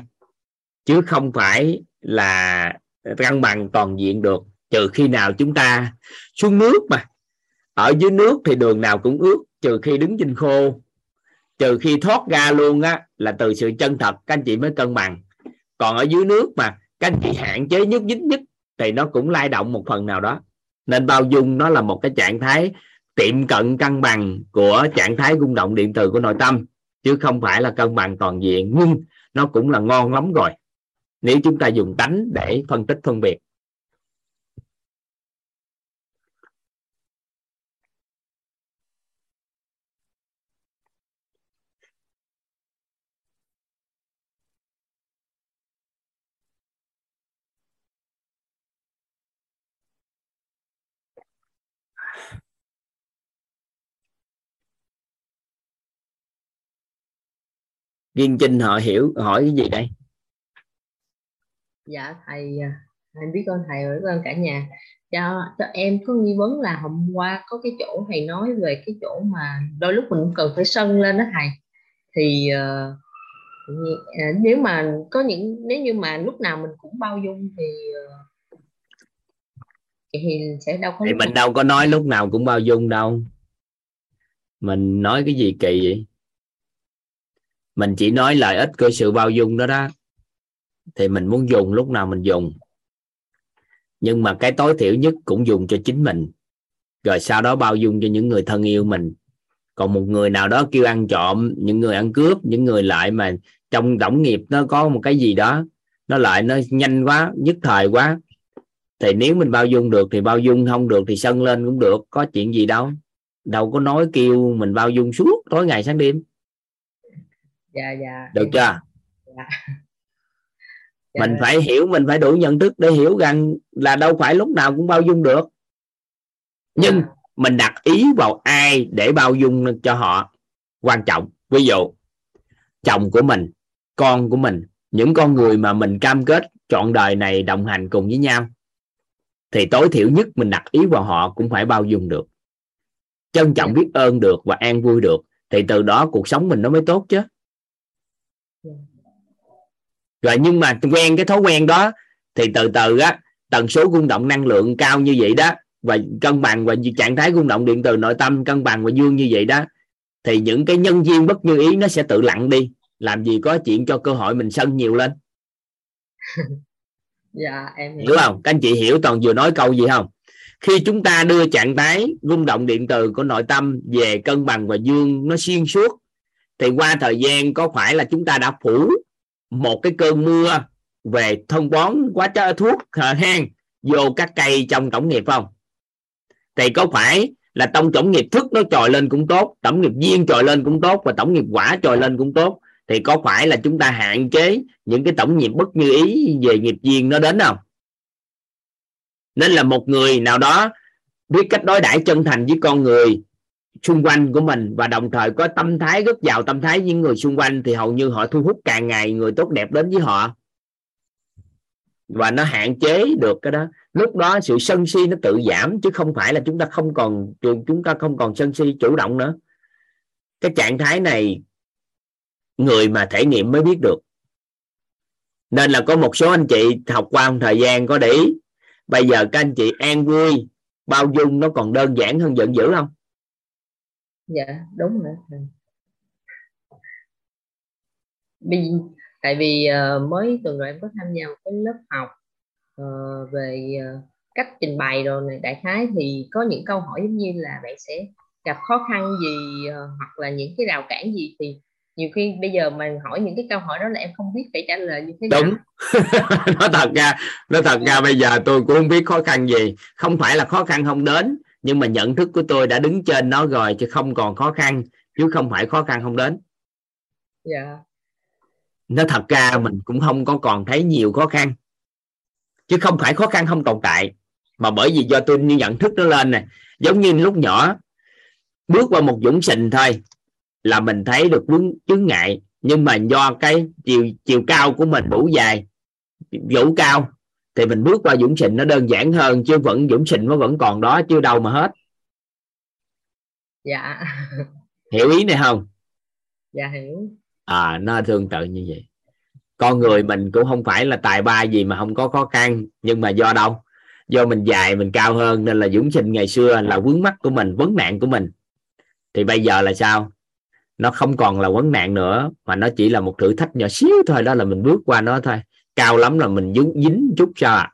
S1: Chứ không phải là cân bằng toàn diện được, trừ khi nào chúng ta xuống nước mà. Ở dưới nước thì đường nào cũng ướt, trừ khi đứng trên khô. Trừ khi thoát ra luôn á, là từ sự chân thật, các anh chị mới cân bằng. Còn ở dưới nước mà, các anh chị hạn chế nhất dính nhất, thì nó cũng lay động một phần nào đó nên bao dung nó là một cái trạng thái tiệm cận cân bằng của trạng thái rung động điện từ của nội tâm, chứ không phải là cân bằng toàn diện. Nhưng nó cũng là ngon lắm rồi. Nếu chúng ta dùng tánh để phân tích phân biệt Duyên Trinh họ hiểu hỏi cái gì đây?
S8: Dạ thầy à, thầy biết ơn thầy biết ơn cả nhà. Cho, cho em có nghi vấn là hôm qua có cái chỗ thầy nói về cái chỗ mà đôi lúc mình cũng cần phải sân lên đó thầy. Thì uh, nếu mà có những nếu như mà lúc nào mình cũng bao dung thì uh, thì sẽ đâu có
S1: thì mình đâu có nói lúc nào cũng bao dung đâu. Mình nói cái gì kỳ vậy mình chỉ nói lợi ích của sự bao dung đó đó. Thì mình muốn dùng lúc nào mình dùng. Nhưng mà cái tối thiểu nhất cũng dùng cho chính mình. Rồi sau đó bao dung cho những người thân yêu mình. Còn một người nào đó kêu ăn trộm, những người ăn cướp, những người lại mà trong tổng nghiệp nó có một cái gì đó, nó lại nó nhanh quá, nhất thời quá. Thì nếu mình bao dung được thì bao dung, không được thì sân lên cũng được, có chuyện gì đâu. Đâu có nói kêu mình bao dung suốt tối ngày sáng đêm
S8: dạ dạ
S1: được chưa dạ. *laughs* mình dạ. phải hiểu mình phải đủ nhận thức để hiểu rằng là đâu phải lúc nào cũng bao dung được nhưng dạ. mình đặt ý vào ai để bao dung cho họ quan trọng ví dụ chồng của mình con của mình những con người mà mình cam kết chọn đời này đồng hành cùng với nhau thì tối thiểu nhất mình đặt ý vào họ cũng phải bao dung được trân trọng biết ơn được và an vui được thì từ đó cuộc sống mình nó mới tốt chứ rồi nhưng mà quen cái thói quen đó thì từ từ á tần số rung động năng lượng cao như vậy đó và cân bằng và trạng thái rung động điện từ nội tâm cân bằng và dương như vậy đó thì những cái nhân duyên bất như ý nó sẽ tự lặng đi. Làm gì có chuyện cho cơ hội mình sân nhiều lên. *laughs*
S8: Dạ em
S1: hiểu. Không? Các anh chị hiểu toàn vừa nói câu gì không? Khi chúng ta đưa trạng thái rung động điện từ của nội tâm về cân bằng và dương nó xuyên suốt thì qua thời gian có phải là chúng ta đã phủ một cái cơn mưa về phân bón quá chất thuốc hang, vô các cây trong tổng nghiệp không? Thì có phải là trong tổng nghiệp thức nó trồi lên cũng tốt, tổng nghiệp viên trồi lên cũng tốt và tổng nghiệp quả trồi lên cũng tốt? Thì có phải là chúng ta hạn chế những cái tổng nghiệp bất như ý về nghiệp viên nó đến không? Nên là một người nào đó biết cách đối đãi chân thành với con người xung quanh của mình và đồng thời có tâm thái rất giàu tâm thái với những người xung quanh thì hầu như họ thu hút càng ngày người tốt đẹp đến với họ. Và nó hạn chế được cái đó. Lúc đó sự sân si nó tự giảm, chứ không phải là chúng ta không còn, chúng ta không còn sân si chủ động nữa. Cái trạng thái này, người mà thể nghiệm mới biết được. Nên là có một số anh chị học qua một thời gian có để ý. Bây giờ các anh chị an vui, bao dung nó còn đơn giản hơn giận dữ không?
S8: Dạ đúng rồi. Vì tại vì uh, mới tuần rồi em có tham gia một cái lớp học uh, về uh, cách trình bày rồi này đại khái thì có những câu hỏi giống như là bạn sẽ gặp khó khăn gì uh, hoặc là những cái rào cản gì thì nhiều khi bây giờ mình hỏi những cái câu hỏi đó là em không biết phải trả lời như thế nào.
S1: Đúng. *laughs* Nó thật ra nó thật ra bây giờ tôi cũng không biết khó khăn gì không phải là khó khăn không đến nhưng mà nhận thức của tôi đã đứng trên nó rồi chứ không còn khó khăn chứ không phải khó khăn không đến.
S8: Dạ.
S1: Nó thật ra mình cũng không có còn thấy nhiều khó khăn chứ không phải khó khăn không tồn tại mà bởi vì do tôi nhận thức nó lên nè giống như lúc nhỏ bước qua một dũng sình thôi là mình thấy được vướng chướng ngại. Nhưng mà do cái chiều chiều cao của mình đủ dài đủ cao thì mình bước qua dũng sình nó đơn giản hơn chứ vẫn dũng sình nó vẫn còn đó chưa đâu mà hết.
S8: Dạ.
S1: Hiểu ý này không?
S8: Dạ hiểu.
S1: À nó tương tự như vậy. Con người mình cũng không phải là tài ba gì mà không có khó khăn nhưng mà do đâu? Do mình dài mình cao hơn nên là dũng sinh ngày xưa là vướng mắt của mình vấn nạn của mình. Thì bây giờ là sao? Nó không còn là vấn nạn nữa mà nó chỉ là một thử thách nhỏ xíu thôi đó là mình bước qua nó thôi cao lắm là mình dính, dính chút sao à.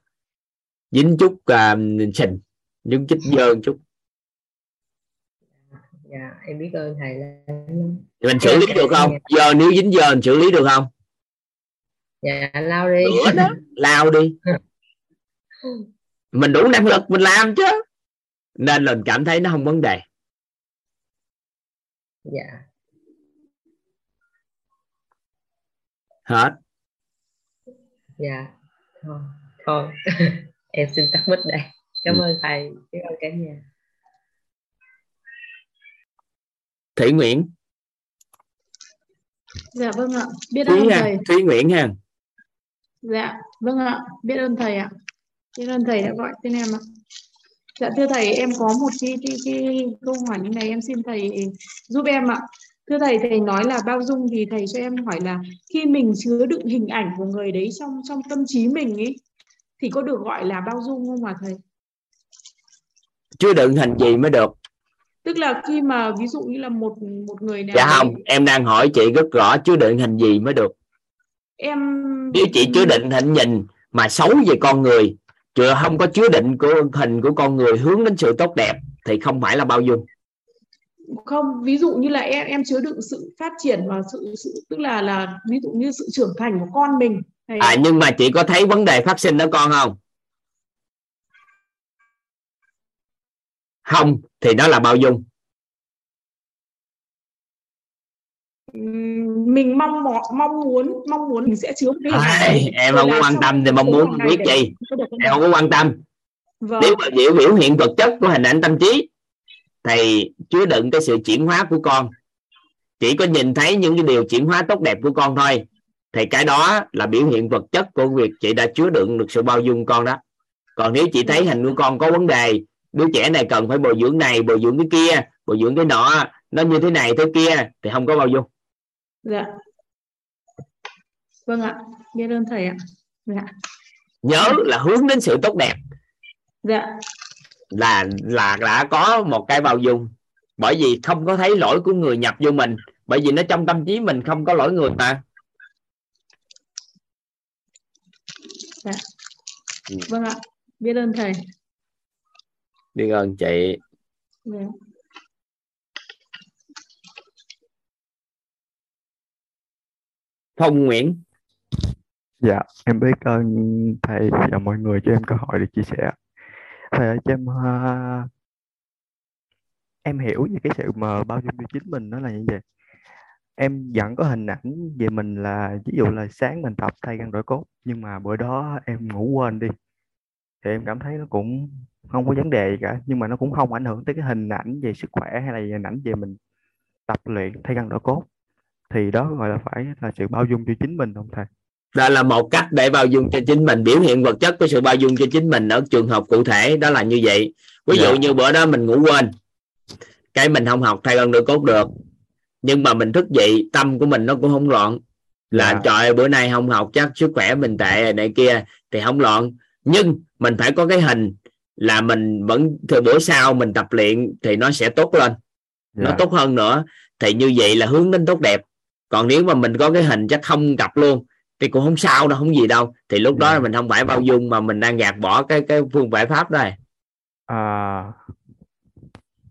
S1: Dính chút uh, sình dính chút dơ chút.
S8: Dạ em biết ơn thầy
S1: thì mình xử lý được không? giờ nếu dính giờ mình xử lý được không?
S8: Dạ lao đi.
S1: Đó, lao đi. *laughs* Mình đủ năng lực mình làm chứ. Nên là mình cảm thấy nó không vấn đề.
S8: Dạ.
S1: Hết
S8: dạ. Thôi thôi. *laughs* Em xin tắt mic đây. Cảm ừ. ơn thầy. Cảm ơn cả nhà.
S1: Thủy Nguyễn.
S9: Dạ vâng ạ. Biết
S1: Thúy
S9: ơn
S1: ha.
S9: thầy.
S1: Thúy Nguyễn ha.
S9: Dạ vâng ạ. Biết ơn thầy ạ. Biết ơn thầy đã gọi tên em ạ. Dạ thưa thầy em có một cái, cái, cái câu hỏi như này em xin thầy giúp em ạ. Thưa thầy thầy nói là bao dung thì thầy cho em hỏi là khi mình chứa đựng hình ảnh của người đấy trong trong tâm trí mình ấy thì có được gọi là bao dung không ạ thầy?
S1: chứa đựng hình gì mới được?
S9: Tức là khi mà ví dụ như là một một người nào
S1: dạ
S9: đấy,
S1: không em đang hỏi chị rất rõ chứa đựng hình gì mới được.
S9: Em
S1: nếu chị chứa đựng hình nhìn mà xấu về con người chưa không có chứa đựng của hình của con người hướng đến sự tốt đẹp thì không phải là bao dung
S9: không? Ví dụ như là em em chứa đựng sự phát triển và sự sự tức là là ví dụ như sự trưởng thành của con mình
S1: à nhưng mà chị có thấy vấn đề phát sinh ở con không? Không thì đó là bao dung.
S9: Mình mong mong muốn mong muốn mình sẽ chứa một cái đấy,
S1: em không có quan tâm thì mong muốn biết gì. em không có quan tâm.
S9: Vâng.
S1: Nếu mà biểu biểu hiện vật chất của hình ảnh tâm trí thì chứa đựng cái sự chuyển hóa của con. Chỉ có nhìn thấy những cái điều chuyển hóa tốt đẹp của con thôi. Thì cái đó là biểu hiện vật chất của việc chị đã chứa đựng được sự bao dung con đó. Còn nếu chị thấy hình của con có vấn đề đứa trẻ này cần phải bồi dưỡng này bồi dưỡng cái kia bồi dưỡng cái nọ nó như thế này thế kia thì không có bao dung.
S9: Dạ. Vâng ạ biết ơn thầy ạ. Dạ.
S1: Nhớ là hướng đến sự tốt đẹp.
S9: Dạ
S1: là là đã có một cái bao dung. Bởi vì không có thấy lỗi của người nhập vô mình. Bởi vì nó trong tâm trí mình không có lỗi người mà.
S9: Dạ.
S1: Ừ.
S9: vâng ạ. Biết ơn thầy.
S1: Biết ơn chị.
S9: Dạ.
S1: Phong Nguyễn.
S10: Dạ, em biết ơn thầy và mọi người cho em cơ hội để chia sẻ. Thầy cho em em hiểu về cái sự mà bao dung cho chính mình nó là như vậy. Em vẫn có hình ảnh về mình là, ví dụ là sáng mình tập thay gân đổi cốt, nhưng mà bữa đó em ngủ quên đi thì em cảm thấy nó cũng không có vấn đề gì cả, nhưng mà nó cũng không ảnh hưởng tới cái hình ảnh về sức khỏe hay là hình ảnh về mình tập luyện thay gân đổi cốt thì đó gọi là phải là sự bao dung cho chính mình không thầy?
S1: Đó là một cách để bao dung cho chính mình biểu hiện vật chất của sự bao dung cho chính mình ở trường hợp cụ thể đó là như vậy ví dụ
S10: Dạ.
S1: như bữa đó mình ngủ quên cái mình không học thay gân đổi cốt được nhưng mà mình thức dậy tâm của mình nó cũng không loạn là
S10: Dạ.
S1: trời ơi, bữa nay không học chắc sức khỏe mình tệ này kia thì không loạn nhưng mình phải có cái hình là mình vẫn từ bữa sau mình tập luyện thì nó sẽ tốt lên nó
S10: Dạ.
S1: tốt hơn nữa thì như vậy là hướng đến tốt đẹp còn nếu mà mình có cái hình chắc không tập luôn thì cũng không sao đâu không gì đâu. Thì lúc đó
S10: Dạ.
S1: mình không phải bao dung mà mình đang gạt bỏ cái cái phương giải pháp đó
S10: À,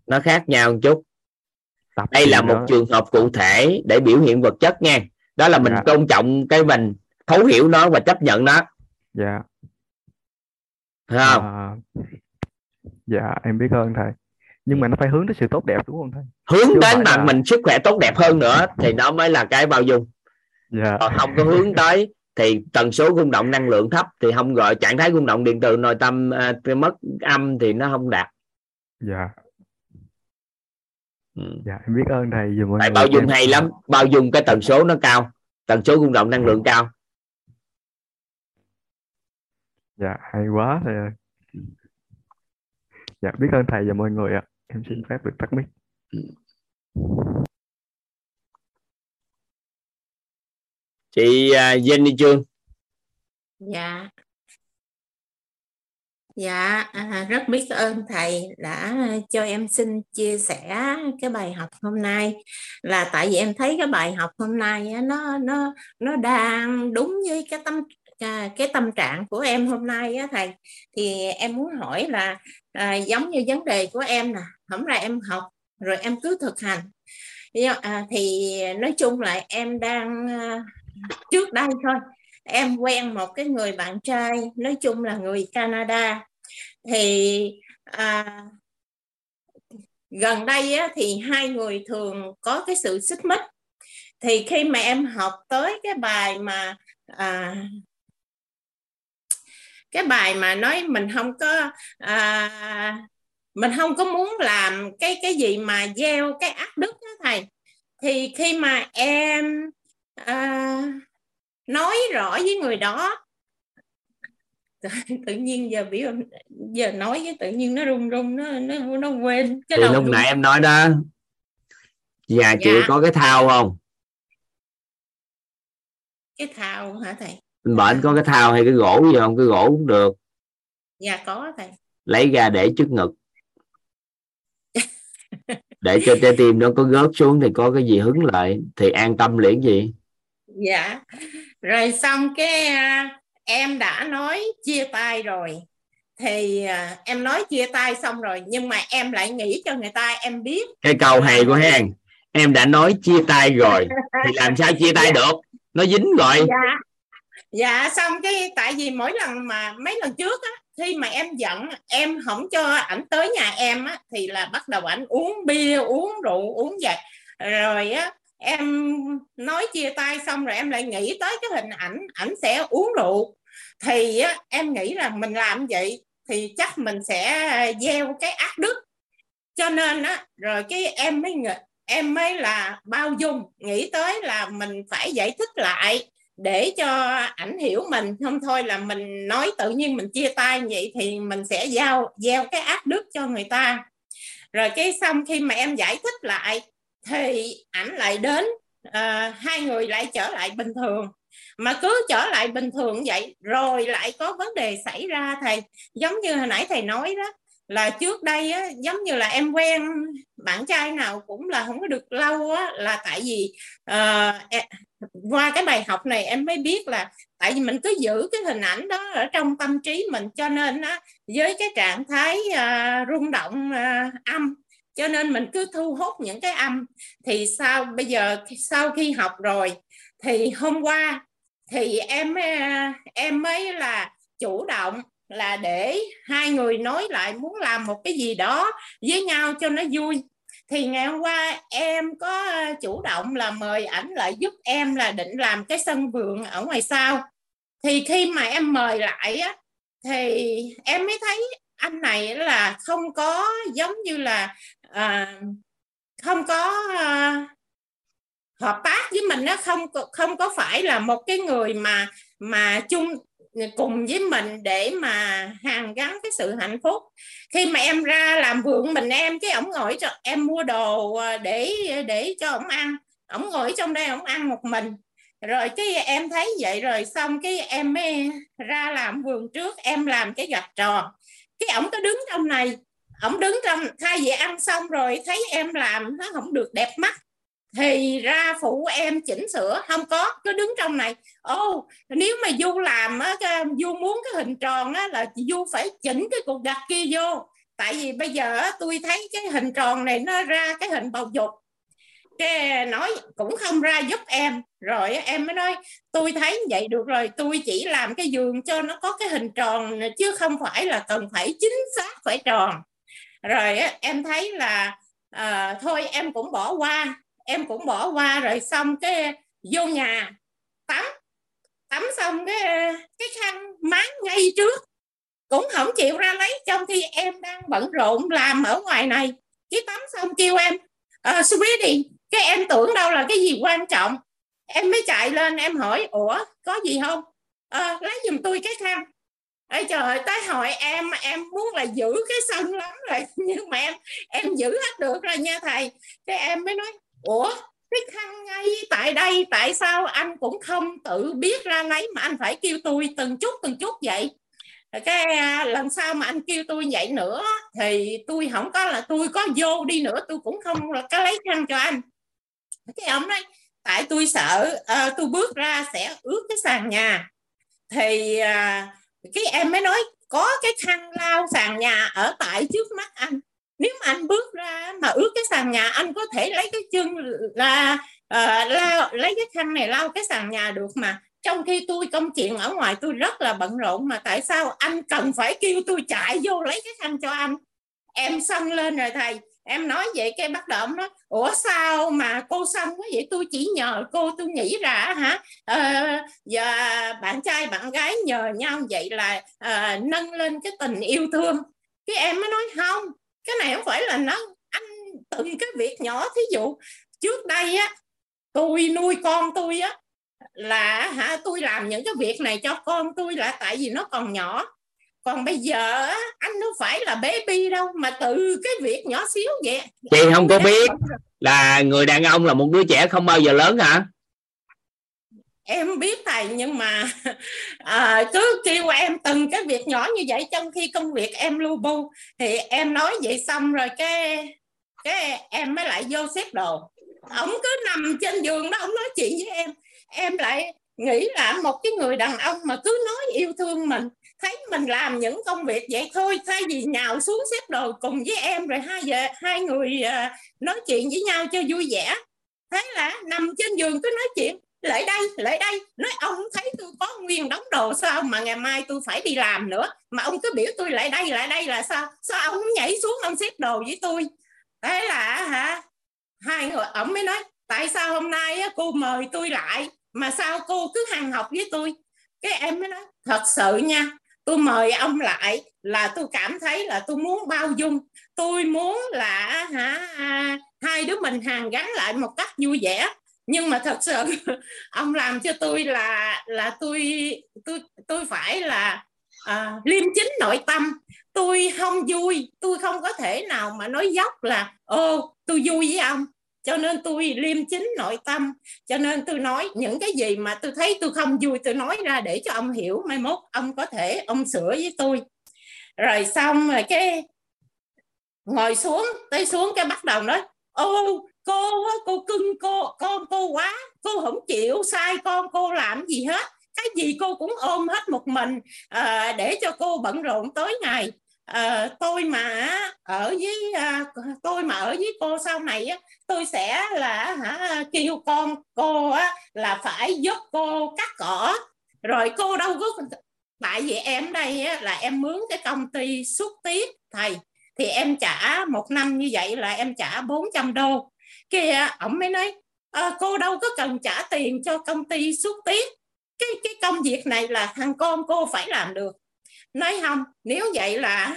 S1: nó khác nhau một chút.
S10: Tập
S1: đây là một trường hợp cụ thể để biểu hiện vật chất nha. Đó là mình
S10: Dạ.
S1: tôn trọng cái mình thấu hiểu nó và chấp nhận nó.
S10: Dạ.
S1: Phải không?
S10: À, dạ em biết ơn thầy. Nhưng mà nó phải hướng tới sự tốt đẹp đúng không thầy?
S1: Hướng
S10: chứ
S1: đến mà
S10: là-
S1: mình sức khỏe tốt đẹp hơn nữa thì nó mới là cái bao dung
S10: dạ.
S1: Còn không có hướng tới thì tần số rung động năng lượng thấp thì không gọi trạng thái rung động điện từ nội tâm à, mất âm thì nó không đạt.
S10: Dạ.
S1: Ừ.
S10: dạ em biết ơn thầy mọi
S1: tại bao dung
S10: em
S1: hay lắm bao dung cái tần số nó cao tần số rung động năng lượng cao.
S10: Dạ hay quá thầy ơi. Dạ biết ơn thầy và mọi người ạ. Em xin phép được tắt mic
S1: chị à, Jenny Trương.
S11: Dạ. Dạ, à, rất biết ơn thầy đã cho em xin chia sẻ cái bài học hôm nay. Là tại vì em thấy cái bài học hôm nay á, nó nó nó đang đúng với cái tâm à, cái tâm trạng của em hôm nay á thầy. Thì em muốn hỏi là à, giống như vấn đề của em nè hôm nay em học rồi em cứ thực hành. À, thì nói chung là em đang à, trước đây thôi em quen một cái người bạn trai nói chung là người Canada. Thì à, gần đây á, thì hai người thường có cái sự xích mích. Thì khi mà em học tới cái bài mà à, cái bài mà nói mình không có à, mình không có muốn làm cái cái gì mà gieo cái ác đức đó thầy thì khi mà em à, nói rõ với người đó. *laughs* Tự nhiên giờ biểu giờ nói cái tự nhiên nó run run nó nó nó quên
S1: cái thì lúc run. nãy em nói đó nhà dạ. chị có cái thao không?
S11: Cái thao hả thầy?
S1: Bệnh có cái thao hay cái gỗ gì không? Cái gỗ cũng được.
S11: Dạ có thầy.
S1: Lấy ra để trước ngực. Để cho trái tim nó có gớt xuống thì có cái gì hứng lại. Thì an tâm liền gì
S11: dạ. Rồi xong cái à, em đã nói chia tay rồi. Thì à, em nói chia tay xong rồi nhưng mà em lại nghĩ cho người ta em biết.
S1: Cái câu hay của Hèn em đã nói chia tay rồi thì làm sao chia tay được? Nó dính rồi.
S11: Dạ. Dạ xong cái tại vì mỗi lần mà mấy lần trước á khi mà em giận em không cho ảnh tới nhà em á thì là bắt đầu ảnh uống bia uống rượu uống vậy rồi á em nói chia tay xong rồi em lại nghĩ tới cái hình ảnh ảnh sẽ uống rượu. Thì á, em nghĩ là mình làm vậy thì chắc mình sẽ gieo cái ác đức. Cho nên á rồi cái em mới em mới là bao dung nghĩ tới là mình phải giải thích lại để cho ảnh hiểu mình. Không thôi là mình nói tự nhiên mình chia tay vậy thì mình sẽ giao gieo cái ác đức cho người ta. Rồi cái xong khi mà em giải thích lại thì ảnh lại đến à, hai người lại trở lại bình thường. Mà cứ trở lại bình thường vậy rồi lại có vấn đề xảy ra thầy. Giống như hồi nãy thầy nói đó là trước đây á, giống như là em quen bạn trai nào cũng là không có được lâu á, là tại vì uh, qua cái bài học này em mới biết là tại vì mình cứ giữ cái hình ảnh đó ở trong tâm trí mình cho nên á, với cái trạng thái uh, rung động uh, âm cho nên mình cứ thu hút những cái âm. Thì sao bây giờ sau khi học rồi, thì hôm qua thì em ờ, em mới là chủ động là để hai người nói lại muốn làm một cái gì đó với nhau cho nó vui. Thì ngày hôm qua em có ờ, chủ động là mời ảnh lại giúp em là định làm cái sân vườn ở ngoài sau. Thì khi mà em mời lại á, thì em mới thấy anh này là không có giống như là à, không có à, hợp tác với mình nó không không có phải là một cái người mà mà chung cùng với mình để mà hàn gắn cái sự hạnh phúc. Khi mà em ra làm vườn mình em cái ổng ngồi cho em mua đồ à, để để cho ổng ăn. Ổng ngồi trong đây ổng ăn một mình. Rồi cái em thấy vậy rồi xong cái em mới ra làm vườn trước em làm cái gạch tròn. Cái ổng có đứng trong này ổng đứng trong thay vì ăn xong rồi thấy em làm nó không được đẹp mắt thì ra phụ em chỉnh sửa. Không có cứ đứng trong này. Ô oh, nếu mà du làm á du muốn cái hình tròn á là du phải chỉnh cái cục gạch kia vô. Tại vì bây giờ tôi thấy cái hình tròn này nó ra cái hình bầu dục. Cái nói cũng không ra giúp em. Rồi em mới nói tôi thấy vậy được rồi tôi chỉ làm cái giường cho nó có cái hình tròn chứ không phải là cần phải chính xác phải tròn rồi em thấy là à, thôi em cũng bỏ qua em cũng bỏ qua rồi xong cái vô nhà tắm tắm xong cái cái khăn máng ngay trước. Cũng không chịu ra lấy trong khi em đang bận rộn làm ở ngoài này. Cái tắm xong kêu em ờ, à, sweetie cái em tưởng đâu là cái gì quan trọng. Em mới chạy lên em hỏi ủa có gì không? À, lấy giùm tôi cái khăn. Ê trời tới hỏi em em muốn là giữ cái sân lắm rồi *laughs* nhưng mà em em giữ hết được rồi nha thầy. Cái em mới nói ủa cái khăn ngay tại đây tại sao anh cũng không tự biết ra lấy mà anh phải kêu tôi từng chút từng chút vậy? Cái à, lần sau mà anh kêu tôi vậy nữa thì tôi không có là tôi có vô đi nữa tôi cũng không là cái lấy khăn cho anh. Cái ông nói tại tôi sợ uh, tôi bước ra sẽ ướt cái sàn nhà. Thì uh, cái em mới nói có cái khăn lau sàn nhà ở tại trước mắt anh. Nếu mà anh bước ra mà ướt cái sàn nhà anh có thể lấy cái chân là uh, lao lấy cái khăn này lau cái sàn nhà được mà. Trong khi tôi công chuyện ở ngoài tôi rất là bận rộn mà tại sao anh cần phải kêu tôi chạy vô lấy cái khăn cho anh? Em xông lên rồi thầy em nói vậy cái bắt đầu ông nói ủa sao mà cô xong quá vậy? Tôi chỉ nhờ cô tôi nghĩ ra hả? À, giờ bạn trai bạn gái nhờ nhau vậy là à, nâng lên cái tình yêu thương. Cái em mới nói không cái này không phải là nó anh từng cái việc nhỏ thí dụ. Trước đây á tôi nuôi con tôi á là hả tôi làm những cái việc này cho con tôi là tại vì nó còn nhỏ còn bây giờ anh nó phải là baby đâu mà từ cái việc nhỏ xíu vậy.
S1: Chị không có biết là người đàn ông là một đứa trẻ không bao giờ lớn hả?
S11: Em biết thầy nhưng mà *laughs* à, cứ kêu em từng cái việc nhỏ như vậy trong khi công việc em lu bu. Thì em nói vậy xong rồi cái cái em mới lại vô xếp đồ. Ông cứ nằm trên giường đó ông nói chuyện với em. Em lại nghĩ là một cái người đàn ông mà cứ nói yêu thương mình thấy mình làm những công việc vậy thôi thay vì nhào xuống xếp đồ cùng với em rồi hai giờ hai người uh, nói chuyện với nhau cho vui vẻ. Thế là nằm trên giường cứ nói chuyện lại đây lại đây. Nói ông thấy tôi có nguyên đóng đồ sao mà ngày mai tôi phải đi làm nữa? Mà ông cứ biểu tôi lại đây lại đây là sao? Sao ông nhảy xuống ông xếp đồ với tôi? Thế là hả hai người ông mới nói tại sao hôm nay cô mời tôi lại mà sao cô cứ hàng học với tôi? Cái em mới nói thật sự nha tôi mời ông lại là tôi cảm thấy là tôi muốn bao dung. Tôi muốn là hả à, hai đứa mình hàng gắn lại một cách vui vẻ. Nhưng mà thật sự *laughs* ông làm cho tôi là là tôi tôi tôi phải là à, liêm chính nội tâm. Tôi không vui. Tôi không có thể nào mà nói dốc là ô tôi vui với ông cho nên tôi liêm chính nội tâm. Cho nên tôi nói những cái gì mà tôi thấy tôi không vui tôi nói ra để cho ông hiểu mai mốt ông có thể ông sửa với tôi. Rồi xong rồi cái ngồi xuống tới xuống cái bắt đầu nói ô cô cô cưng cô con cô quá cô không chịu sai con cô làm gì hết. Cái gì cô cũng ôm hết một mình à, để cho cô bận rộn tối ngày à, tôi mà ở với à, tôi mà ở với cô sau này á, tôi sẽ là hả kêu con cô á, là phải giúp cô cắt cỏ. Rồi cô đâu có tại vì em đây á, là em mướn cái công ty xuất tiết thầy. Thì em trả một năm như vậy là em trả 400 đô. Kia ổng mới nói à, cô đâu có cần trả tiền cho công ty xuất tiết cái cái công việc này là thằng con cô phải làm được nói không nếu vậy là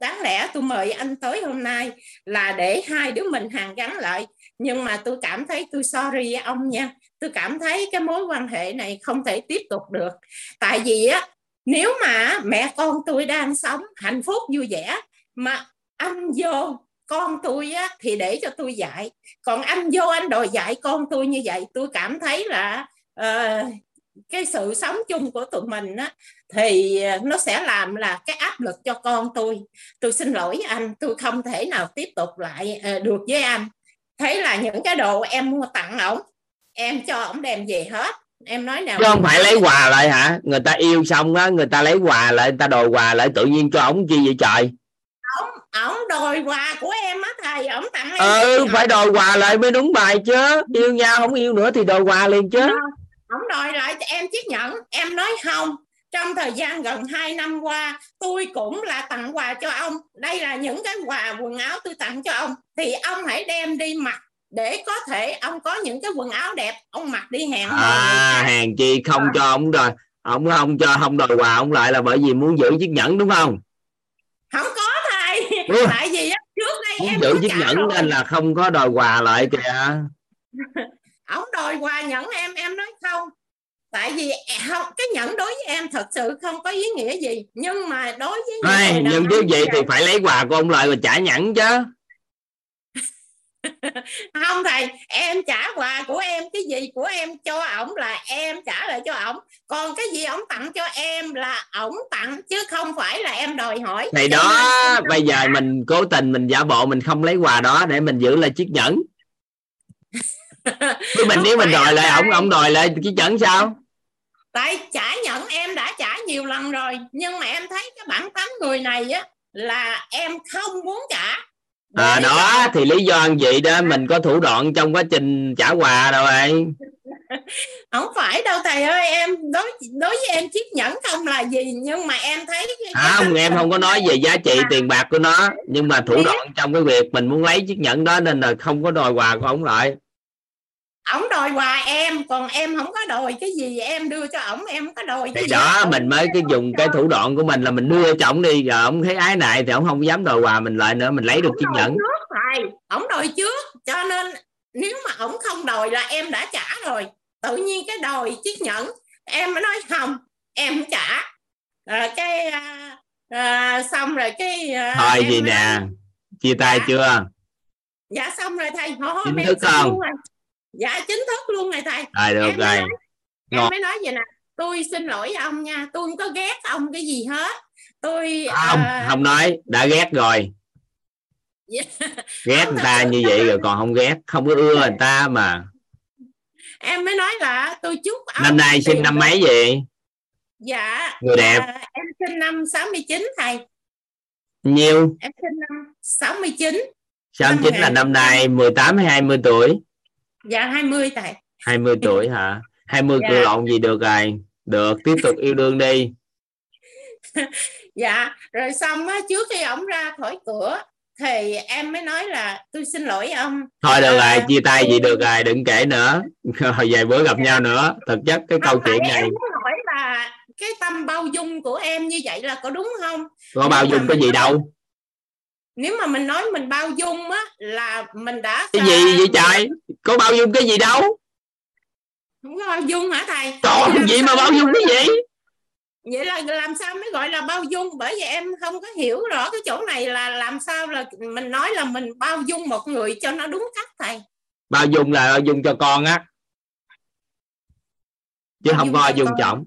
S11: đáng lẽ tôi mời anh tới hôm nay là để hai đứa mình hàng gắn lại. Nhưng mà tôi cảm thấy tôi sorry với ông nha. Tôi cảm thấy cái mối quan hệ này không thể tiếp tục được. Tại vì á nếu mà mẹ con tôi đang sống hạnh phúc vui vẻ mà anh vô con tôi á, thì để cho tôi dạy. Còn anh vô anh đòi dạy con tôi như vậy tôi cảm thấy là uh, cái sự sống chung của tụi mình á, thì nó sẽ làm là cái áp lực cho con tôi. Tôi xin lỗi anh tôi không thể nào tiếp tục lại uh, được với anh. Thấy là những cái đồ em mua tặng ổng em cho ổng đem về hết. Em nói nào
S1: chứ không phải lấy quà lại hả? Người ta yêu xong á người ta lấy quà lại người ta đòi quà lại tự nhiên cho ổng chi vậy trời?
S11: Ổng ổng đòi quà của em á thầy ổng tặng em.
S1: Ừ phải đòi quà lại mới đúng bài chứ. Yêu nhau không yêu nữa thì đòi quà liền chứ.
S11: Ổng đòi lại cho em chiếc nhẫn. Em nói không trong thời gian gần 2 năm qua tôi cũng là tặng quà cho ông. Đây là những cái quà quần áo tôi tặng cho ông. Thì ông hãy đem đi mặc để có thể ông có những cái quần áo đẹp. Ông mặc đi hẹn
S1: à hàng chi không à. cho ông rồi. Ông không cho không đòi quà ông lại là bởi vì muốn giữ chiếc nhẫn đúng không?
S11: Không có thầy. Ừ. *laughs* tại vì trước đây
S1: muốn
S11: em
S1: giữ chiếc nhẫn rồi. nên là không có đòi quà lại kìa. *laughs*
S11: Ông đòi quà nhẫn em em nói không tại vì không cái nhẫn đối với em thật sự không có ý nghĩa gì. Nhưng mà đối với
S1: những nhưng chứ gì thì phải lấy quà của ông lại và trả nhẫn chứ. *laughs*
S11: Không thầy em trả quà của em cái gì của em cho ổng là em trả lại cho ổng. Còn cái gì ổng tặng cho em là ổng tặng chứ không phải là em đòi hỏi.
S1: Thì đó bây giờ mình cố tình mình giả bộ mình không lấy quà đó để mình giữ lại chiếc nhẫn. *laughs* Chứ mình nếu mình đòi lại ổng ổng đòi lại chiếc nhẫn sao
S11: tại trả nhẫn em đã trả nhiều lần rồi nhưng mà em thấy cái bản tánh người này á là em không muốn trả.
S1: À đó thì lý do vậy đó mình có thủ đoạn trong quá trình trả quà rồi *laughs*
S11: không phải đâu thầy ơi em đối đối với em chiếc nhẫn không là gì nhưng mà em thấy
S1: à, không em không có nói về giá trị tiền bạc của nó nhưng mà thủ đoạn trong cái việc mình muốn lấy chiếc nhẫn đó nên là không có đòi quà của ông lại
S11: ổng đòi quà em còn em không có đòi cái gì em đưa cho ổng em không có đòi
S1: cái thì gì đó mình mới cái dùng cái thủ đoạn của mình là mình đưa cho ổng đi giờ ổng thấy ái này thì ổng không dám đòi quà mình lại nữa mình lấy được chiếc nhẫn
S11: ổng đòi trước cho nên nếu mà ổng không đòi là em đã trả rồi tự nhiên cái đòi chiếc nhẫn em mới nói không em không trả rồi cái à, à, xong rồi cái à,
S1: thôi gì nè chia tay
S11: Dạ.
S1: chưa
S11: dạ xong rồi thầy thôi
S1: Chính
S11: em
S1: thức không?
S11: rồi. Dạ chính thức luôn rồi thầy.
S1: Rồi được
S11: em mới
S1: rồi
S11: nói, em mới nói vậy nè tôi xin lỗi ông nha tôi không có ghét ông cái gì hết. Tôi
S1: không
S11: à,
S1: không nói đã ghét rồi.
S11: Dạ,
S1: ghét
S11: Không,
S1: người ta như vậy rồi còn không ghét không có ưa người ta mà.
S11: Em mới nói là tôi chúc ông
S1: năm nay sinh năm mấy gì
S11: dạ
S1: Người đẹp.
S11: à, em sinh năm 69 thầy.
S1: Nhiêu?
S11: Em sinh năm 69
S1: sáu chín là năm nay 18 hay 20 tuổi
S11: dạ 20 thầy
S1: 20 tuổi hả? 20
S11: Dạ.
S1: cự lộn gì được rồi? Được tiếp tục yêu đương đi. *laughs*
S11: Dạ rồi xong á trước khi ổng ra khỏi cửa thì em mới nói là tôi xin lỗi ông.
S1: Thôi được
S11: À,
S1: rồi chia tay gì được rồi đừng kể nữa. *laughs* Rồi vài bữa gặp nhau nữa. Thực chất cái câu
S11: không phải
S1: chuyện này
S11: em hỏi là cái tâm bao dung của em như vậy là có đúng không?
S1: Có bao dung cái gì đâu
S11: nếu mà mình nói mình bao dung á là mình đã
S1: cái gì vậy trời? Có bao dung cái gì đâu?
S11: Không có bao dung hả thầy?
S1: Còn gì mà bao dung cái gì?
S11: Vậy là làm sao mới gọi là bao dung? Bởi vì em không có hiểu rõ cái chỗ này là làm sao là mình nói là mình bao dung một người cho nó đúng cách thầy.
S1: Bao dung là bao dung cho con á. Chứ
S11: Bao
S1: không có dung trọng.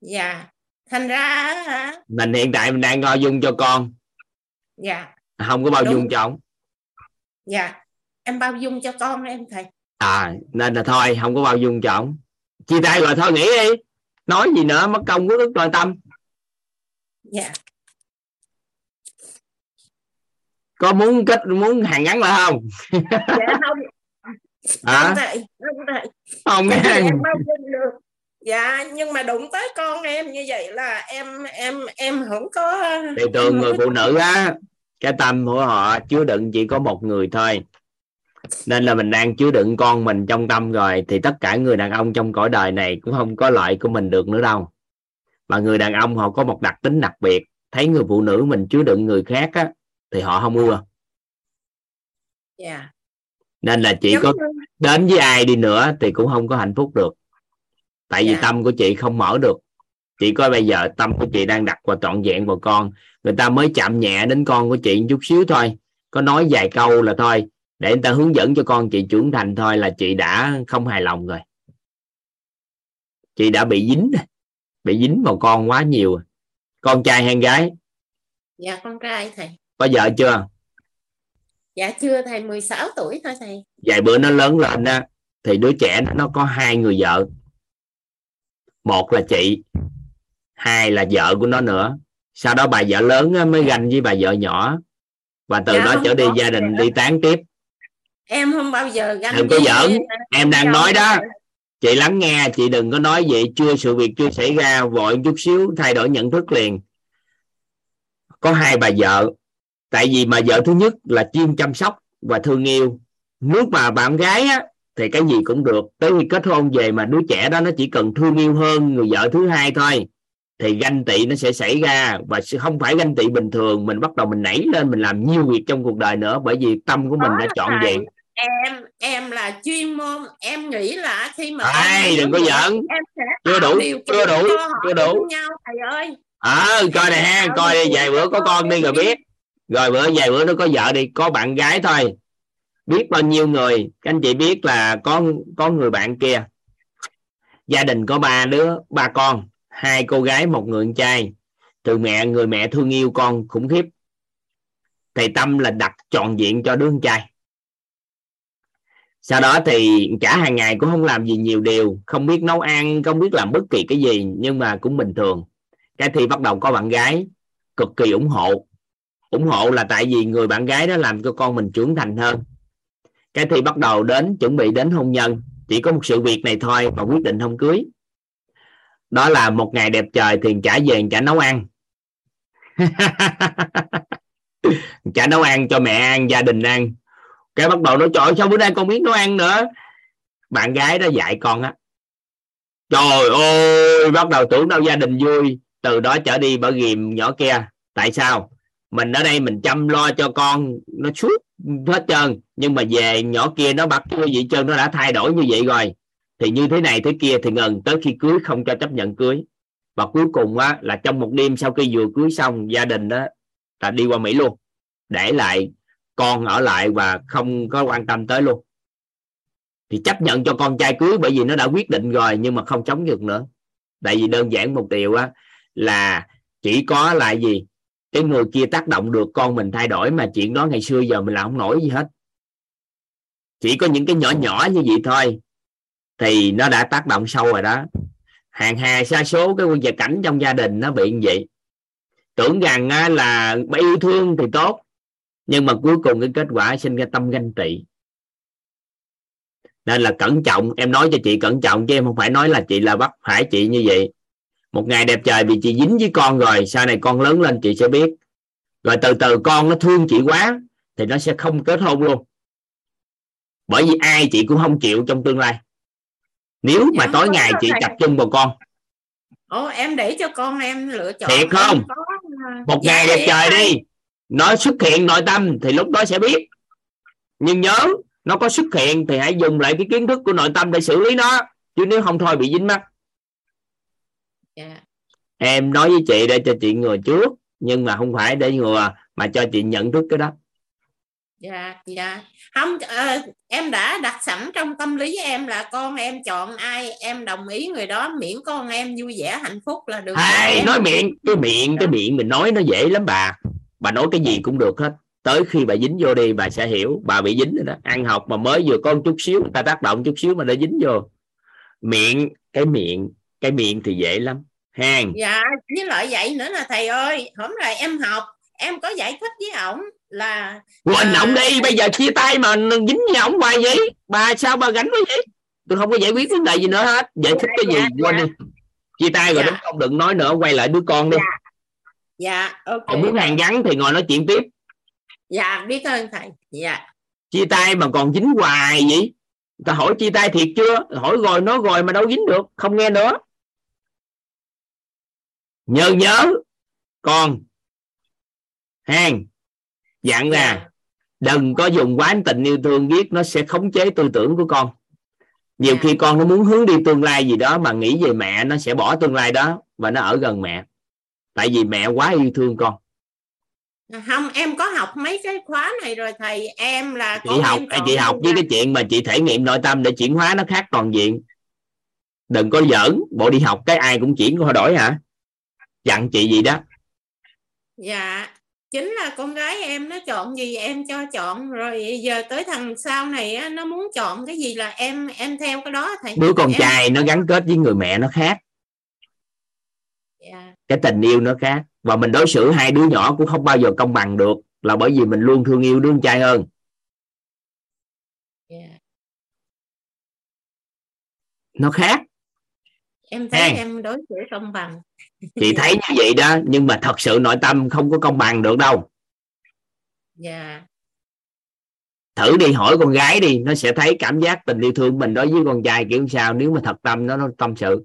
S11: Dạ. Thành ra hả?
S1: Mình hiện tại mình đang bao dung cho con
S11: dạ.
S1: Không có bao
S11: Đúng.
S1: dung trọng
S11: dạ. Em bao dung cho con em thầy.
S1: À nên là thôi không có bao dung trọng chia tay rồi thôi nghỉ đi. Nói gì nữa mất công đức nội tâm.
S11: Dạ.
S1: Có muốn kết muốn hàn gắn lại không?
S11: Dạ không.
S1: Hả?
S11: Không không
S1: nghe.
S11: Em bao dung được dạ nhưng mà đụng tới con em như vậy là em em em không có
S1: thì thường người phụ nữ á cái tâm của họ chứa đựng chỉ có một người thôi. Nên là mình đang chứa đựng con mình trong tâm rồi thì tất cả người đàn ông trong cõi đời này cũng không có lợi của mình được nữa đâu. Mà người đàn ông họ có một đặc tính đặc biệt thấy người phụ nữ mình chứa đựng người khác á thì họ không ưa.
S11: Dạ.
S1: Nên là chị
S11: Giống
S1: có
S11: như-
S1: đến với ai đi nữa thì cũng không có hạnh phúc được tại vì
S11: Dạ.
S1: tâm của chị không mở được. Chỉ có bây giờ tâm của chị đang đặt vào trọn vẹn vào con. Người ta mới chạm nhẹ đến con của chị chút xíu thôi. Có nói vài câu là thôi để người ta hướng dẫn cho con chị trưởng thành thôi là chị đã không hài lòng rồi. Chị đã bị dính rồi. bị dính vào con quá nhiều. Con trai hay con gái?
S11: Dạ con trai thầy.
S1: Có vợ chưa?
S11: Dạ chưa thầy 16 tuổi thôi thầy.
S1: Vài bữa nó lớn lên á thì đứa trẻ nó có hai người vợ một là chị hai là vợ của nó nữa. Sau đó bà vợ lớn mới ganh với bà vợ nhỏ. Và từ
S11: Dạ,
S1: đó trở đi gia đình đi tán tiếp.
S11: Em không bao giờ ganh
S1: Đừng có giỡn, em đang nói đó. chị. Lắng nghe chị đừng có nói vậy. Chưa sự việc chưa xảy ra vội chút xíu thay đổi nhận thức liền. Có hai bà vợ. Tại vì mà vợ thứ nhất là chuyên chăm sóc và thương yêu. Nước mà bạn gái á thì cái gì cũng được. Tới khi kết hôn về mà đứa trẻ đó nó chỉ cần thương yêu hơn người vợ thứ hai thôi thì ganh tị nó sẽ xảy ra. Và không phải ganh tị bình thường mình bắt đầu mình nảy lên mình làm nhiều việc trong cuộc đời nữa bởi vì tâm của mình
S11: Đó
S1: đã
S11: thầy.
S1: vẹn
S11: em em là chuyên môn. Em nghĩ là khi mà
S1: Ai, đừng có giỡn.
S11: em sẽ
S1: Chưa đủ, chưa đủ, chưa đủ.
S11: nhau thầy ơi.
S1: Ờ coi nè coi đi vài bữa có
S11: con
S1: đi rồi biết. Rồi bữa vài bữa nó có vợ đi có bạn gái thôi biết bao nhiêu người, các anh chị biết là có có người bạn kia. Gia đình có ba đứa, ba con, hai cô gái, một người con trai. Từ mẹ, người mẹ thương yêu con khủng khiếp. Thầy tâm là đặt trọn diện cho đứa con trai. Sau đó thì cả hàng ngày cũng không làm gì nhiều điều, không biết nấu ăn, không biết làm bất kỳ cái gì, nhưng mà cũng bình thường. Cái thì bắt đầu có bạn gái, cực kỳ ủng hộ. Ủng hộ là tại vì người bạn gái đó làm cho con mình trưởng thành hơn cái thì bắt đầu đến chuẩn bị đến hôn nhân. Chỉ có một sự việc này thôi và quyết định không cưới. Đó là một ngày đẹp trời thì trả về trả nấu ăn. *laughs* Trả nấu ăn cho mẹ ăn, gia đình ăn. Cái bắt đầu nó trời sao bữa nay con biết nấu ăn nữa? Bạn gái đó dạy con á, trời ơi, bắt đầu tưởng đâu gia đình vui, từ đó trở đi bởi ghìm nhỏ kia. Tại sao? Mình ở đây mình chăm lo cho con nó suốt hết trơn, nhưng mà về nhỏ kia nó bắt cái gì trơn, nó đã thay đổi như vậy rồi. Thì như thế này thế kia thì ngừng tới khi cưới không cho chấp nhận cưới. Và cuối cùng á, là trong một đêm sau khi vừa cưới xong, gia đình đó là đi qua Mỹ luôn, để lại con ở lại và không có quan tâm tới luôn. Thì chấp nhận cho con trai cưới bởi vì nó đã quyết định rồi, nhưng mà không chống được nữa. Tại vì đơn giản một điều á, là chỉ có là gì? Cái người kia tác động được con mình thay đổi mà chuyện đó ngày xưa giờ mình làm không nổi gì hết. Chỉ có những cái nhỏ nhỏ như vậy thôi. Thì nó đã tác động sâu rồi đó. Hàng hà sa số cái quân cảnh trong gia đình nó bị như vậy. Tưởng rằng là yêu thương thì tốt, nhưng mà cuối cùng cái kết quả sinh ra tâm ganh tị. Nên là cẩn trọng, em nói cho chị cẩn trọng chứ em không phải nói là chị là bắt phải chị như vậy một ngày đẹp trời vì chị dính với con rồi sau này con lớn lên chị sẽ biết. Rồi từ từ con nó thương chị quá thì nó sẽ không kết hôn luôn. Bởi vì ai chị cũng không chịu trong tương lai. Nếu mà tối ngày chị tập trung vào con.
S11: Ồ, em để cho con em lựa chọn
S1: thiệt không? có... một dạ, ngày đẹp trời đi. Nó xuất hiện nội tâm thì lúc đó sẽ biết. Nhưng nhớ nó có xuất hiện thì hãy dùng lại cái kiến thức của nội tâm để xử lý nó. Chứ nếu không thôi bị dính mắt yeah. Dạ. em nói với chị để cho chị ngừa trước nhưng mà không phải để ngừa mà cho chị nhận thức cái đó.
S11: Dạ dạ. Không uh, em đã đặt sẵn trong tâm lý em là con em chọn ai em đồng ý người đó miễn con em vui vẻ hạnh phúc là được.
S1: Hay, nói miệng cái miệng cái miệng mình nói nó dễ lắm bà. Bà nói cái gì cũng được hết. Tới khi bà dính vô đi bà sẽ hiểu. Bà bị dính rồi đó. Ăn học mà mới vừa có một chút xíu người ta tác động chút xíu mà đã dính vô. Miệng cái miệng cái miệng thì dễ lắm. Hàng
S11: dạ với lại vậy nữa là thầy ơi hôm rồi em học em có giải thích với ổng là
S1: quên à... ổng đi bây giờ chia tay mà dính với ổng hoài vậy. Bà sao bà gánh với vậy? Tôi không có giải quyết vấn đề gì nữa hết. Giải thích cái gì dạ, quên dạ. đi. Chia tay rồi dạ. đúng không? Đừng nói nữa quay lại đứa con đi.
S11: Dạ, dạ ok.
S1: Còn muốn hàng vắng thì ngồi nói chuyện tiếp.
S11: Dạ biết ơn thầy. Dạ.
S1: Chia tay mà còn dính hoài vậy ta hỏi chia tay thiệt chưa? Hỏi rồi nói rồi mà đâu dính được không nghe nữa. Nhớ nhớ. Con hàng dặn ra dạ. đừng có dùng quá tình yêu thương biết nó sẽ khống chế tư tưởng của con. Nhiều dạ. khi con nó muốn hướng đi tương lai gì đó mà nghĩ về mẹ nó sẽ bỏ tương lai đó và nó ở gần mẹ. Tại vì mẹ quá yêu thương con
S11: không em có học mấy cái khóa này rồi thầy. Em là
S1: chị học em chị học với cái chuyện mà chị thể nghiệm nội tâm để chuyển hóa nó khác toàn diện. Đừng có giỡn bộ đi học cái ai cũng chuyển qua đổi hả? Dặn chị gì đó.
S11: Dạ chính là con gái em nó chọn gì em cho chọn. Rồi giờ tới thằng sau này á, nó muốn chọn cái gì là em em theo cái đó thầy.
S1: Đứa con
S11: em...
S1: trai nó gắn kết với người mẹ nó khác yeah. cái tình yêu nó khác. Và mình đối xử hai đứa nhỏ cũng không bao giờ công bằng được là bởi vì mình luôn thương yêu đứa con trai hơn. Yeah. nó khác.
S11: Em thấy Hàng. em đối xử công bằng.
S1: Chị thấy như vậy đó nhưng mà thật sự nội tâm không có công bằng được đâu.
S11: Dạ.
S1: Thử đi hỏi con gái đi nó sẽ thấy cảm giác tình yêu thương mình đối với con trai kiểu sao nếu mà thật tâm nó nó tâm sự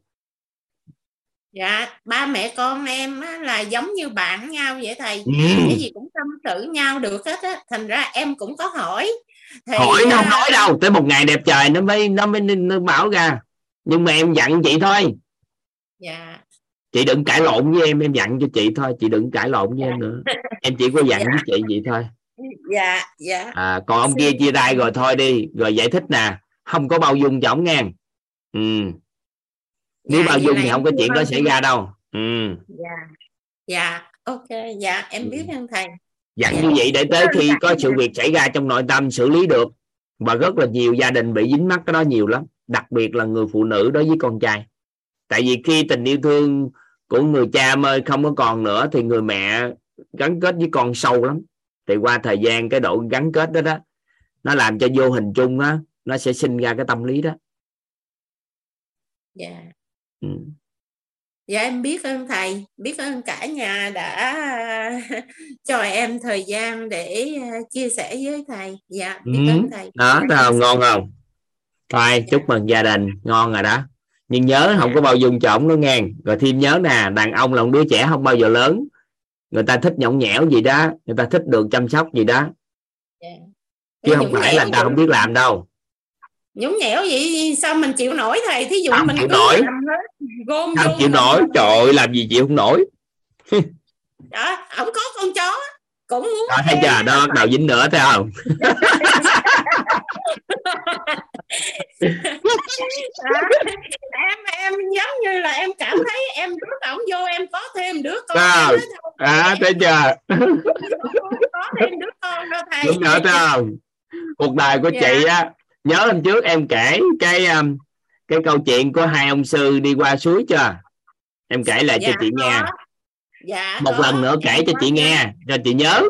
S11: dạ ba mẹ con em á, là giống như bạn nhau vậy thầy. Ừ. cái gì cũng tâm sự nhau được hết á. Thành ra em cũng có hỏi.
S1: Thì, hỏi nó không à, nói đâu tới một ngày đẹp trời nó mới nó mới nó bảo ra. Nhưng mà em dặn chị thôi.
S11: Dạ.
S1: Chị đừng cãi lộn với em em dặn cho chị thôi. Chị đừng cãi lộn với em nữa. Em chỉ có dặn dạ. với chị vậy thôi.
S11: Dạ dạ.
S1: À, còn ông kia chia tay rồi thôi đi. Rồi giải thích nè. Không có bao dung cho ổng ngang ừ nếu dạ, bao dung thì không có chuyện đó xảy ra đâu. Ừ.
S11: Dạ. Dạ ok. Dạ em biết ừ. ơn thầy.
S1: Dặn dạ. như vậy để tới khi có sự việc xảy ra trong nội tâm xử lý được và rất là nhiều gia đình bị dính mắc cái đó nhiều lắm đặc biệt là người phụ nữ đối với con trai. Tại vì khi tình yêu thương của người cha ơi không có còn nữa thì người mẹ gắn kết với con sâu lắm. Thì qua thời gian cái độ gắn kết đó đó nó làm cho vô hình chung á nó sẽ sinh ra cái tâm lý đó.
S11: Dạ. yeah. Ừ. dạ em biết ơn thầy biết ơn cả nhà đã *laughs* cho em thời gian để à, chia sẻ với thầy dạ biết ừ. ơn thầy
S1: đó nào ngon không thôi dạ. chúc mừng gia đình ngon rồi đó nhưng nhớ không có bao dung cho ổng nó ngang rồi thêm nhớ nè đàn ông là một đứa trẻ không bao giờ lớn người ta thích nhõng nhẽo gì đó người ta thích được chăm sóc gì đó yeah. Dạ. chứ không phải là người ta không biết làm đâu
S11: nhũng nhẽo vậy sao mình chịu nổi thầy? Thí dụ
S1: Không
S11: mình
S1: chịu nổi.
S11: gom vô
S1: chịu nổi. trời ơi, làm gì chịu không nổi.
S11: Đó ổng có con chó cũng muốn
S1: đó, thấy chưa? Đó bắt đầu dính nữa thấy không?
S11: Đó. em em giống như là em cảm thấy em rước ổng vô em có thêm đứa con
S1: À,
S11: thôi,
S1: à thấy chưa?
S11: Có thêm đứa con đâu thầy.
S1: Đúng nữa thấy không? Cuộc đời của
S11: Dạ.
S1: chị á nhớ hôm trước em kể cái um, cái câu chuyện của hai ông sư đi qua suối chưa? Em kể lại cho
S11: Dạ,
S1: chị
S11: có.
S1: nghe.
S11: Dạ
S1: một
S11: có.
S1: lần nữa kể
S11: Em
S1: cho chị nghe cho chị nhớ.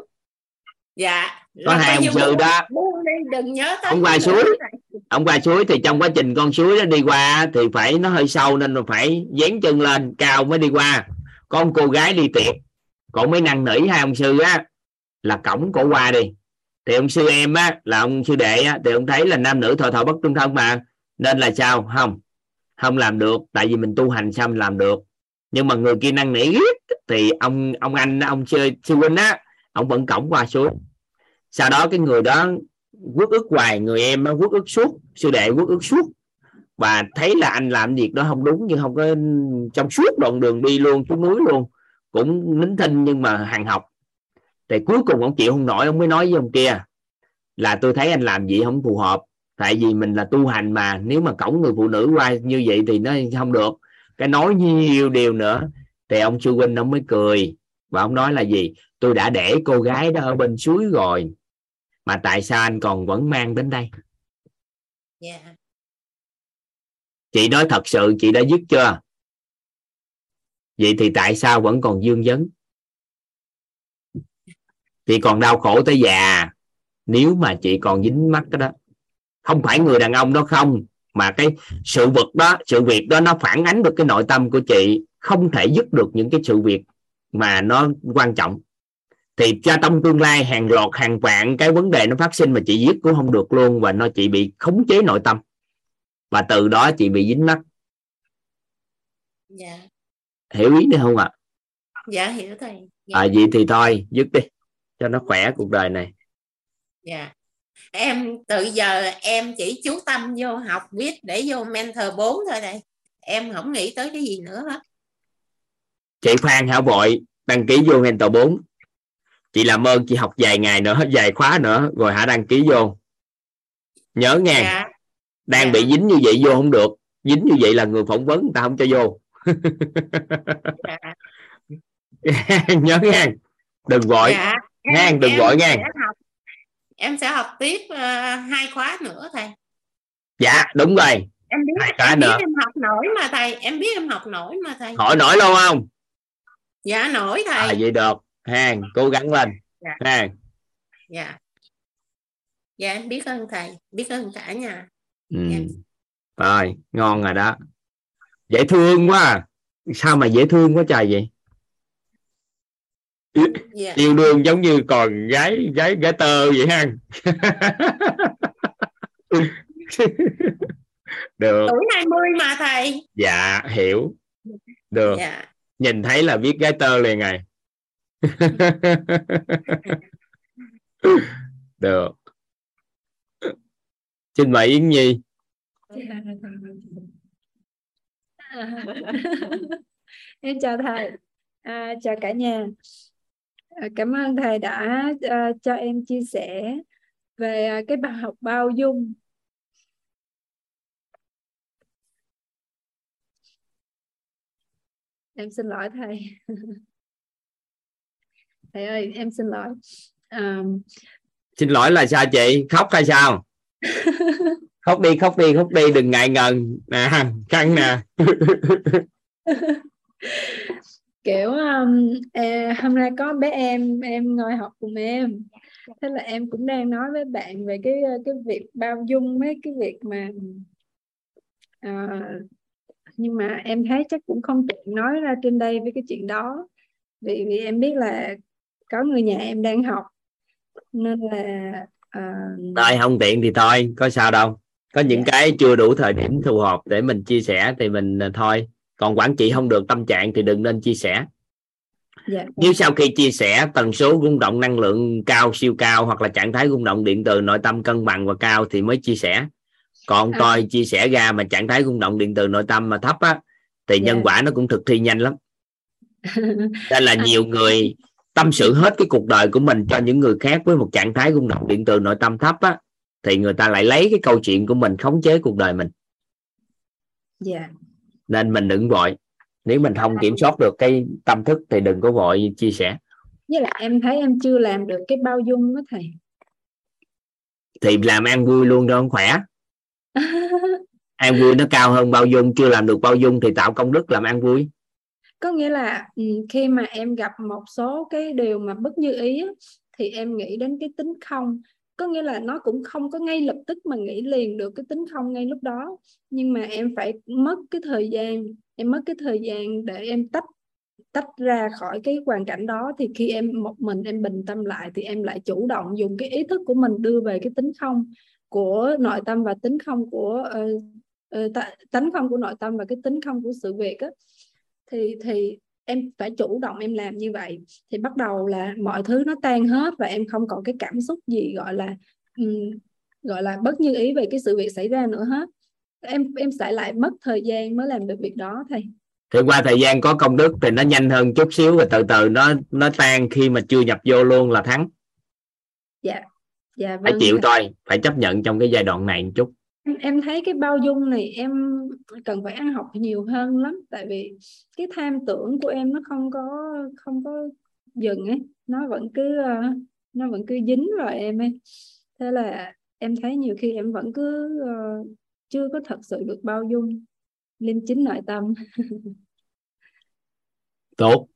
S11: Dạ
S1: có hai ông sư đó.
S11: đừng nhớ
S1: ông qua suối ông qua suối thì trong quá trình con suối đó đi qua thì phải nó hơi sâu nên là phải dán chân lên cao mới đi qua. Con cô gái đi tiệc cổ mới năn nỉ hai ông sư á là cổng cổ qua đi thì ông sư em á, là ông sư đệ á, thì ông thấy là nam nữ thọ thọ bất trung thân mà. Nên là sao? Không. Không làm được, tại vì mình tu hành xong làm được. Nhưng mà người kia năng nỉ riết thì ông ông anh ông sư sư huynh á, ông vẫn cổng qua suối sau đó cái người đó quất ức hoài, người em nó quất ức suốt, sư đệ quất ức suốt. Và thấy là anh làm việc đó không đúng nhưng không có trong suốt đoạn đường đi luôn, xuống núi luôn. Cũng nín thinh nhưng mà hàng học thì cuối cùng ông chịu không nổi ông mới nói với ông kia là tôi thấy anh làm gì không phù hợp. Tại vì mình là tu hành mà nếu mà cổng người phụ nữ qua như vậy thì nó không được. Cái nói nhiều điều nữa thì ông sư huynh ông mới cười và ông nói là gì? Tôi đã để cô gái đó ở bên suối rồi mà tại sao anh còn vẫn mang đến đây?
S11: Dạ.
S1: Chị nói thật sự chị đã dứt chưa? Vậy thì tại sao vẫn còn dương vấn chị còn đau khổ tới già. Nếu mà chị còn dính mắc cái đó không phải người đàn ông đó không mà cái sự vật đó sự việc đó nó phản ánh được cái nội tâm của chị không thể dứt được những cái sự việc mà nó quan trọng. Thì cho trong tương lai hàng loạt hàng vạn cái vấn đề nó phát sinh mà chị dứt cũng không được luôn và nó chị bị khống chế nội tâm. Và từ đó chị bị dính mắc.
S11: Dạ.
S1: Hiểu ý này không ạ?
S11: Dạ hiểu thầy. Dạ.
S1: à vậy thì thôi dứt đi cho nó khỏe cuộc đời này.
S11: Dạ. Em từ giờ em chỉ chú tâm vô học viết để vô mentor 4 thôi đây em không nghĩ tới cái gì nữa hết.
S1: Chị Phan Hảo Vội đăng ký vô mentor 4 chị làm ơn chị học vài ngày nữa vài khóa nữa rồi hả đăng ký vô. Nhớ nghe.
S11: Dạ.
S1: Đang
S11: dạ.
S1: bị dính như vậy vô không được. Dính như vậy là người phỏng vấn người ta không cho vô.
S11: Dạ. *laughs*
S1: nhớ nghe. Đừng vội.
S11: Dạ.
S1: Nghe đừng
S11: em
S1: nghe
S11: học. Em sẽ học tiếp ờ, hai khóa nữa thầy.
S1: Dạ đúng rồi.
S11: Em biết
S1: Hai khóa
S11: em biết
S1: nữa.
S11: em học nổi mà thầy em biết em học nổi mà thầy.
S1: Hỏi nổi luôn không?
S11: Dạ nổi thầy.
S1: À vậy được. Ha cố gắng lên.
S11: Dạ.
S1: ha
S11: dạ. Dạ em biết ơn thầy. Biết ơn cả nhà.
S1: Ừ.
S11: Dạ.
S1: rồi ngon rồi đó. Dễ thương quá. À. sao mà dễ thương quá trời vậy
S11: dạ.
S1: Yêu đương giống như còn gái gái gái tơ vậy ha. *laughs* Được.
S11: Tuổi 20 mà thầy.
S1: Dạ hiểu. Được.
S11: Dạ.
S1: Nhìn thấy là biết gái tơ liền này *laughs* được. Xin mời yến nhi.
S12: Em chào thầy. À, chào cả nhà cảm ơn thầy đã à, cho em chia sẻ về à, cái bài học bao dung. Em xin lỗi thầy. *laughs* Thầy ơi em xin lỗi. À,
S1: xin lỗi là sao chị? Khóc hay sao? *laughs* Khóc đi khóc đi khóc đi đừng ngại ngần. Nè căng nè *laughs*
S12: kiểu um, à, hôm nay có bé em em ngồi học cùng em. Thế là em cũng đang nói với bạn về cái cái việc bao dung mấy cái việc mà à, nhưng mà em thấy chắc cũng không tiện nói ra trên đây với cái chuyện đó. Vì vì em biết là có người nhà em đang học nên là à,
S1: thôi không tiện thì thôi có sao đâu. Có những cái chưa đủ thời điểm phù hợp để mình chia sẻ thì mình à, thôi còn quản trị không được tâm trạng thì đừng nên chia sẻ
S12: dạ,
S1: nếu sau khi chia sẻ tần số rung động năng lượng cao siêu cao hoặc là trạng thái rung động điện từ nội tâm cân bằng và cao thì mới chia sẻ còn
S12: À.
S1: tôi chia sẻ ra mà trạng thái rung động điện từ nội tâm mà thấp á thì nhân
S12: Dạ.
S1: quả nó cũng thực thi nhanh lắm *laughs* nên là
S12: À.
S1: nhiều người tâm sự hết cái cuộc đời của mình cho những người khác với một trạng thái rung động điện từ nội tâm thấp á thì người ta lại lấy cái câu chuyện của mình khống chế cuộc đời mình
S12: dạ
S1: nên mình đừng vội. Nếu mình không kiểm soát được cái tâm thức thì đừng có vội chia sẻ.
S12: Với lại em thấy em chưa làm được cái bao dung đó thầy.
S1: Thì làm ăn vui luôn cho khỏe. *laughs* Ăn vui nó cao hơn bao dung. Chưa làm được bao dung thì tạo công đức làm ăn vui.
S12: Có nghĩa là ừ, khi mà em gặp một số cái điều mà bất như ý thì em nghĩ đến cái tính không có nghĩa là nó cũng không có ngay lập tức mà nghĩ liền được cái tính không ngay lúc đó. Nhưng mà em phải mất cái thời gian em mất cái thời gian để em tách tách ra khỏi cái hoàn cảnh đó. Thì khi em một mình em bình tâm lại thì em lại chủ động dùng cái ý thức của mình đưa về cái tính không của nội tâm và tính không của uh, uh, tánh không của nội tâm và cái tính không của sự việc á. Thì thì em phải chủ động em làm như vậy thì bắt đầu là mọi thứ nó tan hết và em không còn cái cảm xúc gì gọi là um, gọi là bất như ý về cái sự việc xảy ra nữa hết. Em em sẽ lại mất thời gian mới làm được việc đó thầy.
S1: Thì qua thời gian có công đức thì nó nhanh hơn chút xíu và từ từ nó nó tan khi mà chưa nhập vô luôn là thắng.
S12: Dạ. Dạ
S1: phải
S12: vâng
S1: chịu
S12: thầy.
S1: thôi phải chấp nhận trong cái giai đoạn này một chút
S12: em, em thấy cái bao dung này em cần phải ăn học nhiều hơn lắm. Tại vì cái tham tưởng của em nó không có không có dừng ấy. Nó vẫn cứ ờ, nó vẫn cứ dính vào em ấy. Thế là em thấy nhiều khi em vẫn cứ uh, chưa có thật sự được bao dung. Liêm chính nội tâm. *laughs*
S1: Tốt.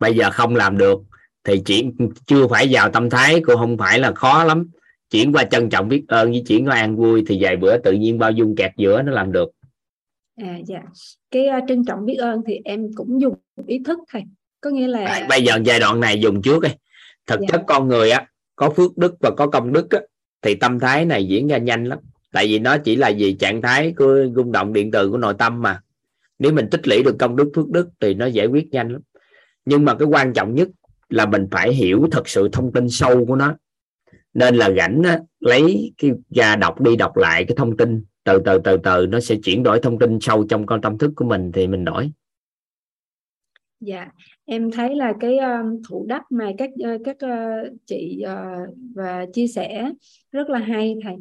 S1: Bây giờ không làm được thì chỉ chưa phải vào tâm thái cũng không phải là khó lắm chuyển qua trân trọng biết ơn với chuyển qua an vui thì vài bữa tự nhiên bao dung kẹt giữa nó làm được.
S12: À dạ. Cái ờ, trân trọng biết ơn thì em cũng dùng ý thức thầy. Có nghĩa là
S1: bây giờ giai đoạn này dùng trước đi. Thực
S12: Dạ.
S1: chất con người á có phước đức và có công đức á, thì tâm thái này diễn ra nhanh lắm. Tại vì nó chỉ là gì trạng thái của rung động điện từ của nội tâm mà. Nếu mình tích lũy được công đức phước đức thì nó giải quyết nhanh lắm. Nhưng mà cái quan trọng nhất là mình phải hiểu thật sự thông tin sâu của nó nên là rảnh á, lấy cái ra đọc đi đọc lại cái thông tin từ từ từ từ nó sẽ chuyển đổi thông tin sâu trong con tâm thức của mình thì mình đổi
S12: Dạ, em thấy là cái ờ, um, thủ đắc mà các uh, các uh, chị uh, và chia sẻ rất là hay thầy.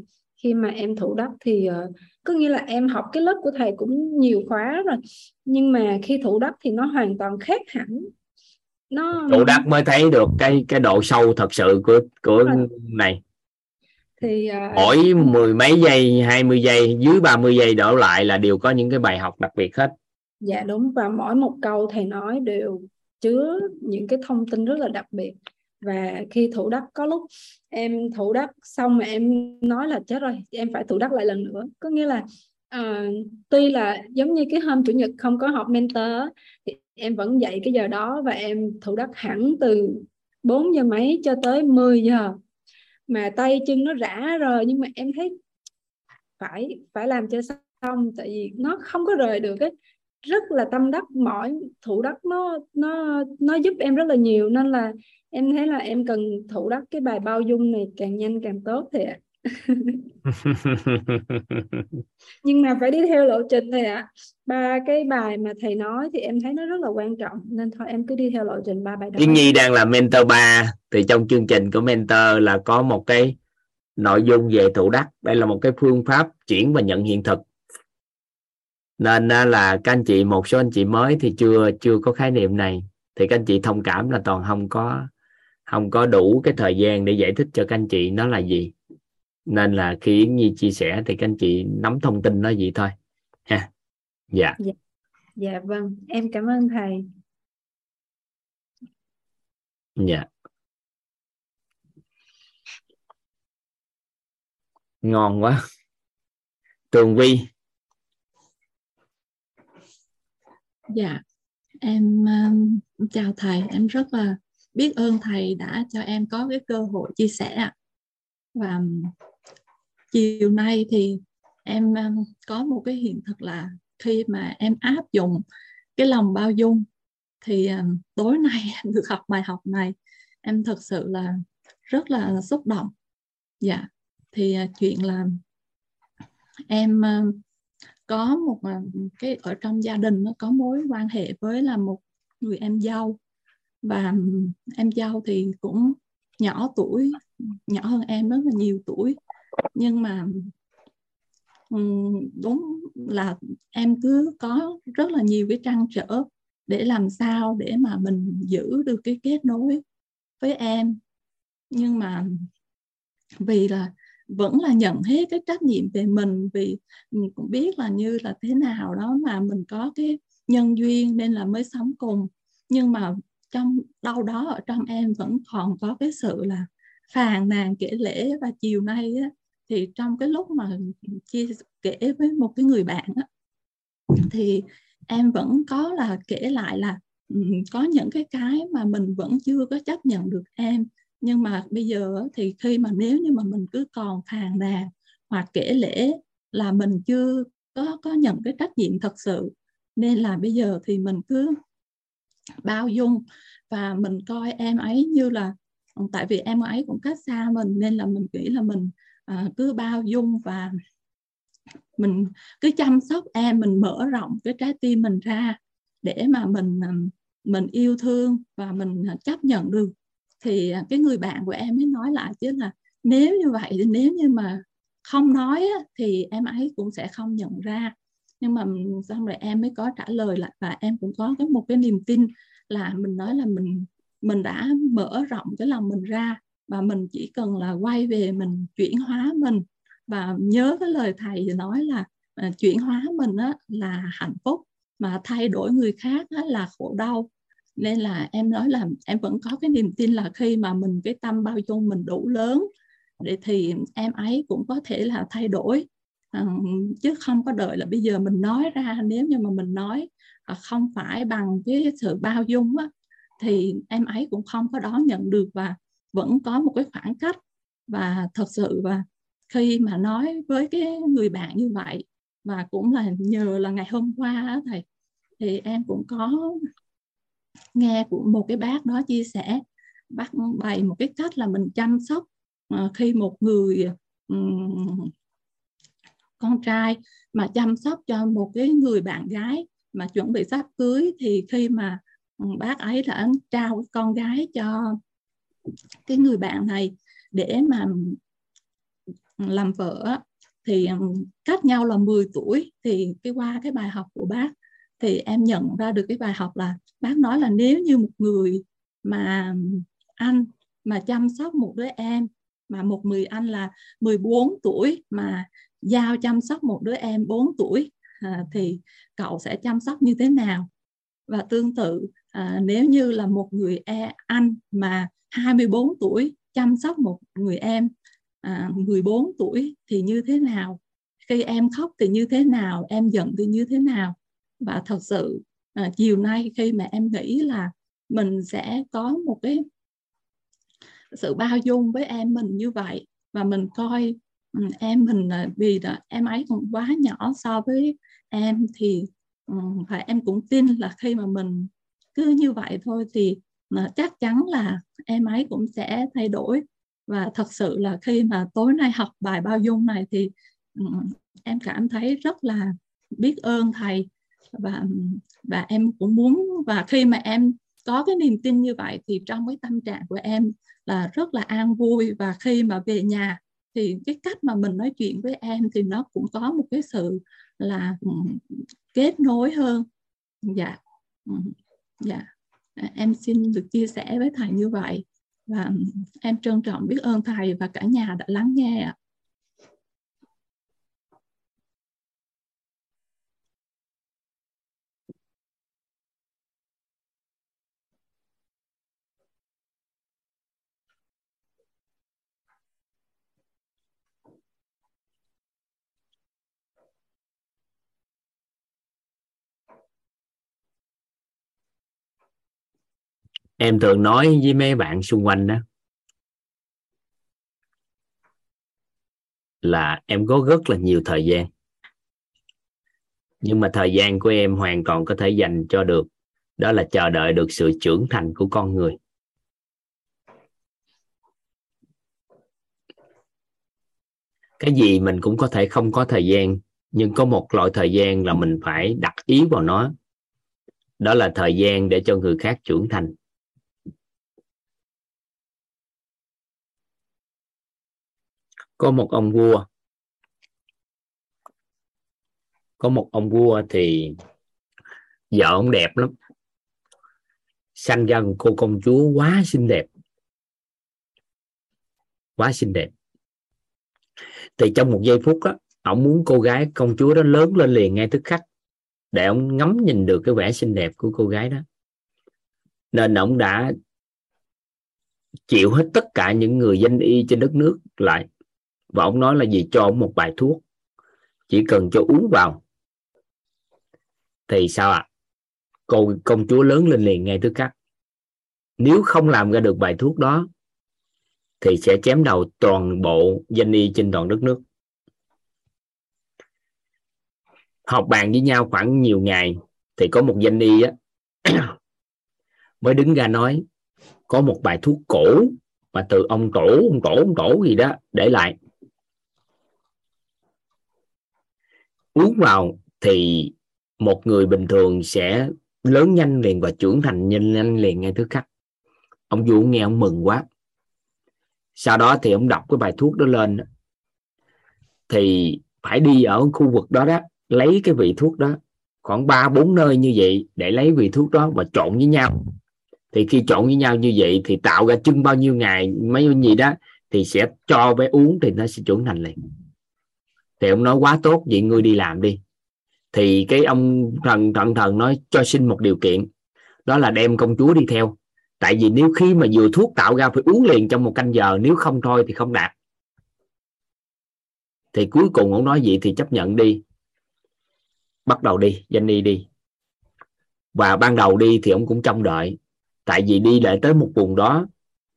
S12: Khi mà em thủ đắc thì uh, có nghĩa là em học cái lớp của thầy cũng nhiều khóa rồi, nhưng mà khi thủ đắc thì nó hoàn toàn khác hẳn. Nó
S1: thủ đắc mới thấy được cái cái độ sâu thật sự của của này.
S12: Thì uh,
S1: mỗi mười mấy giây 20 giây dưới 30 giây đổ lại là đều có những cái bài học đặc biệt hết.
S12: Dạ đúng. Và mỗi một câu thầy nói đều chứa những cái thông tin rất là đặc biệt. Và khi thủ đắc có lúc em thủ đắc xong mà em nói là chết rồi em phải thủ đắc lại lần nữa. Có nghĩa là ờ, tuy là giống như cái hôm chủ nhật không có học mentor thì em vẫn dậy cái giờ đó và em thủ đắc hẳn từ 4 giờ mấy cho tới 10 giờ. Mà tay chân nó rã rồi nhưng mà em thấy phải phải làm cho xong, tại vì nó không có rời được ấy. Rất là tâm đắc mỏi thủ đắc nó nó nó giúp em rất là nhiều. Nên là em thấy là em cần thủ đắc cái bài bao dung này càng nhanh càng tốt thì ạ nhưng mà phải đi theo lộ trình thầy ạ. Ba cái bài mà thầy nói thì em thấy nó rất là quan trọng, nên thôi em cứ đi theo lộ trình ba bài đó.
S1: Yến Nhi đang là mentor 3 thì trong chương trình của mentor là có một cái nội dung về thủ đắc đây là một cái phương pháp chuyển và nhận hiện thực. Nên là các anh chị, một số anh chị mới thì chưa chưa có khái niệm này. Thì các anh chị thông cảm là toàn không có không có đủ cái thời gian để giải thích cho các anh chị nó là gì nên là khi Yến Nhi chia sẻ thì các anh chị nắm thông tin nó gì thôi ha. Dạ.
S12: Dạ. Vâng. Em cảm ơn thầy.
S1: Dạ. Ngon quá. Tường vi
S13: Dạ, em um, chào thầy, em rất là biết ơn thầy đã cho em có cái cơ hội chia sẻ. ạ. Và chiều nay thì em um, có một cái hiện thực là khi mà em áp dụng cái lòng bao dung thì um, tối nay *laughs* em được học bài học này, em thật sự là rất là xúc động. Dạ, thì à, chuyện là em um, có một à, cái ở trong gia đình nó có mối quan hệ với là một người em dâu và em dâu thì cũng nhỏ tuổi nhỏ hơn em rất là nhiều tuổi nhưng mà đúng là em cứ có rất là nhiều cái trăn trở để làm sao để mà mình giữ được cái kết nối với em. Nhưng mà vì là vẫn là nhận hết cái trách nhiệm về mình vì mình cũng biết là như là thế nào đó mà mình có cái nhân duyên nên là mới sống cùng. Nhưng mà trong đâu đó ở trong em vẫn còn có cái sự là phàn nàn kể lễ và chiều nay á, thì trong cái lúc mà chia kể với một cái người bạn á, thì em vẫn có là kể lại là ừ, có những cái cái mà mình vẫn chưa có chấp nhận được em. Nhưng mà bây giờ thì khi mà nếu như mà mình cứ còn phàn nàn hoặc kể lễ là mình chưa có có nhận cái trách nhiệm thật sự nên là bây giờ thì mình cứ bao dung và mình coi em ấy như là tại vì em ấy cũng cách xa mình nên là mình nghĩ là mình à, cứ bao dung và mình cứ chăm sóc em mình mở rộng cái trái tim mình ra để mà mình à, mình yêu thương và mình à, chấp nhận được. Thì à, cái người bạn của em mới nói lại chứ là nếu như vậy nếu như mà không nói thì em ấy cũng sẽ không nhận ra. Nhưng mà xong rồi em mới có trả lời lại và em cũng có cái một cái niềm tin là mình nói là mình mình đã mở rộng cái lòng mình ra và mình chỉ cần là quay về mình chuyển hóa mình. Và nhớ cái lời thầy nói là à, chuyển hóa mình á, là hạnh phúc. Mà thay đổi người khác á, là khổ đau. Nên là em nói là em vẫn có cái niềm tin là khi mà mình cái tâm bao dung mình đủ lớn để thì em ấy cũng có thể là thay đổi. À, chứ không có đợi là bây giờ mình nói ra nếu như mà mình nói à, không phải bằng cái sự bao dung á, thì em ấy cũng không có đón nhận được. Và vẫn có một cái khoảng cách. Và thật sự và khi mà nói với cái người bạn như vậy và cũng là nhờ là ngày hôm qua thầy thì em cũng có nghe của một cái bác đó chia sẻ bác bày một cái cách là mình chăm sóc ờ, khi một người um, con trai mà chăm sóc cho một cái người bạn gái mà chuẩn bị sắp cưới thì khi mà bác ấy đã trao con gái cho cái người bạn này để mà làm vợ thì cách nhau là 10 tuổi thì cái qua cái bài học của bác thì em nhận ra được cái bài học là bác nói là nếu như một người mà anh mà chăm sóc một đứa em mà một người anh là 14 tuổi mà giao chăm sóc một đứa em 4 tuổi à, thì cậu sẽ chăm sóc như thế nào? Và tương tự à, nếu như là một người e, anh mà 24 tuổi chăm sóc một người em à, 14 tuổi thì như thế nào? Khi em khóc thì như thế nào? Em giận thì như thế nào? Và thật sự à, chiều nay khi mà em nghĩ là mình sẽ có một cái sự bao dung với em mình như vậy và mình coi ừ, em mình vì đó, em ấy còn quá nhỏ so với em thì ừ, và em cũng tin là khi mà mình cứ như vậy thôi thì chắc chắn là em ấy cũng sẽ thay đổi. Và thật sự là khi mà tối nay học bài bao dung này thì em cảm thấy rất là biết ơn thầy. Và và em cũng muốn, và khi mà em có cái niềm tin như vậy thì trong cái tâm trạng của em là rất là an vui. Và khi mà về nhà thì cái cách mà mình nói chuyện với em thì nó cũng có một cái sự là kết nối hơn. Dạ. Dạ. À, em xin được chia sẻ với thầy như vậy. Và em trân trọng biết ơn thầy và cả nhà đã lắng nghe ạ.
S1: Em thường nói với mấy bạn xung quanh đó là em có rất là nhiều thời gian. Nhưng mà thời gian của em hoàn toàn có thể dành cho được, đó là chờ đợi được sự trưởng thành của con người. Cái gì mình cũng có thể không có thời gian, nhưng có một loại thời gian là mình phải đặt ý vào nó. Đó là thời gian để cho người khác trưởng thành. Có một ông vua. Có một ông vua thì vợ ông đẹp lắm. Sanh ra một cô công chúa quá xinh đẹp. Quá xinh đẹp. Thì trong một giây phút á ông muốn cô gái công chúa đó lớn lên liền ngay tức khắc, để ông ngắm nhìn được cái vẻ xinh đẹp của cô gái đó. Nên ông đã chịu hết tất cả những người danh y trên đất nước lại và ông nói là gì? Cho ông một bài thuốc. Chỉ cần cho uống vào. Thì sao ạ? À? cô công chúa lớn lên liền ngay tức khắc. Nếu không làm ra được bài thuốc đó, thì sẽ chém đầu toàn bộ danh y trên toàn đất nước. Học bàn với nhau khoảng nhiều ngày, thì có một danh y á, *coughs* mới đứng ra nói, có một bài thuốc cổ, mà từ ông tổ ông tổ ông tổ gì đó, để lại. Uống vào thì một người bình thường sẽ lớn nhanh liền và trưởng thành nhanh nhanh liền ngay thứ khắc. Ông vua nghe ông mừng quá. Sau đó thì ông đọc cái bài thuốc đó lên. Thì phải đi ở khu vực đó đó, lấy cái vị thuốc đó, khoảng ba, bốn nơi như vậy để lấy vị thuốc đó và trộn với nhau. Thì khi trộn với nhau như vậy thì tạo ra chưng bao nhiêu ngày, mấy gì đó, thì sẽ cho bé uống thì nó sẽ trưởng thành liền thì ông nói, quá tốt, vậy ngươi đi làm đi. Thì cái ông thần thần thần nói, cho xin một điều kiện, đó là đem công chúa đi theo. Tại vì nếu khi mà vừa thuốc tạo ra phải uống liền trong một canh giờ, nếu không thôi thì không đạt. Thì cuối cùng ông nói vậy thì chấp nhận đi. Bắt đầu đi, danh đi đi. Và ban đầu đi thì ông cũng trông đợi. Tại vì đi lại tới một vùng đó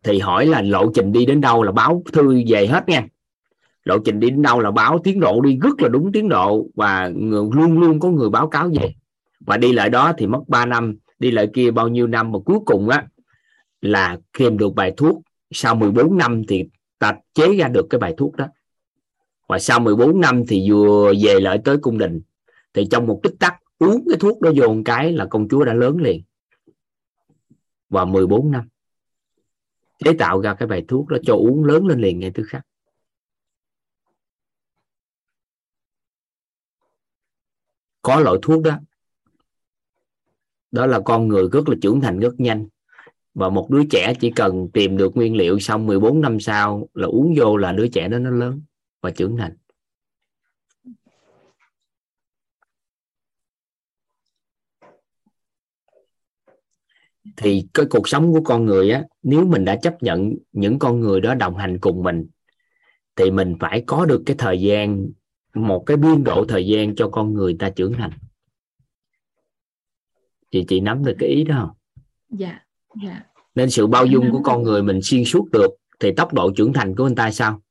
S1: thì hỏi là lộ trình đi đến đâu là báo thư về hết nha lộ trình đi đến đâu là báo tiến độ đi rất là đúng tiến độ và người, luôn luôn có người báo cáo về. Và đi lại đó thì mất 3 năm đi lại kia bao nhiêu năm mà cuối cùng á là tìm được bài thuốc. Sau 14 năm thì ta chế ra được cái bài thuốc đó. Và sau 14 năm thì vừa về lại tới cung đình. Thì trong một tích tắc uống cái thuốc đó vô một cái là công chúa đã lớn liền. Và 14 năm chế tạo ra cái bài thuốc đó cho uống lớn lên liền ngay tức khắc. Có loại thuốc đó. Đó là con người rất là trưởng thành, rất nhanh. Và một đứa trẻ chỉ cần tìm được nguyên liệu xong 14 năm sau là uống vô là đứa trẻ đó nó lớn và trưởng thành. Thì cái cuộc sống của con người á, nếu mình đã chấp nhận những con người đó đồng hành cùng mình, thì mình phải có được cái thời gian một cái biên độ thời gian cho con người ta trưởng thành. Chị chị nắm được cái ý đó không?
S13: Dạ dạ.
S1: Nên sự bao dung của con người mình xuyên suốt được thì tốc độ trưởng thành của anh ta sao?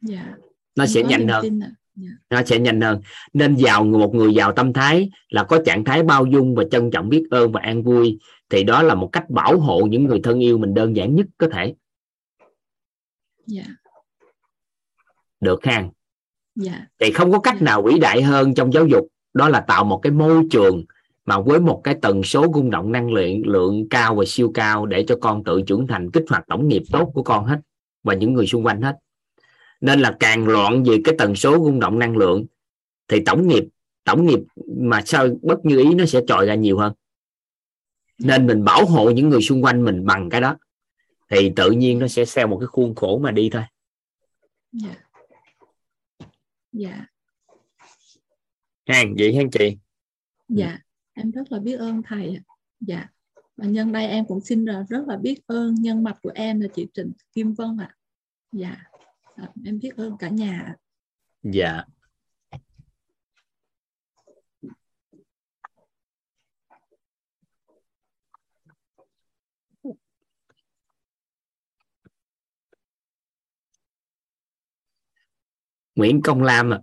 S13: Dạ.
S1: Nó sẽ nhanh hơn. dạ. nó sẽ nhanh hơn. Nên giàu một người giàu tâm thái là có trạng thái bao dung và trân trọng biết ơn và an vui. Thì đó là một cách bảo hộ những người thân yêu mình đơn giản nhất có thể.
S13: Dạ.
S1: được ha
S13: dạ.
S1: thì không có cách nào vĩ đại hơn trong giáo dục đó là tạo một cái môi trường mà với một cái tần số rung động năng lượng lượng cao và siêu cao để cho con tự trưởng thành kích hoạt tổng nghiệp tốt của con hết và những người xung quanh hết. Nên là càng loạn về cái tần số rung động năng lượng thì tổng nghiệp tổng nghiệp mà sao bất như ý nó sẽ trồi ra nhiều hơn. Nên mình bảo hộ những người xung quanh mình bằng cái đó thì tự nhiên nó sẽ theo một cái khuôn khổ mà đi thôi.
S13: Dạ dạ.
S1: Hàng vậy hen chị?
S13: Dạ em rất là biết ơn thầy dạ. Và nhân đây em cũng xin rất là biết ơn nhân mạch của em là chị Trịnh Kim Vân ạ. Dạ. À, em biết ơn cả nhà
S1: dạ Nguyễn Công Lam ạ.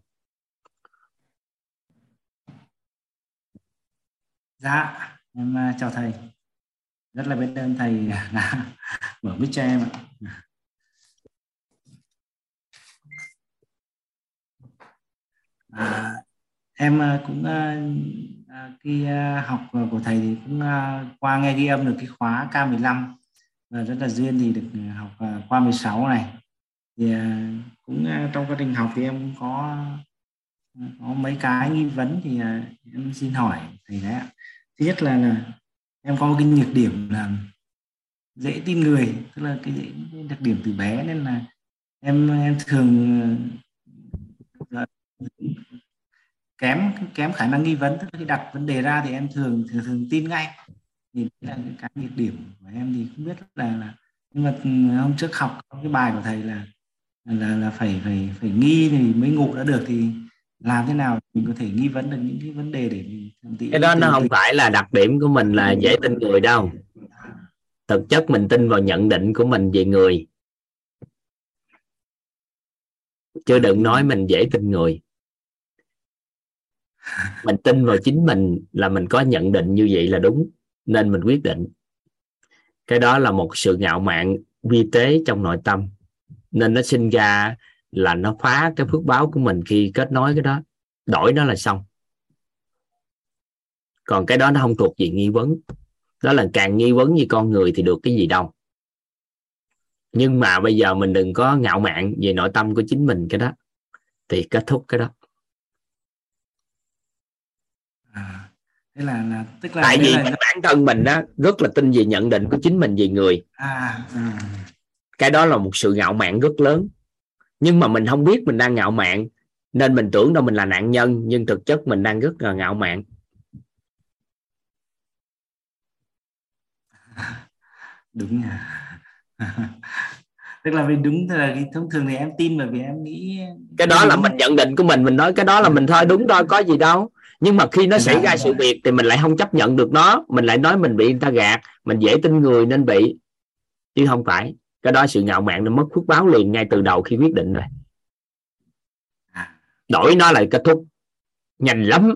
S14: Dạ, em à, chào thầy. Rất là biết ơn thầy đã *laughs* mở mic cho em ạ. à, em à, cũng à, khi học của thầy thì cũng qua nghe ghi âm được cái khóa K15 và rất là duyên thì được học qua 16 này thì à, cũng à, trong quá trình học thì em cũng có có mấy cái nghi vấn thì à, em xin hỏi thầy đấy ạ. Thứ nhất là, là em có một cái nhược điểm là dễ tin người tức là cái, cái đặc điểm từ bé nên là em em thường kém kém khả năng nghi vấn. Tức là khi đặt vấn đề ra thì em thường thường thường tin ngay. Thì đấy là cái nhược điểm của em. Thì không biết là là nhưng mà ừ, hôm trước học cái bài của thầy là là là phải phải phải nghi thì mới ngủ đã được thì làm thế nào mình có thể nghi vấn được những cái vấn đề để mình
S1: cái đó nó không phải là đặc điểm của mình là dễ tin người đâu. Thực chất mình tin vào nhận định của mình về người. Chứ đừng nói mình dễ tin người. Mình tin vào chính mình là mình có nhận định như vậy là đúng nên mình quyết định. Cái đó là một sự ngạo mạn vi tế trong nội tâm nên nó sinh ra là nó phá cái phước báo của mình khi kết nối cái đó. Đổi nó là xong. Còn cái đó nó không thuộc về nghi vấn. Đó là càng nghi vấn như con người thì được cái gì đâu. Nhưng mà bây giờ mình đừng có ngạo mạn về nội tâm của chính mình cái đó thì kết thúc cái đó.
S14: À, thế là, là tức là
S1: tại vì
S14: là...
S1: bản thân mình đó rất là tin về nhận định của chính mình về người.
S14: À, à.
S1: Cái đó là một sự ngạo mạn rất lớn. Nhưng mà mình không biết mình đang ngạo mạn nên mình tưởng đâu mình là nạn nhân nhưng thực chất mình đang rất là ngạo mạn. *laughs*
S14: Đúng nha. *laughs* Tức là vì đúng là cái thông thường thì em tin bởi vì em nghĩ
S1: cái đó là mình nhận định của mình mình nói cái đó là mình thôi đúng thôi có gì đâu. Nhưng mà khi nó xảy ra sự việc thì mình lại không chấp nhận được nó. Mình lại nói mình bị người ta gạt mình dễ tin người nên bị. Chứ không phải cái đó sự ngạo mạn nó mất phước báo liền ngay từ đầu khi quyết định rồi. À. đổi nó lại kết thúc. Nhanh lắm.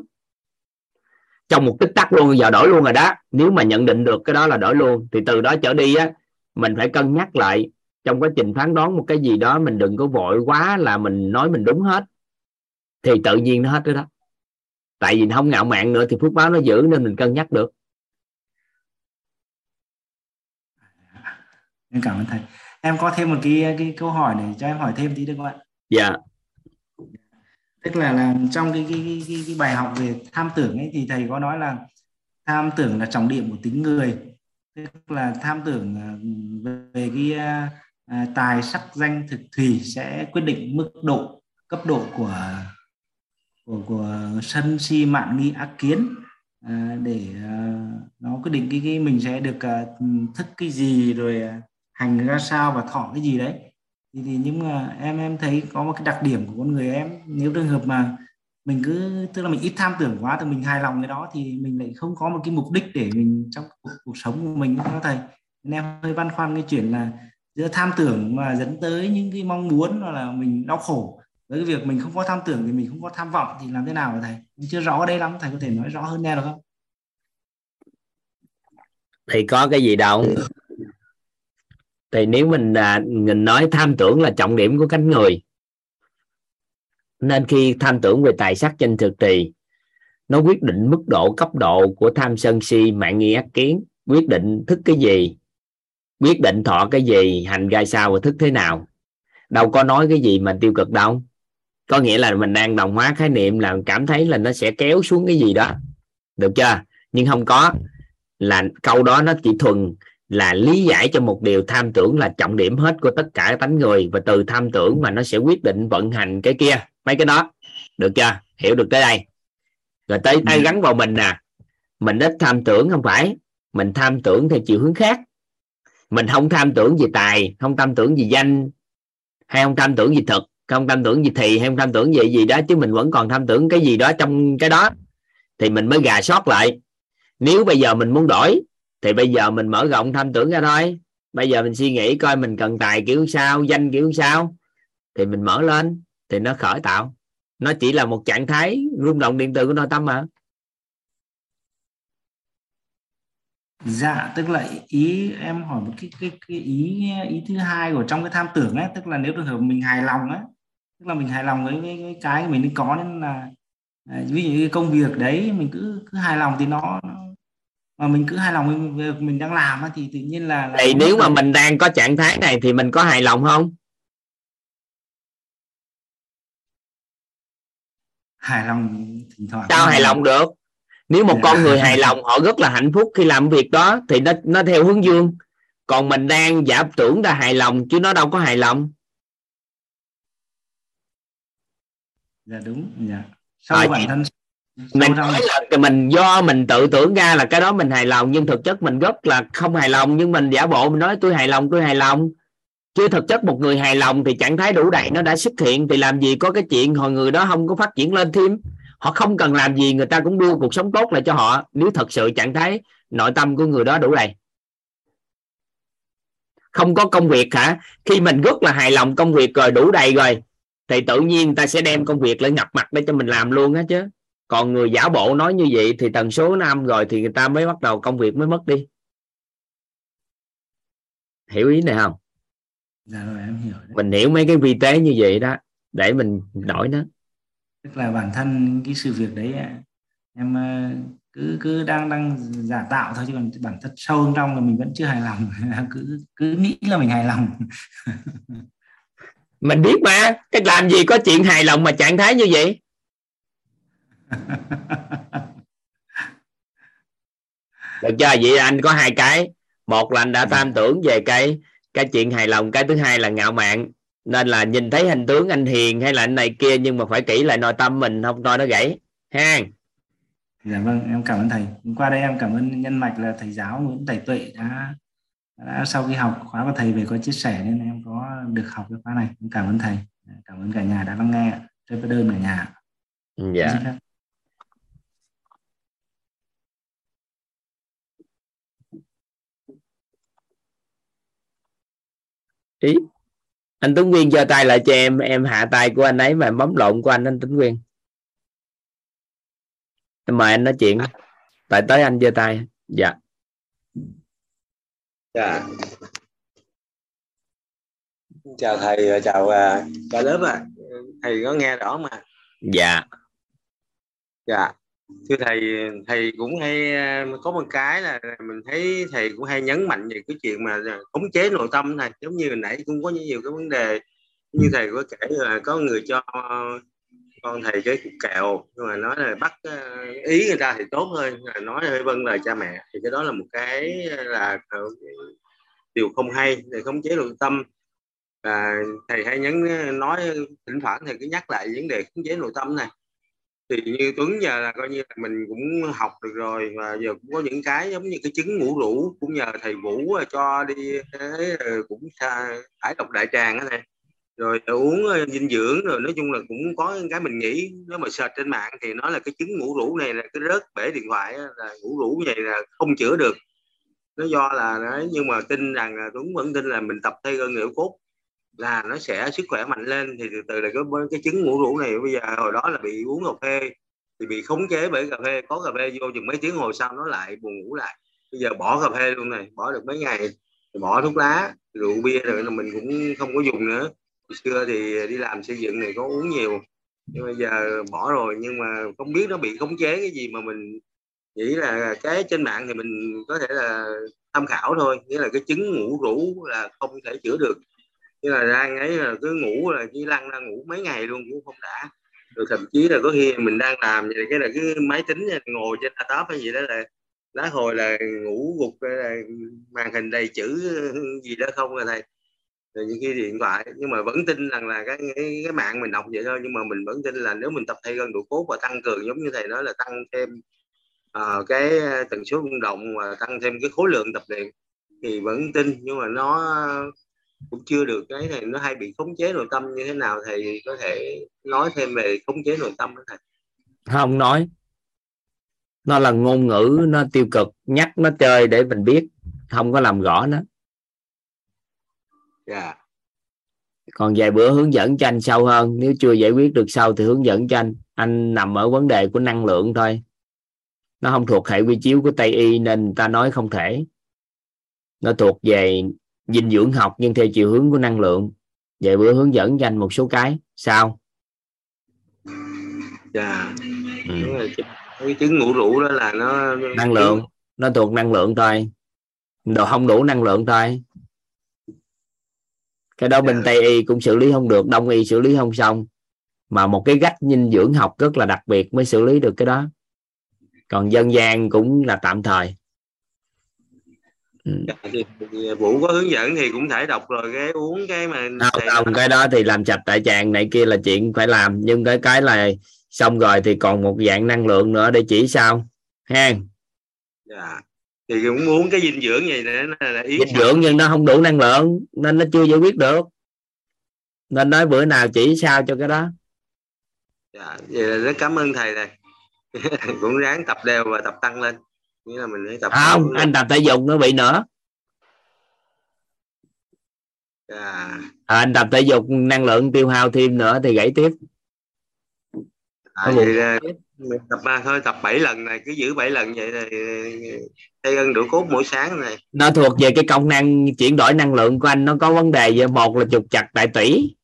S1: Trong một tích tắc luôn giờ đổi luôn rồi đó. Nếu mà nhận định được cái đó là đổi luôn thì từ đó trở đi á mình phải cân nhắc lại trong quá trình phán đoán một cái gì đó mình đừng có vội quá là mình nói mình đúng hết. Thì tự nhiên nó hết cái đó. Tại vì không ngạo mạn nữa thì phước báo nó giữ nên mình cân nhắc được
S14: em cảm ơn thầy. Em có thêm một cái cái câu hỏi này cho em hỏi thêm tí được không ạ?
S1: Dạ.
S14: Tức là là trong cái cái, cái, cái, cái bài học về tham tưởng ấy thì thầy có nói là tham tưởng là trọng điểm của tính người. Tức là tham tưởng à, về cái à, à, tài sắc danh thực thùy sẽ quyết định mức độ cấp độ của của của sân si mạn nghi ác kiến à, để à, nó quyết định cái cái mình sẽ được à, thức cái gì rồi à, hành ra sao và thọ cái gì đấy. Thì, thì nhưng mà em em thấy có một cái đặc điểm của con người em nếu trường hợp mà mình cứ tức là mình ít tham tưởng quá thì mình hài lòng cái đó thì mình lại không có một cái mục đích để mình trong cuộc, cuộc sống của mình đó thầy. Nên em hơi băn khoăn cái chuyện là giữa tham tưởng mà dẫn tới những cái mong muốn hoặc là mình đau khổ với cái việc mình không có tham tưởng thì mình không có tham vọng thì làm thế nào thầy? Mình chưa rõ ở đây lắm thầy có thể nói rõ hơn nghe được không?
S1: Thì có cái gì đâu thì nếu mình à, mình nói tham tưởng là trọng điểm của cánh người nên khi tham tưởng về tài sắc trên thực trì nó quyết định mức độ cấp độ của tham sân si mạng nghi ác kiến quyết định thức cái gì quyết định thọ cái gì hành ra sao và thức thế nào. Đâu có nói cái gì mà tiêu cực đâu. Có nghĩa là mình đang đồng hóa khái niệm là cảm thấy là nó sẽ kéo xuống cái gì đó. Được chưa? Nhưng không có. Là câu đó nó chỉ thuần là lý giải cho một điều tham tưởng là trọng điểm hết của tất cả tánh người và từ tham tưởng mà nó sẽ quyết định vận hành cái kia mấy cái đó được chưa hiểu được tới đây rồi tới tay gắn vào mình nè mình ít tham tưởng không phải mình tham tưởng theo chiều hướng khác mình không tham tưởng gì tài không tham tưởng gì danh hay không tham tưởng gì thực không tham tưởng gì thì hay không tham tưởng gì gì đó chứ mình vẫn còn tham tưởng cái gì đó trong cái đó thì mình mới gà sót lại nếu bây giờ mình muốn đổi thì bây giờ mình mở rộng tham tưởng ra thôi. Bây giờ mình suy nghĩ coi mình cần tài kiểu sao danh kiểu sao. Thì mình mở lên thì nó khởi tạo. Nó chỉ là một trạng thái rung động điện từ của nội tâm mà.
S14: Dạ tức là ý em hỏi một cái cái, cái ý ý thứ hai của trong cái tham tưởng ấy tức là nếu trường hợp mình hài lòng á tức là mình hài lòng với, với, với cái mình đang có nên là à, ví dụ như công việc đấy mình cứ cứ hài lòng thì nó, nó mà mình cứ hài lòng với việc mình đang làm thì tự nhiên là, là
S1: thì nếu mà mình đang có trạng thái này thì mình có hài lòng không?
S14: Hài lòng thỉnh thoảng
S1: sao hài lòng được? Nếu một yeah. con người hài *laughs* lòng họ rất là hạnh phúc khi làm việc đó thì nó nó theo hướng dương. Còn mình đang giả tưởng là hài lòng chứ nó đâu có hài lòng.
S14: Dạ đúng dạ. Sau à, bản thân
S1: mình nói là mình do mình tự tưởng ra là cái đó mình hài lòng nhưng thực chất mình rất là không hài lòng nhưng mình giả bộ mình nói tôi hài lòng tôi hài lòng. Chứ thực chất một người hài lòng thì trạng thái đủ đầy nó đã xuất hiện thì làm gì có cái chuyện hồi người đó không có phát triển lên thêm. Họ không cần làm gì người ta cũng đưa cuộc sống tốt lại cho họ nếu thật sự trạng thái nội tâm của người đó đủ đầy. Không có công việc hả? Khi mình rất là hài lòng công việc rồi đủ đầy rồi thì tự nhiên ta sẽ đem công việc lên ngập mặt để cho mình làm luôn á chứ còn người giả bộ nói như vậy thì tần số năm rồi thì người ta mới bắt đầu công việc mới mất đi. Hiểu ý này không?
S14: Dạ rồi em hiểu đấy.
S1: mình hiểu mấy cái vi tế như vậy đó để mình đổi nó.
S14: Tức là bản thân cái sự việc đấy em ờ, cứ cứ đang đang giả tạo thôi chứ còn bản chất sâu trong là mình vẫn chưa hài lòng. *laughs* Cứ cứ nghĩ là mình hài lòng. *laughs*
S1: Mình biết mà cái làm gì có chuyện hài lòng mà trạng thái như vậy được chưa? Vậy anh có hai cái. Một là anh đã tham tưởng về cái cái chuyện hài lòng. Cái thứ hai là ngạo mạn. Nên là nhìn thấy hình tướng anh hiền hay là anh này kia nhưng mà phải kỹ lại nội tâm mình không thôi nó gãy. Ha?
S14: Dạ vâng em cảm ơn thầy. Qua đây em cảm ơn nhân mạch là thầy giáo Nguyễn Tài Tuệ đã, đã sau khi học khóa của thầy về có chia sẻ nên em có được học cái khóa này. Cảm ơn thầy. Cảm ơn cả nhà đã lắng nghe. Trên đơn cả nhà.
S1: Dạ ý. Anh Tuấn Nguyên cho tay lại cho em em hạ tay của anh ấy mà bấm lộn của anh anh Tuấn Nguyên. Em mời anh nói chuyện. Tại tới anh giơ tay. Dạ.
S15: Dạ. Chào thầy chào uh, cả lớp à thầy có nghe rõ mà.
S1: Dạ.
S15: Dạ thưa thầy thầy cũng hay à, có một cái là mình thấy thầy cũng hay nhấn mạnh về cái chuyện mà à, khống chế nội tâm này giống như hồi nãy cũng có nhiều cái vấn đề như thầy có kể là có người cho con thầy cái cục kẹo nhưng mà nói là bắt à, ý người ta thì tốt hơn là nói hơi vâng lời cha mẹ. Thì cái đó là một cái là điều không hay để khống chế nội tâm. À, thầy hay nhấn nói thỉnh thoảng thầy cứ nhắc lại vấn đề khống chế nội tâm này thì như Tuấn giờ là coi như là mình cũng học được rồi và giờ cũng có những cái giống như cái trứng ngủ rũ cũng nhờ thầy Vũ ờ, cho đi cái ờ, cũng thải độc đại tràng đó này rồi uống ờ, dinh dưỡng rồi nói chung là cũng có cái mình nghĩ, nếu mà search trên mạng thì nói là cái trứng ngủ rũ này là cái rớt bể điện thoại là ngủ rũ vậy là không chữa được. Nó do là, đấy, nhưng mà tin rằng là Tuấn vẫn tin là mình tập thay gân liệu cốt là nó sẽ sức khỏe mạnh lên. Thì từ từ là cái cái trứng ngủ rũ này, bây giờ hồi đó là bị uống cà phê, thì bị khống chế bởi cà phê, có cà phê vô chừng mấy tiếng hồi sau nó lại buồn ngủ lại. Bây giờ bỏ cà phê luôn này, bỏ được mấy ngày, bỏ thuốc lá, rượu bia rồi là mình cũng không có dùng nữa. Hồi xưa thì đi làm xây dựng này có uống nhiều, nhưng bây giờ bỏ rồi, nhưng mà không biết nó bị khống chế cái gì mà mình nghĩ là cái trên mạng thì mình có thể là tham khảo thôi. Nghĩa là cái chứng ngủ rũ là không thể chữa được nhưng là đang ấy là cứ ngủ là chỉ lăn ra ngủ mấy ngày luôn cũng không đã. Rồi thậm chí là có khi mình đang làm vậy cái là cái máy tính ngồi trên laptop hay gì đó là lá hồi là ngủ gục là màn hình đầy chữ gì đó không rồi thầy. Rồi những khi điện thoại nhưng mà vẫn tin rằng là cái, cái cái mạng mình đọc vậy thôi nhưng mà mình vẫn tin là nếu mình tập thay gân đủ cốt và tăng cường giống như thầy nói là tăng thêm uh, cái tần số vận động và tăng thêm cái khối lượng tập luyện thì vẫn tin nhưng mà nó cũng chưa được cái này nó hay bị khống chế nội tâm như thế nào thầy có thể nói thêm về khống chế nội tâm đó thầy.
S1: Không nói. Nó là ngôn ngữ nó tiêu cực nhắc nó chơi để mình biết không có làm rõ nó.
S15: Yeah. Dạ.
S1: còn vài bữa hướng dẫn cho anh sâu hơn nếu chưa giải quyết được sâu thì hướng dẫn cho anh. Anh nằm ở vấn đề của năng lượng thôi. Nó không thuộc hệ quy chiếu của tây y nên ta nói không thể. Nó thuộc về dinh dưỡng học nhưng theo chiều hướng của năng lượng. Vậy bữa hướng dẫn dành một số cái sao?
S15: Dạ.
S1: Ừ.
S15: đúng rồi cái chứng ngủ rũ đó là nó
S1: năng lượng nó thuộc năng lượng thôi. Đồ không đủ năng lượng thôi. Cái đó bên tây y cũng xử lý không được đông y xử lý không xong. Mà một cái cách dinh dưỡng học rất là đặc biệt mới xử lý được cái đó. Còn dân gian cũng là tạm thời
S15: ừ. vũ có hướng dẫn thì cũng thể đọc rồi cái uống cái mà
S1: không, không cái đó thì làm sạch tại tràng này kia là chuyện phải làm. Nhưng cái cái là xong rồi thì còn một dạng năng lượng nữa để chỉ sao ha.
S15: Dạ thì cũng uống cái dinh dưỡng gì để là ý
S1: dinh dưỡng nhưng nó không đủ năng lượng nên nó chưa giải quyết được. Nên nói bữa nào chỉ sao cho cái đó.
S15: Dạ vậy là rất cảm ơn thầy này *laughs* cũng ráng tập đều và tập tăng lên nghĩa là mình phải tập
S1: không anh tập thể dục nó bị nữa
S15: dạ.
S1: à, anh tập thể dục năng lượng tiêu hao thêm nữa thì gãy tiếp.
S15: À, vậy là tập ba thôi tập 7 lần này cứ giữ 7 lần vậy thì thay gân đủ cốt mỗi sáng này.
S1: Nó thuộc về cái công năng chuyển đổi năng lượng của anh nó có vấn đề một là trục chặt tại tỷ.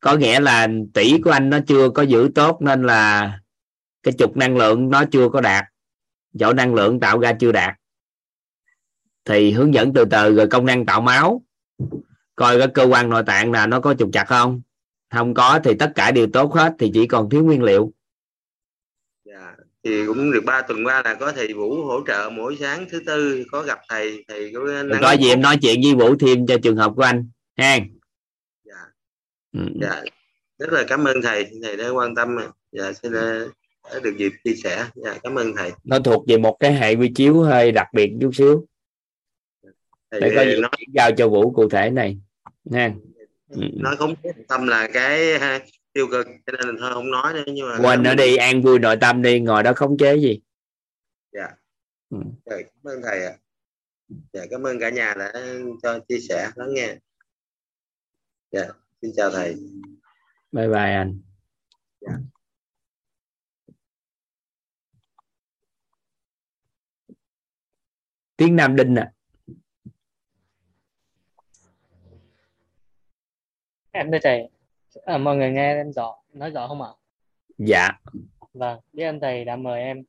S1: Có nghĩa là tỷ của anh nó chưa có giữ tốt nên là cái trục năng lượng nó chưa có đạt chỗ năng lượng tạo ra chưa đạt thì hướng dẫn từ từ rồi công năng tạo máu coi cái cơ quan nội tạng là nó có trục chặt không không có thì tất cả đều tốt hết thì chỉ còn thiếu nguyên liệu
S15: dạ. thì cũng được ba tuần qua là có thầy vũ hỗ trợ mỗi sáng thứ tư có gặp thầy thầy có
S1: có gì em nói chuyện với vũ thêm cho trường hợp của anh ha
S15: dạ. Ừ. dạ rất là cảm ơn thầy thầy đã quan tâm dạ xin đã được dịp chia sẻ. Dạ cảm ơn thầy.
S1: Nó thuộc về một cái hệ quy chiếu hơi đặc biệt chút xíu. Thầy để có gì nói... giao cho vũ cụ thể này. Nha.
S15: Ừ. nói không tâm là cái tiêu cực cho nên thôi không nói nữa nhưng mà
S1: quên nó đi an vui nội tâm đi ngồi đó khống chế gì.
S15: Dạ. Ừ. Rồi, cảm ơn thầy ạ. Dạ cảm ơn cả nhà đã cho chia sẻ lắng nghe. Dạ xin chào thầy.
S1: Bye bye anh.
S15: Dạ.
S1: Tiếng nam đinh à.
S16: Em thưa thầy. À, mọi người nghe em rõ nói rõ không ạ?
S1: Dạ.
S16: Vâng biết ơn thầy đã mời em.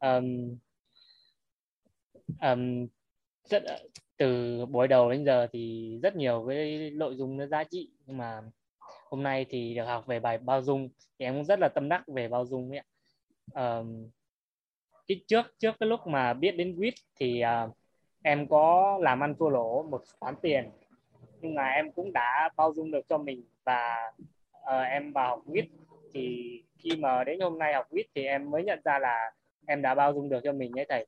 S16: Um, um, rất từ buổi đầu đến giờ thì rất nhiều cái nội dung nó giá trị nhưng mà hôm nay thì được học về bài bao dung thì em cũng rất là tâm đắc về bao dung ấy um, cái trước trước cái lúc mà biết đến quýt thì uh, em có làm ăn thua lỗ một khoản tiền. Nhưng mà em cũng đã bao dung được cho mình và uh, em vào học quýt. Thì khi mà đến hôm nay học quýt thì em mới nhận ra là em đã bao dung được cho mình ấy thầy.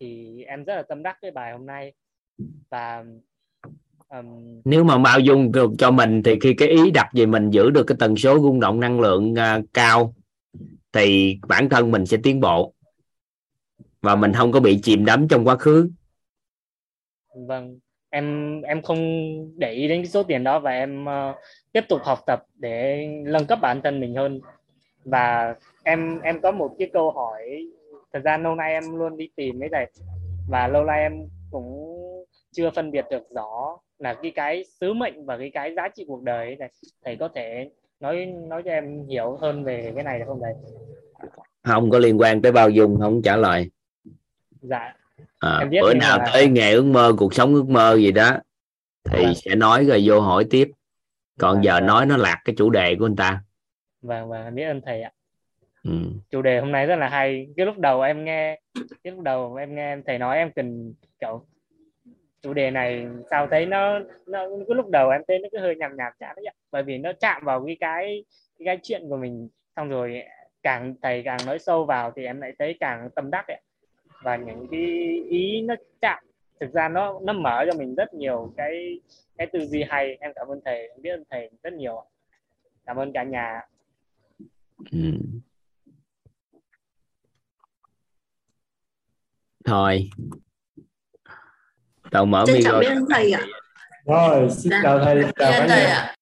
S16: Thì em rất là tâm đắc cái bài hôm nay. Và
S1: um... nếu mà bao dung được cho mình thì khi cái ý đặt về mình giữ được cái tần số rung động năng lượng uh, cao thì bản thân mình sẽ tiến bộ và mình không có bị chìm đắm trong quá khứ.
S16: Vâng em em không để ý đến cái số tiền đó và em uh, tiếp tục học tập để nâng cấp bản thân mình hơn. Và em em có một cái câu hỏi thời gian lâu nay em luôn đi tìm cái này và lâu nay em cũng chưa phân biệt được rõ là cái cái sứ mệnh và cái cái giá trị cuộc đời này. Thầy có thể nói nói cho em hiểu hơn về cái này được không thầy?
S1: Không có liên quan tới bao dung không trả lời
S16: dạ.
S1: À, bữa nào là... tới nghề ước mơ cuộc sống ước mơ gì đó thì vâng. sẽ nói rồi vô hỏi tiếp. Còn vâng, giờ vâng. nói nó lạc cái chủ đề của anh ta.
S16: Vâng vâng em biết ơn thầy ạ. Ừ. chủ đề hôm nay rất là hay. Cái lúc đầu em nghe cái lúc đầu em nghe thầy nói em cần kiểu chủ đề này sao thấy nó nó cái lúc đầu em thấy nó cứ hơi nhàm nhạt chán đấy ạ. Bởi vì nó chạm vào cái cái cái, cái chuyện của mình. Xong rồi càng thầy càng nói sâu vào thì em lại thấy càng tâm đắc ấy và những cái ý nó chạm thực ra nó nó mở cho mình rất nhiều cái cái tư duy hay. Em cảm ơn thầy em biết ơn thầy rất nhiều cảm ơn cả nhà ừ.
S1: thôi. Tao mở
S11: micro biết ơn thầy ạ.
S3: rồi xin chào thầy chào cả nhà